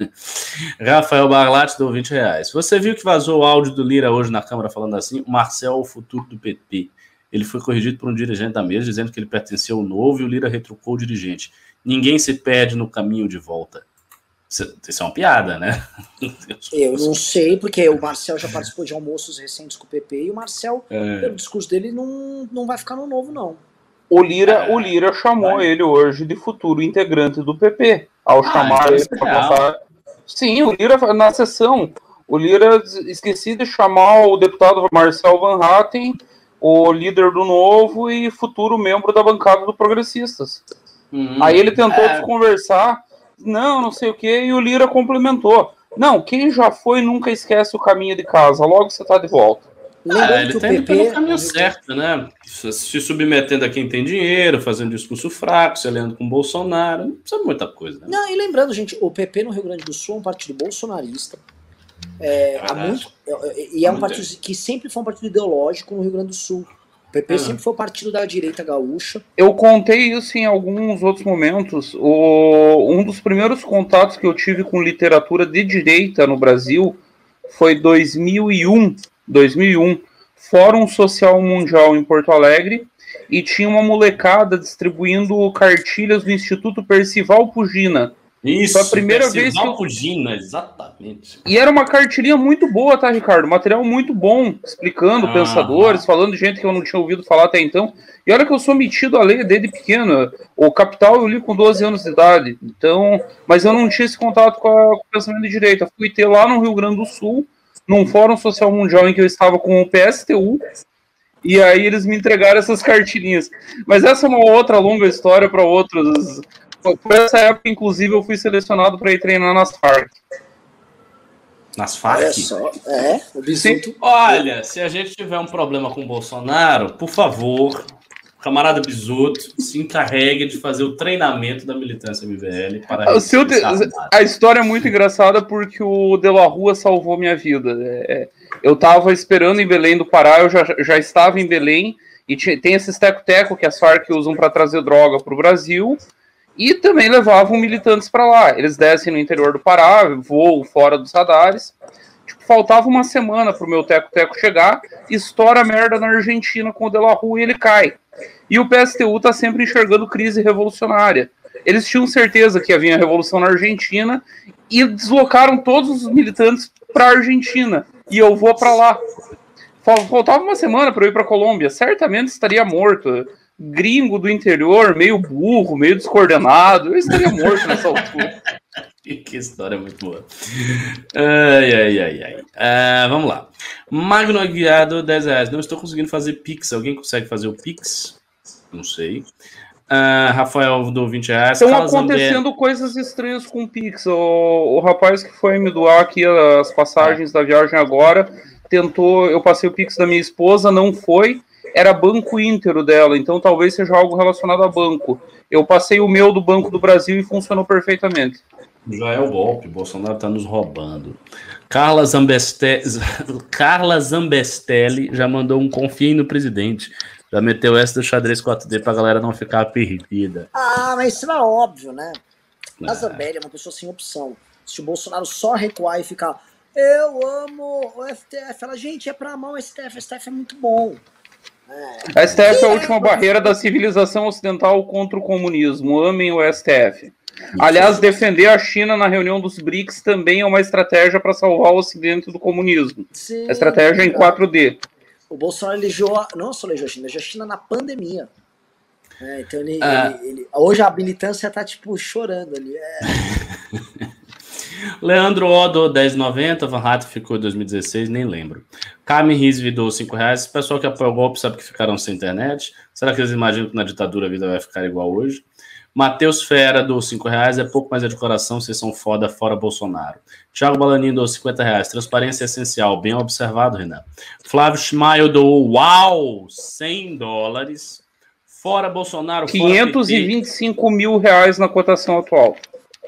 (laughs) Rafael Barlatti deu 20 reais. Você viu que vazou o áudio do Lira hoje na Câmara falando assim? O Marcel é o futuro do PT. Ele foi corrigido por um dirigente da mesa, dizendo que ele pertencia ao novo e o Lira retrucou o dirigente. Ninguém se perde no caminho de volta. Isso é uma piada, né? Eu não sei, porque o Marcel já participou de almoços recentes com o PP e o Marcel, é... pelo discurso dele, não, não vai ficar no novo, não. O Lira, é... o Lira chamou ele hoje de futuro integrante do PP, ao ah, chamar então ele para passar Sim, o Lira, na sessão, o Lira esqueci de chamar o deputado Marcel Van Hatten, o líder do Novo e futuro membro da bancada do Progressistas. Uhum. Aí ele tentou é. conversar, não, não sei o que, e o Lira complementou. Não, quem já foi nunca esquece o caminho de casa, logo você tá de volta. É, ele tá indo PP... pelo caminho certo, né? Se submetendo a quem tem dinheiro, fazendo discurso fraco, se aliando com Bolsonaro, não precisa muita coisa. Né? Não, e lembrando, gente, o PP no Rio Grande do Sul é um partido bolsonarista. É, há muito, é, é, e é um partido que sempre foi um partido ideológico no Rio Grande do Sul. O PP uhum. sempre foi o partido da direita gaúcha. Eu contei isso em alguns outros momentos. O, um dos primeiros contatos que eu tive com literatura de direita no Brasil foi 2001 2001, Fórum Social Mundial em Porto Alegre, e tinha uma molecada distribuindo cartilhas do Instituto Percival Pugina. Isso, Foi a primeira vez que eu... Pugina, exatamente. E era uma cartilha muito boa, tá, Ricardo? Material muito bom, explicando ah, pensadores, ah. falando de gente que eu não tinha ouvido falar até então. E olha que eu sou metido a ler desde pequeno. O Capital eu li com 12 anos de idade. Então, mas eu não tinha esse contato com, a, com o pensamento de direita. Fui ter lá no Rio Grande do Sul num fórum social mundial em que eu estava com o PSTU, e aí eles me entregaram essas cartilhinhas. Mas essa é uma outra longa história para outros. Por essa época, inclusive, eu fui selecionado para ir treinar nas FARC. Nas FARC? É, só, é o Sim. Olha, se a gente tiver um problema com o Bolsonaro, por favor, camarada Bisoto se encarregue de fazer o treinamento da militância MVL para a, te... a história é muito engraçada porque o De La Rua salvou minha vida. É... Eu estava esperando em Belém do Pará, eu já, já estava em Belém e tem esse teco-teco que as Farc usam para trazer droga para o Brasil e também levavam militantes para lá. Eles descem no interior do Pará, voam fora dos radares. Tipo, faltava uma semana para o meu teco-teco chegar, estoura a merda na Argentina com o De La Rua e ele cai. E o PSTU está sempre enxergando crise revolucionária. Eles tinham certeza que havia revolução na Argentina e deslocaram todos os militantes para a Argentina. E eu vou para lá. Faltava uma semana para eu ir para Colômbia. Certamente estaria morto. Gringo do interior, meio burro, meio descoordenado. Eu estaria morto nessa altura. (laughs) que história muito boa. Ai, ai, ai, ai. Uh, vamos lá. Magno Aguiado, 10 reais. Não estou conseguindo fazer Pix. Alguém consegue fazer o Pix? Não sei. Uh, Rafael do 20 reais. Estão acontecendo coisas estranhas com o Pix. O, o rapaz que foi me doar aqui as passagens da viagem agora tentou. Eu passei o Pix da minha esposa, não foi. Era banco íntero dela, então talvez seja algo relacionado a banco. Eu passei o meu do Banco do Brasil e funcionou perfeitamente. Já é o golpe, Bolsonaro está nos roubando. Carla, Zambeste... (laughs) Carla Zambestelli já mandou um confie no presidente. Já meteu essa do xadrez 4D pra galera não ficar perdida. Ah, mas isso era óbvio, né? A é. Zambelli é uma pessoa sem opção. Se o Bolsonaro só recuar e ficar, eu amo o STF, ela, gente, é pra mão o STF, o STF é muito bom. É. A STF é a última barreira da civilização ocidental contra o comunismo. Amem o STF. Aliás, defender a China na reunião dos BRICS também é uma estratégia para salvar o Ocidente do comunismo. Sim, a estratégia é em 4D. O Bolsonaro elegeu, não só elegeu a China, elegeu a China na pandemia. É, então ele, ah. ele, ele, hoje a militância tá tipo chorando ali. É. (laughs) Leandro Odo, 10,90. Van Hatt ficou em 2016, nem lembro. Carmen Rizvi do 5 reais. Pessoal que apoia o golpe sabe que ficaram sem internet. Será que eles imaginam que na ditadura a vida vai ficar igual hoje? Matheus Fera, do 5 reais, é pouco mais é de coração, vocês são foda, fora Bolsonaro. Thiago Balaninho, do 50 reais, transparência é essencial, bem observado, Renan. Flávio Schmaio, do uau, 100 dólares, fora Bolsonaro, 525 fora mil reais na cotação atual.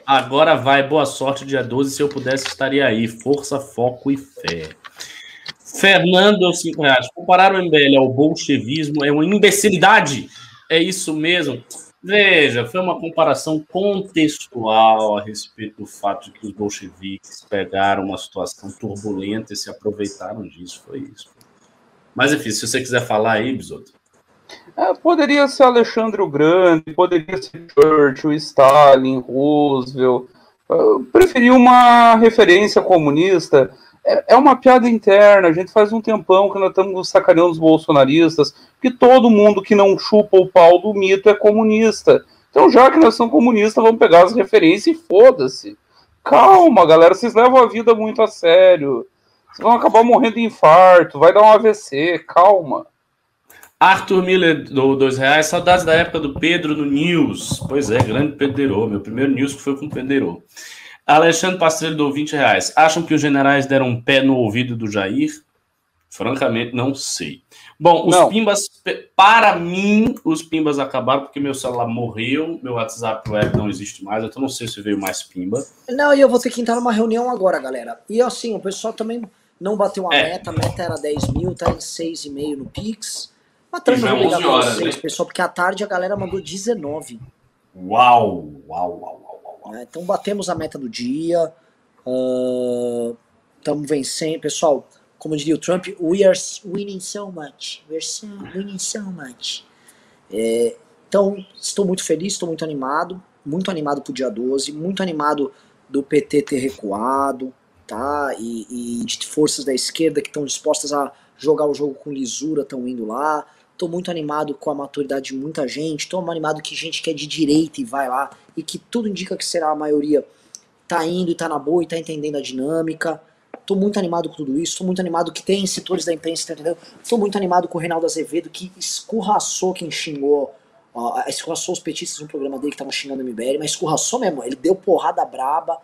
Agora vai, boa sorte, dia 12, se eu pudesse estaria aí, força, foco e fé. Fernando, 5 reais, comparar o MBL ao bolchevismo é uma imbecilidade, é isso mesmo. Veja, foi uma comparação contextual a respeito do fato de que os bolcheviques pegaram uma situação turbulenta e se aproveitaram disso. Foi isso. Mas enfim, se você quiser falar aí, Bisoto. É, poderia ser Alexandre o Grande, poderia ser Churchill, Stalin, Roosevelt. Eu preferi uma referência comunista é, é uma piada interna. A gente faz um tempão que nós estamos sacaneando os bolsonaristas, que todo mundo que não chupa o pau do mito é comunista. Então, já que nós somos comunistas, vamos pegar as referências e foda-se. Calma, galera, vocês levam a vida muito a sério. Vocês vão acabar morrendo de infarto, vai dar um AVC, calma. Arthur Miller do dois reais, saudades da época do Pedro no News. Pois é, grande Pedro, meu primeiro News foi com o Pedro. Alexandre Pastrello do 20 reais. Acham que os generais deram um pé no ouvido do Jair? Francamente, não sei. Bom, os não. Pimbas, para mim, os Pimbas acabaram porque meu celular morreu, meu WhatsApp web não existe mais, então não sei se veio mais Pimba. Não, e eu vou ter que entrar numa reunião agora, galera. E assim, o pessoal também não bateu a é. meta, a meta era 10 mil, tá em 6,5 no Pix. Não vou ligar pra vocês, né? pessoal, porque à tarde a galera mandou 19. Uau, uau, uau. Né? Então batemos a meta do dia, estamos uh, vencendo. Pessoal, como diria o Trump, we are winning so much. We are so, winning so much. É, então, estou muito feliz, estou muito animado, muito animado pro dia 12, muito animado do PT ter recuado, tá? E, e de forças da esquerda que estão dispostas a jogar o jogo com lisura estão indo lá. Estou muito animado com a maturidade de muita gente. Estou animado que gente que é de direita e vai lá e que tudo indica que será a maioria tá indo e tá na boa e tá entendendo a dinâmica. Estou muito animado com tudo isso. Estou muito animado que tem setores da imprensa, tá entendendo? Estou muito animado com o Reinaldo Azevedo que escorraçou quem xingou, uh, escorraçou os petistas no programa dele que estavam xingando o MBL, mas escorraçou mesmo. Ele deu porrada braba.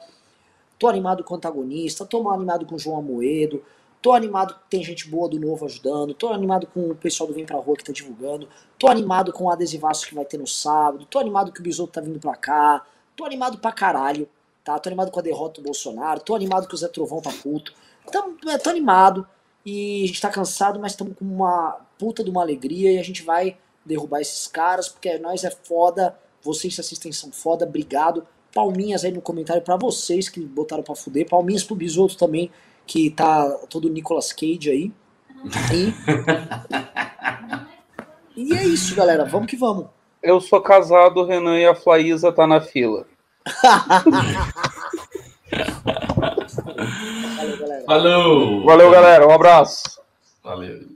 Tô animado com o antagonista, tô animado com o João Amoedo, Tô animado que tem gente boa do novo ajudando. Tô animado com o pessoal do Vem Pra Rua que tá divulgando. Tô animado com o adesivaço que vai ter no sábado. Tô animado que o Bisoto tá vindo pra cá. Tô animado pra caralho. Tá? Tô animado com a derrota do Bolsonaro. Tô animado que o Zé Trovão tá puto. Então, tô animado. E a gente tá cansado, mas estamos com uma puta de uma alegria. E a gente vai derrubar esses caras, porque nós é foda. Vocês que assistem são foda. Obrigado. Palminhas aí no comentário para vocês que botaram pra fuder. Palminhas pro Bisoto também que tá todo Nicolas Cage aí. E... (laughs) e é isso, galera. Vamos que vamos. Eu sou casado, o Renan e a Flaísa tá na fila. (laughs) Valeu, galera. Falou. Valeu, galera. Um abraço. Valeu.